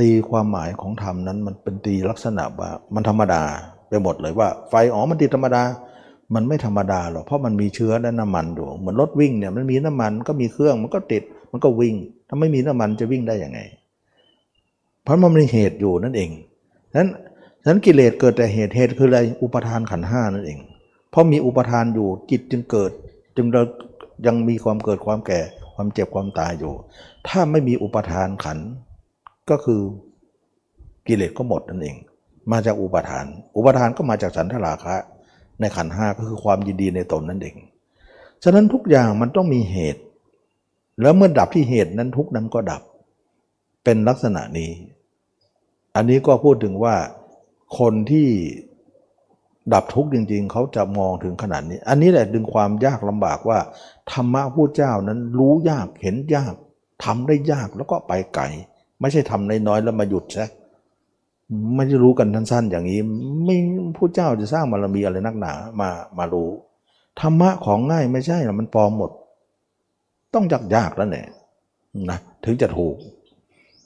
ตีความหมายของธรรมนั้นมันเป็นตีลักษณะว่ามันธรรมดาไปหมดเลยว่า ไฟอ๋อมันติดธรรมดา มันไม่ธรรมดาหรอกเพราะมันมีเชื้อและน้ำมันอยู่เหมือนรถวิ่งเนี่ยมันมีน้ำมันก็มีเครื่องมันก็ติดมันก็วิ่ง ถ้าไม่มีน้ำมันจะวิ่งได้ยังไง เพราะมันมีเหตุอยู่นั่นเองนั้น ฉะนั้นกิเลสเกิดแต่เหตุเหตุคืออะไรอุปทานขันห้านั่นเอง เพราะมีอุปทานอยู่จิตจึงเกิด จึงยังมีความเกิดความแก่ความเจ็บความตายอยู่ ถ้าไม่มีอุปทานขันก็คือกิเลสก็หมดนั่นเอง มาจากอุปทาน อุปทานก็มาจากสันทราคะ ในขันห้าก็คือความยินดีในตนนั่นเอง ฉะนั้นทุกอย่างมันต้องมีเหตุ แล้วเมื่อดับที่เหตุนั้นทุกนั้นก็ดับ เป็นลักษณะนี้ อันนี้ก็พูดถึงว่า คนที่ดับทุกข์จริง ๆ เขาจะมองถึงขนาดนี้ อันนี้แหละดึงความยากลำบากว่า ธรรมะผู้เจ้านั้นรู้ยากเห็นยากทำได้ยากแล้วก็ไปไกลไม่ใช่ทำน้อยๆแล้วมาหยุดซะไม่ได้รู้กันสั้นๆอย่างนี้ ไม่ผู้เจ้าจะสร้างบารมีอะไรนักหนามามารู้ธรรมะของง่ายไม่ใช่หรอกมันปลอมหมด ต้องยากยากๆแล้วเนี่ยนะถึงจะถูก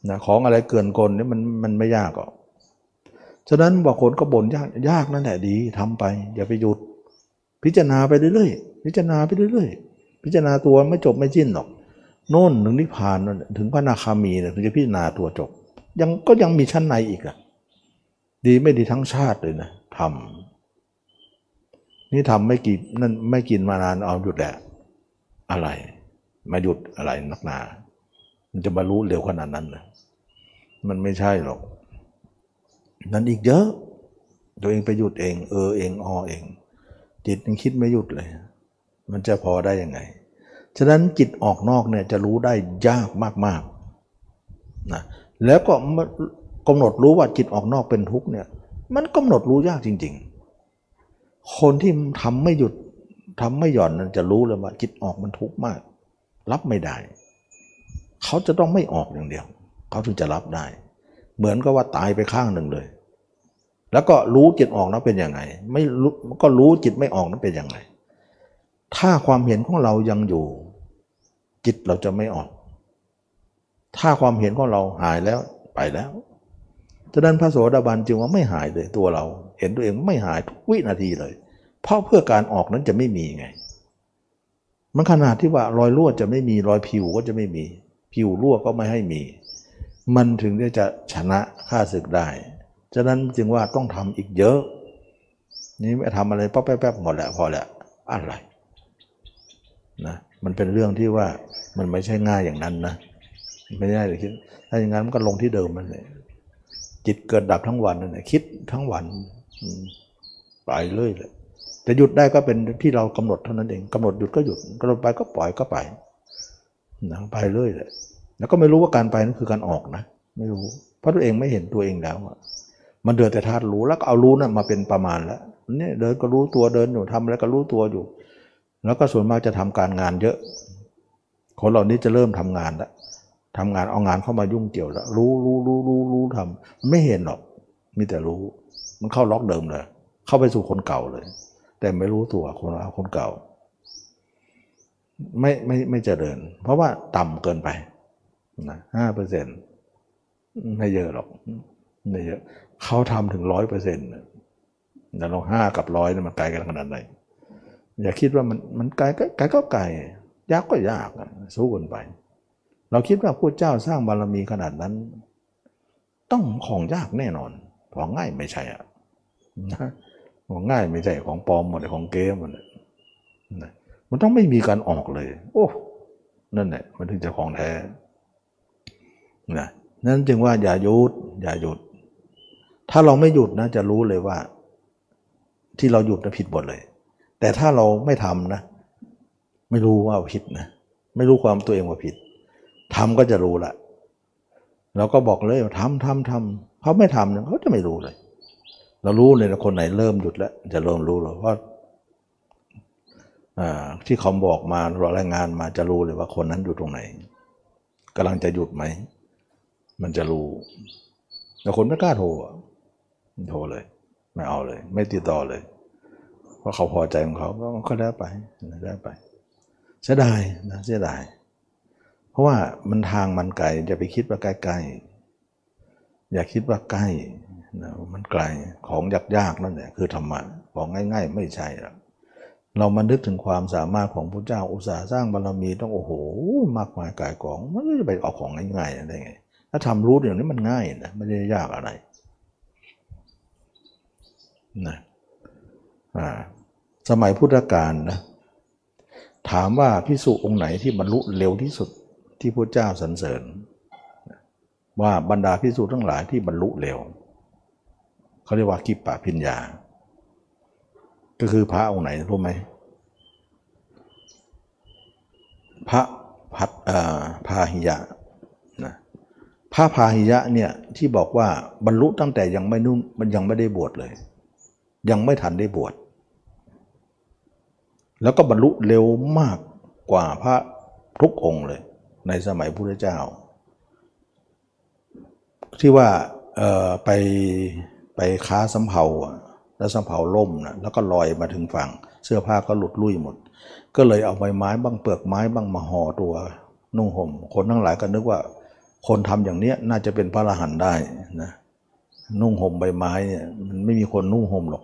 นะของอะไรเกินกลนี่มันมันไม่ยากหรอก ฉะนั้นบางคนก็บ่นยากยากนั่นแหละดีทำไป อย่าไปหยุด พิจารณาไปเรื่อยๆพิจารณาไปเรื่อยๆพิจารณาตัวไม่จบไม่สิ้นหรอกโน่นถึงนิพพานนั่นถึงพระนาคามีเนี่ยถึงจะพิจารณาตัวจบ ยังก็ยังมีชั้นในอีกอะดีไม่ดีทั้งชาติเลยนะทำนี่ทำไม่กี่นั่นไม่กินมานานเอาหยุดแหละอะไร มาหยุดอะไรนักหนา มันจะบรรลุเร็วขนาดนั้นเลยมันไม่ใช่หรอก นั่นอีกเยอะ ตัวเองไปหยุดเอง เออเองออเอง จิตยังคิดไม่หยุดเลย มันจะพอได้ยังไง ฉะนั้นจิตออกนอกเนี่ยจะรู้ได้ยากมากๆนะแล้วก็กำหนดรู้ว่าจิตออกนอกเป็นทุกข์เนี่ยมันกำหนดรู้ยากจริง ๆ คนที่ทำไม่หยุดทำไม่หย่อนนั่นจะรู้เลยว่าจิตออกมันทุกข์มาก รับไม่ได้ เขาจะต้องไม่ออกอย่างเดียว เขาถึงจะรับได้ เหมือนกับว่าตายไปข้างหนึ่งเลย แล้วก็รู้จิตออกนั้นเป็นยังไง ไม่รู้ก็รู้จิตไม่ออกนั้นเป็นยังไง ถ้าความเห็นของเรายังอยู่ จิตเราจะไม่ออก ถ้าความเห็นของเราหายแล้วไปแล้วฉะนั้นพระโสดาบันจึงว่าไม่หายเลยตัวเรา เห็นตัวเองไม่หายทุกวินาทีเลย เพราะเพื่อการออกนั้นจะไม่มีไง มันขนาดที่ว่ารอยรั่วจะไม่มีรอยผิวก็จะไม่มี ผิวรั่วก็ไม่ให้มี มันถึงจะชนะค่าศึกได้ ฉะนั้นจึงว่าต้องทำอีกเยอะ นี่ไม่ทำอะไรป๊อปแป๊บๆหมดแหละพอแล้วอะไรนะมันเป็นเรื่องที่ว่ามันไม่ใช่ง่ายอย่างนั้นนะไม่ได้เลยคิดถ้าอย่างนั้นมันก็ลงที่เดิมมันเลยจิตเกิดดับทั้งวันนั่นแหละคิดทั้งวันไปเรื่อยเลยจะหยุดได้ก็เป็นที่เรากำหนดเท่านั้นเองกำหนดหยุดก็หยุดกำหนดไปก็ปล่อยก็ไปนะไปเรื่อยเลยแล้วก็ไม่รู้ว่าการไปนั่นคือการออกนะ ไม่รู้ เพราะตัวเองไม่เห็นตัวเองแล้วอะ มันเดินแต่ธาตุรู้แล้วก็เอารู้นั่นมาเป็นประมาณแล้วเนี่ยเดินก็รู้ตัวเดินอยู่ทำอะไรก็รู้ตัวอยู่ แล้วก็ส่วนมากจะทำการงานเยอะ คนเหล่านี้จะเริ่มทำงานแล้วทำงานเอางานเข้ามายุ่งเกี่ยวแล้ว รู้รู้รู้รู้รู้ทำมันไม่เห็นหรอก มีแต่รู้ มันเข้าล็อกเดิมเลย เข้าไปสู่คนเก่าเลย แต่ไม่รู้ตัวคนเอาคนเก่า ไม่ไม่ไม่เจริญ เพราะว่าต่ำเกินไปนะห้าเปอร์เซ็นต์ไม่เยอะหรอกไม่เยอะ เขาทำถึงร้อยเปอร์เซ็นต์แต่ลองห้ากับร้อยนี่มันไกลกันขนาดไหน อย่าคิดว่ามันมันไกลก็ไกลก็ไกลยากก็ยากสู้กันไป เราคิดว่าพระเจ้าสร้างบารมีขนาดนั้น ต้องของยากแน่นอน ของง่ายไม่ใช่อะนะของง่ายไม่ใช่ของปลอมหมดเลยของเกมหมดเลยมันต้องไม่มีการออกเลย โอ้นั่นแหละมันถึงจะของแท้นะนั้นจึงว่าอย่าหยุดอย่าหยุด ถ้าเราไม่หยุดนะจะรู้เลยว่า ที่เราหยุดนะผิดหมดเลย แต่ถ้าเราไม่ทำนะ ไม่รู้ว่าผิดนะ ไม่รู้ความตัวเองว่าผิดทำก็จะรู้ละเราก็บอกเลยทำทำทำเขาไม่ทำเนี่ยเขาจะไม่รู้เลย เรารู้เลยนะคนไหนเริ่มหยุดแล้ว จะเริ่มรู้เลยว่าที่เขาบอกมาเรารายงานมาจะรู้เลยว่าคนนั้นอยู่ตรงไหนกำลังจะหยุดไหม มันจะรู้ แต่คนไม่กล้าโทร โทรเลย ไม่เอาเลย ไม่ติดต่อเลยเพราะเขาพอใจของเขาก็ได้ไปได้ไปเสียดายนะเสียดายเพราะว่ามันทางมันไกลอย่าไปคิดว่าใกล้ๆอย่าคิดว่าใกล้นะมันไกลของยากๆนั่นแหละคือธรรมะของง่าย ๆ ไม่ใช่หรอกเรามานึกถึงความสามารถของพระเจ้าอุตสาห์สร้างบารมีต้องโอ้โห มากมายกายกองมันจะไปเอาของง่ายๆได้ไง ถ้าทำรู้เดี๋ยวนี้มันง่ายนะไม่ได้ยากอะไร นะอ่าสมัยพุทธกาลนะถามว่าพิสุองค์ไหนที่บรรลุเร็วที่สุดที่พระเจ้าสรรเสริญ ว่าบรรดาพิสุทั้งหลายที่บรรลุเร็วเขาเรียกว่ากิปปะพิญญา ก็คือพระองค์ไหนรู้ไหมพระพัดพาหิยะนะพระพาหิยะเนี่ยที่บอกว่าบรรลุตั้งแต่ยังไม่นุ่มมันยังไม่ได้บวชเลย ยังไม่ทันได้บวชแล้วก็บรรลุเร็วมากกว่าพระทุกองค์เลย ในสมัยพุทธเจ้า ที่ว่าไปไปค้าสำเภาแล้วสำเภาล่มนะแล้วก็ลอยมาถึงฝั่ง เสื้อผ้าก็หลุดลุ่ยหมด ก็เลยเอาใบไม้บ้างเปลือกไม้บ้างมาห่อตัวนุ่งห่ม คนทั้งหลายก็นึกว่า คนทำอย่างเนี้ยน่าจะเป็นพระอรหันต์ได้นะนุ่งห่มใบไม้เนี่ยมันไม่มีคนนุ่งห่มหรอก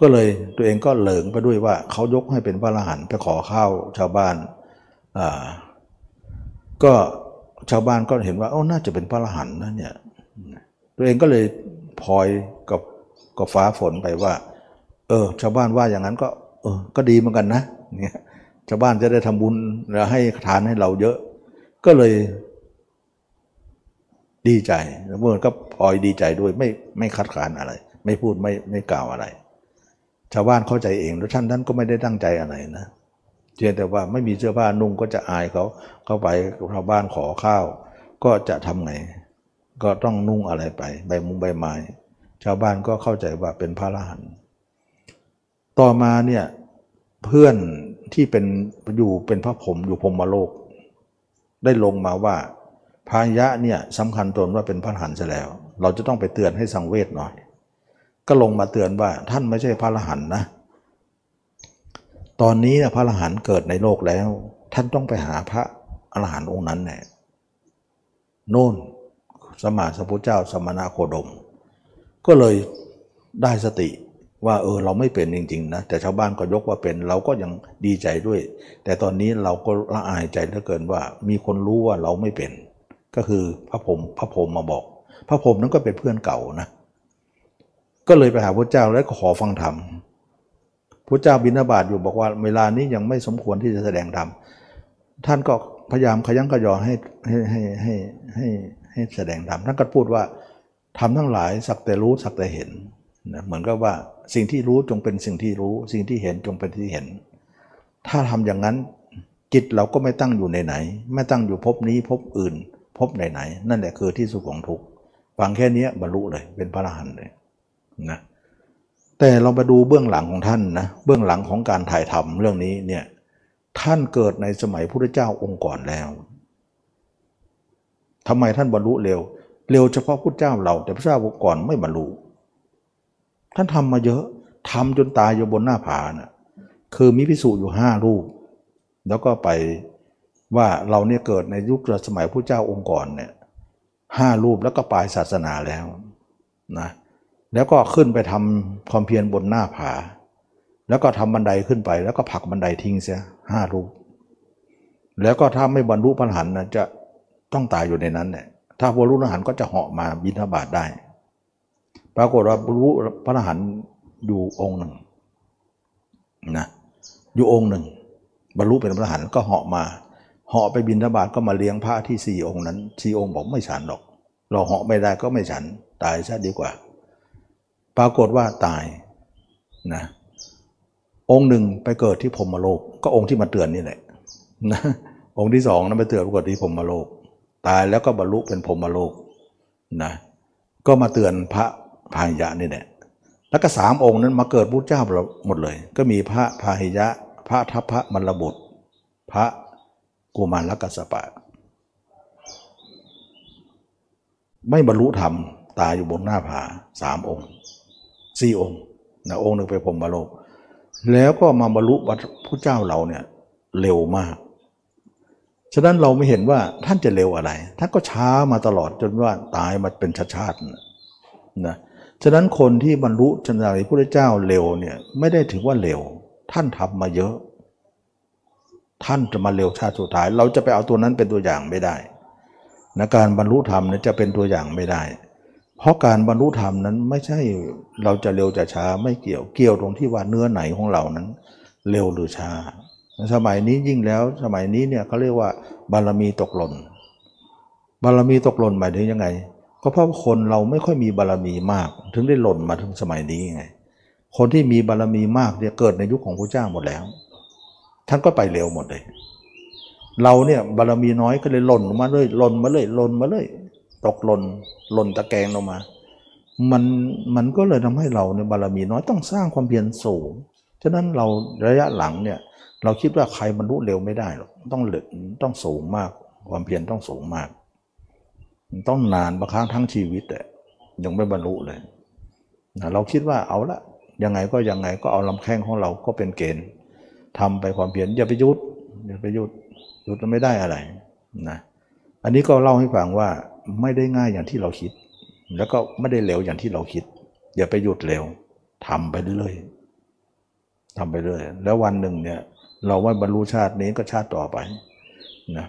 ก็เลยตัวเองก็เหลิงไปด้วยว่าเขายกให้เป็นพระอรหันต์ไปขอข้าวชาวบ้านอ่าก็ชาวบ้านก็เห็นว่าโอ้น่าจะเป็นพระอรหันต์นะเนี่ยตัวเองก็เลยพลอยกับกับฟ้าฝนไปว่า เออ ชาวบ้านว่าอย่างนั้นก็ เออ ก็ดีเหมือนกันนะเนี่ยชาวบ้านจะได้ทำบุญแล้วให้ทานให้เราเยอะ ก็เลยดีใจแล้วเมื่อก็พลอยดีใจด้วยไม่ไม่คัดค้านอะไร ไม่พูดไม่ไม่กล่าวอะไร ชาวบ้านเข้าใจเอง แล้วท่านท่านก็ไม่ได้ตั้งใจอะไรนะเพียงแต่ว่าไม่มีเสื้อผ้านุ่งก็จะอายเขาเข้าไปชาวบ้านขอข้าว ก็จะทำไง ก็ต้องนุ่งอะไรไป ใบมุงใบไม้ ชาวบ้านก็เข้าใจว่าเป็นพระอรหันต์ต่อมาเนี่ยเพื่อนที่เป็นอยู่เป็นพระผมอยู่พรมโลก ได้ลงมาว่าพายะเนี่ยสำคัญตนว่าเป็นพระหันซะแล้ว เราจะต้องไปเตือนให้สังเวชหน่อย ก็ลงมาเตือนว่าท่านไม่ใช่พระอรหันต์นะ ตอนนี้พระอรหันต์เกิดในโลกแล้ว ท่านต้องไปหาพระอรหันต์องค์นั้นแน่โน่นสมมาสัพพุทธเจ้าสมณะโคดม ก็เลยได้สติว่าเออเราไม่เป็นจริง ๆ นะ แต่ชาวบ้านก็ยกว่าเป็น เราก็ยังดีใจด้วย แต่ตอนนี้เราก็ละอายใจเหลือเกินว่า มีคนรู้ว่าเราไม่เป็น ก็คือพระพรหมพระพรหมมาบอก พระพรหมนั้นก็เป็นเพื่อนเก่านะ ก็เลยไปหาพระเจ้าแล้วก็ขอฟังธรรมพระเจ้าบิณฑบาตอยู่บอกว่าเวลานี้ยังไม่สมควรที่จะแสดงธรรมท่านก็พยายามขยันขยอให้ให้ให้ให้ให้ให้แสดงธรรมท่านก็พูดว่าทำทั้งหลายสักแต่รู้สักแต่เห็นนะเหมือนกับว่าสิ่งที่รู้จงเป็นสิ่งที่รู้ สิ่งที่เห็นจงเป็นที่เห็น ถ้าทำอย่างนั้นจิตเราก็ไม่ตั้งอยู่ในไหน ไม่ตั้งอยู่พบนี้พบอื่น พบไหนไหน นั่นแหละคือที่สุขของทุกฟังแค่นี้บรรลุเลยเป็นพระอรหันต์เลย นะแต่เรามาดูเบื้องหลังของท่านนะเบื้องหลังของการถ่ายทำเรื่องนี้เนี่ยท่านเกิดในสมัยพุทธเจ้าองค์ก่อนแล้วทำไมท่านบรรลุเร็ว เร็วเฉพาะพุทธเจ้าเรา แต่พระเจ้าองค์ก่อนไม่บรรลุท่านทำมาเยอะทำจนตายอยู่บนหน้าผานะ่ะคือมีพิสูจน์อยู่ห้ารูป แล้วก็ไปว่าเราเนี่ยเกิดในยุคสมัยพระเจ้าองค์ก่อนเนี่ยห้ารูปแล้วก็ปลายศาสนาแล้วนะ แล้วก็ขึ้นไปทำความเพียรบนหน้าผา แล้วก็ทำบันไดขึ้นไป แล้วก็ผักบันไดทิ้งเสียห้ารูป แล้วก็ถ้าไม่บรรลุพระหันนะจะต้องตายอยู่ในนั้นเนี่ยถ้าบรรลุพระหันก็จะเหาะมาบิณฑบาตได้ ปรากฏว่าบรู้พระรหันอยู่องค์หนึ่งนะอยู่องค์หนึ่ง บรรลุเป็นพระรหันก็เหาะมาเหาะไปบินทบาทก็มาเลี้ยงพระที่สี่องค์นั้นสี่องค์บอกไม่ฉันหรอก เราเหาะไม่ได้ก็ไม่ฉันตายซะดีกว่า ปรากฏว่าตายนะองค์หนึ่งไปเกิดที่พรมโลก ก็องค์ที่มาเตือนนี่แหละนะองค์ที่สองนั้นไปเตือนปรากฏที่พรมโลก ตายแล้วก็บรรลุเป็นพรมโลกนะก็มาเตือนพระพาหิยะนี่แหละแล้วก็สามองค์นั้นมาเกิดพุทธเจ้าหมดเลย ก็มีพระพาหิยะ พระทัพพระมรบุตร พระกุมารลกัสปะ ไม่บรรลุธรรมตายอยู่บนหน้าผาสามองค์ สี่องค์นะองค์หนึ่งไปพรมบาโลก แล้วก็มาบรรลุพระเจ้าเราเนี่ยเร็วมาก ฉะนั้นเราไม่เห็นว่าท่านจะเร็วอะไร ท่านก็ช้ามาตลอดจนว่าตายมาเป็นชาตินะฉะนั้นคนที่บรรลุชนะพระเจ้าเร็วเนี่ยไม่ได้ถือว่าเร็ว ท่านทำมาเยอะ ท่านจะมาเร็วชาติสุดท้าย เราจะไปเอาตัวนั้นเป็นตัวอย่างไม่ได้นะการบรรลุธรรมเนี่ยจะเป็นตัวอย่างไม่ได้ เพราะการบรรลุธรรมนั้นไม่ใช่เราจะเร็วจะช้าไม่เกี่ยวเกี่ยวตรงที่ว่าเนื้อไหนของเรานั้น เร็วหรือช้า สมัยนี้ยิ่งแล้วสมัยนี้เนี่ยเขาเรียกว่า บารมีตกหล่น บารมีตกหล่นหมายถึงยังไง ก็เพราะคนเราไม่ค่อยมีบารมีมาก ถึงได้หล่นมาถึงสมัยนี้ไง คนที่มีบารมีมากเนี่ยเกิดในยุคของพระเจ้าหมดแล้วท่านก็ไปเร็วหมดเลย เราเนี่ยบารรมีน้อยก็เลยหล่นมาเลยหล่นมาเลยหล่นมาเลย ตกหล่นหล่นตะแกงลงมา มันมันก็เลยทำให้เราเนี่ยบารมีน้อยต้องสร้างความเพียรสูง ฉะนั้นเราระยะหลังเนี่ยเราคิดว่าใครบรรลุเร็วไม่ได้หรอกต้องเหลือต้องสูงมาก ความเพียรต้องสูงมาก ต้องนานบางครั้งทั้งชีวิตแต่ยังไม่บรรลุเลยเราคิดว่าเอาละยังไงก็ยังไงก็เอาลำแข้งของเราก็เป็นเกณฑ์ทำไปความเพียรอย่าไปยุดอย่าไปยุดยุดไม่ได้อะไรนะอันนี้ก็เล่าให้ฟังว่า ไม่ได้ง่ายอย่างที่เราคิด แล้วก็ไม่ได้เร็วอย่างที่เราคิด อย่าไปหยุดเร็วทำไปเรื่อยๆทำไปเรื่อยแล้ววันหนึ่งเนี่ยเราไม่บรรลุชาตินี้ก็ชาติต่อไปนะ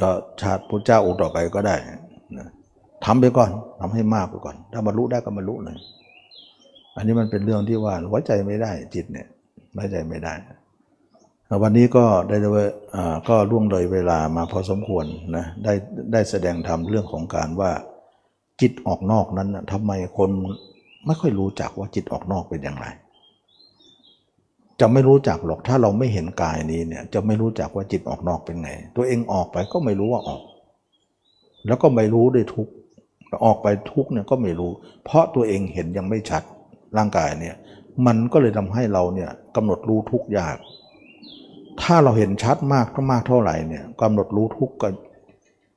ก็ชาติพุทธเจ้าองค์ต่อไปก็ได้นะทำไปก่อนทำให้มากไปก่อน ถ้าบรรลุได้ก็บรรลุเลยอันนี้มันเป็นเรื่องที่ว่าไว้ใจไม่ได้จิตเนี่ยไว้ใจไม่ได้ วันนี้ก็ได้ก็ล่วงเลยเวลามาพอสมควรนะได้ได้แสดงธรรมเรื่องของการว่าจิตออกนอกนั้นทำไมคนไม่ค่อยรู้จักว่าจิตออกนอกเป็นอย่างไร จะไม่รู้จักหรอกถ้าเราไม่เห็นกายนี้เนี่ยจะไม่รู้จักว่าจิตออกนอกเป็นไง ตัวเองออกไปก็ไม่รู้ว่าออก แล้วก็ไม่รู้ด้วยทุกออกไปทุกเนี่ยก็ไม่รู้ เพราะตัวเองเห็นยังไม่ชัดร่างกายเนี่ยมันก็เลยทำให้เราเนี่ยกำหนดรู้ทุกยาก ถ้าเราเห็นชัดมากก็มากเท่าไหร่เนี่ยกำหนดรู้ทุกก็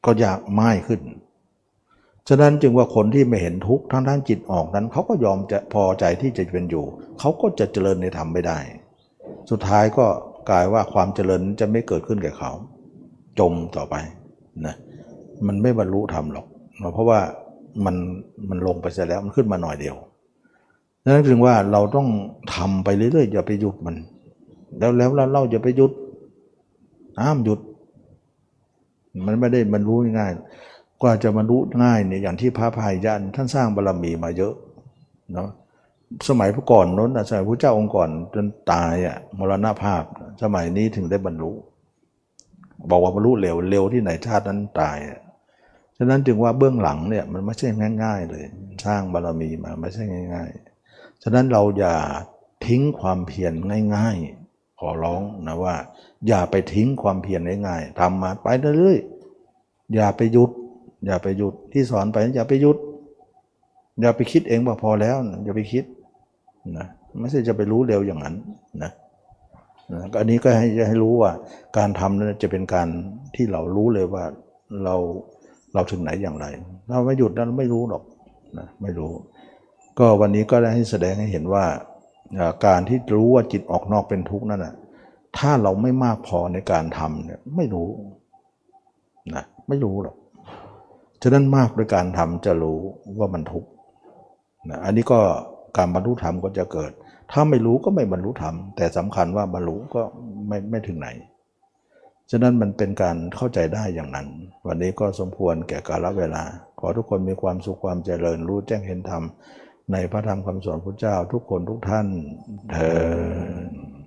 ก็ยากมากขึ้น ฉะนั้นจึงว่าคนที่ไม่เห็นทุกข์ทั้งทั้งจิตออกนั้นเขาก็ยอมจะพอใจที่จะเป็นอยู่ เขาก็จะเจริญในธรรมไม่ได้ สุดท้ายก็กลายว่าความเจริญจะไม่เกิดขึ้นแก่เขา จมต่อไปนะมันไม่บรรลุธรรมหรอก เพราะว่ามันมันลงไปเสียแล้วมันขึ้นมาหน่อยเดียวนั่นถึงว่าเราต้องทำไปเรื่อยๆอย่าไปหยุดมัน แล้วแล้วเราอย่าไปหยุดห้ามหยุด มันไม่ได้บรรลุง่ายกว่าจะบรรลุง่ายเนี่ยอย่างที่พระพายยันท่านสร้างบารรมีมาเยอะเนาะสมัยพระก่อนนั้นสมัยพระเจ้าองค์ก่อนจนตายอะมรณภาพ สมัยนี้ถึงได้บรรลุ บอกว่าบรรลุเร็วเร็วที่ไหนชาตินั้นตายฉะนั้นจึงว่าเบื้องหลังเนี่ยมันไม่ใช่ง่าย ๆ เลย สร้างบารรมีมาไม่ใช่ง่าย ๆ ฉะนั้นเราอย่าทิ้งความเพียรง่าย ๆ ขอร้องนะว่า อย่าไปทิ้งความเพียรง่ายๆทำมาไปเรื่อยๆอย่าไปหยุด อย่าไปหยุดที่สอนไปอย่าไปหยุด อย่าไปคิดเองว่าพอแล้ว อย่าไปคิดนะไม่ใช่จะไปรู้เร็วอย่างนั้นนะนะอันนี้ก็ให้ให้รู้ว่า การทำนั้นจะเป็นการที่เรารู้เลยว่าเราเราถึงไหนอย่างไรเราไม่หยุดนั้นไม่รู้หรอกนะไม่รู้ ก็วันนี้ก็ได้ให้แสดงให้เห็นว่า การที่รู้ว่าจิตออกนอกเป็นทุกข์นั่นนะถ้าเราไม่มากพอในการทำเนี่ยไม่รู้นะไม่รู้หรอกฉะนั้นมากด้วยการทำจะรู้ว่ามันทุกข์นะอันนี้ก็การบรรลุธรรมก็จะเกิด ถ้าไม่รู้ก็ไม่บรรลุธรรม แต่สำคัญว่าบรรลุก็ไม่ไม่ถึงไหน ฉะนั้นมันเป็นการเข้าใจได้อย่างนั้น วันนี้ก็สมควรแก่กาลเวลา ขอทุกคนมีความสุขความเจริญรู้แจ้งเห็นธรรม ในพระธรรมคำสอนพระเจ้าทุกคนทุกท่านเธอ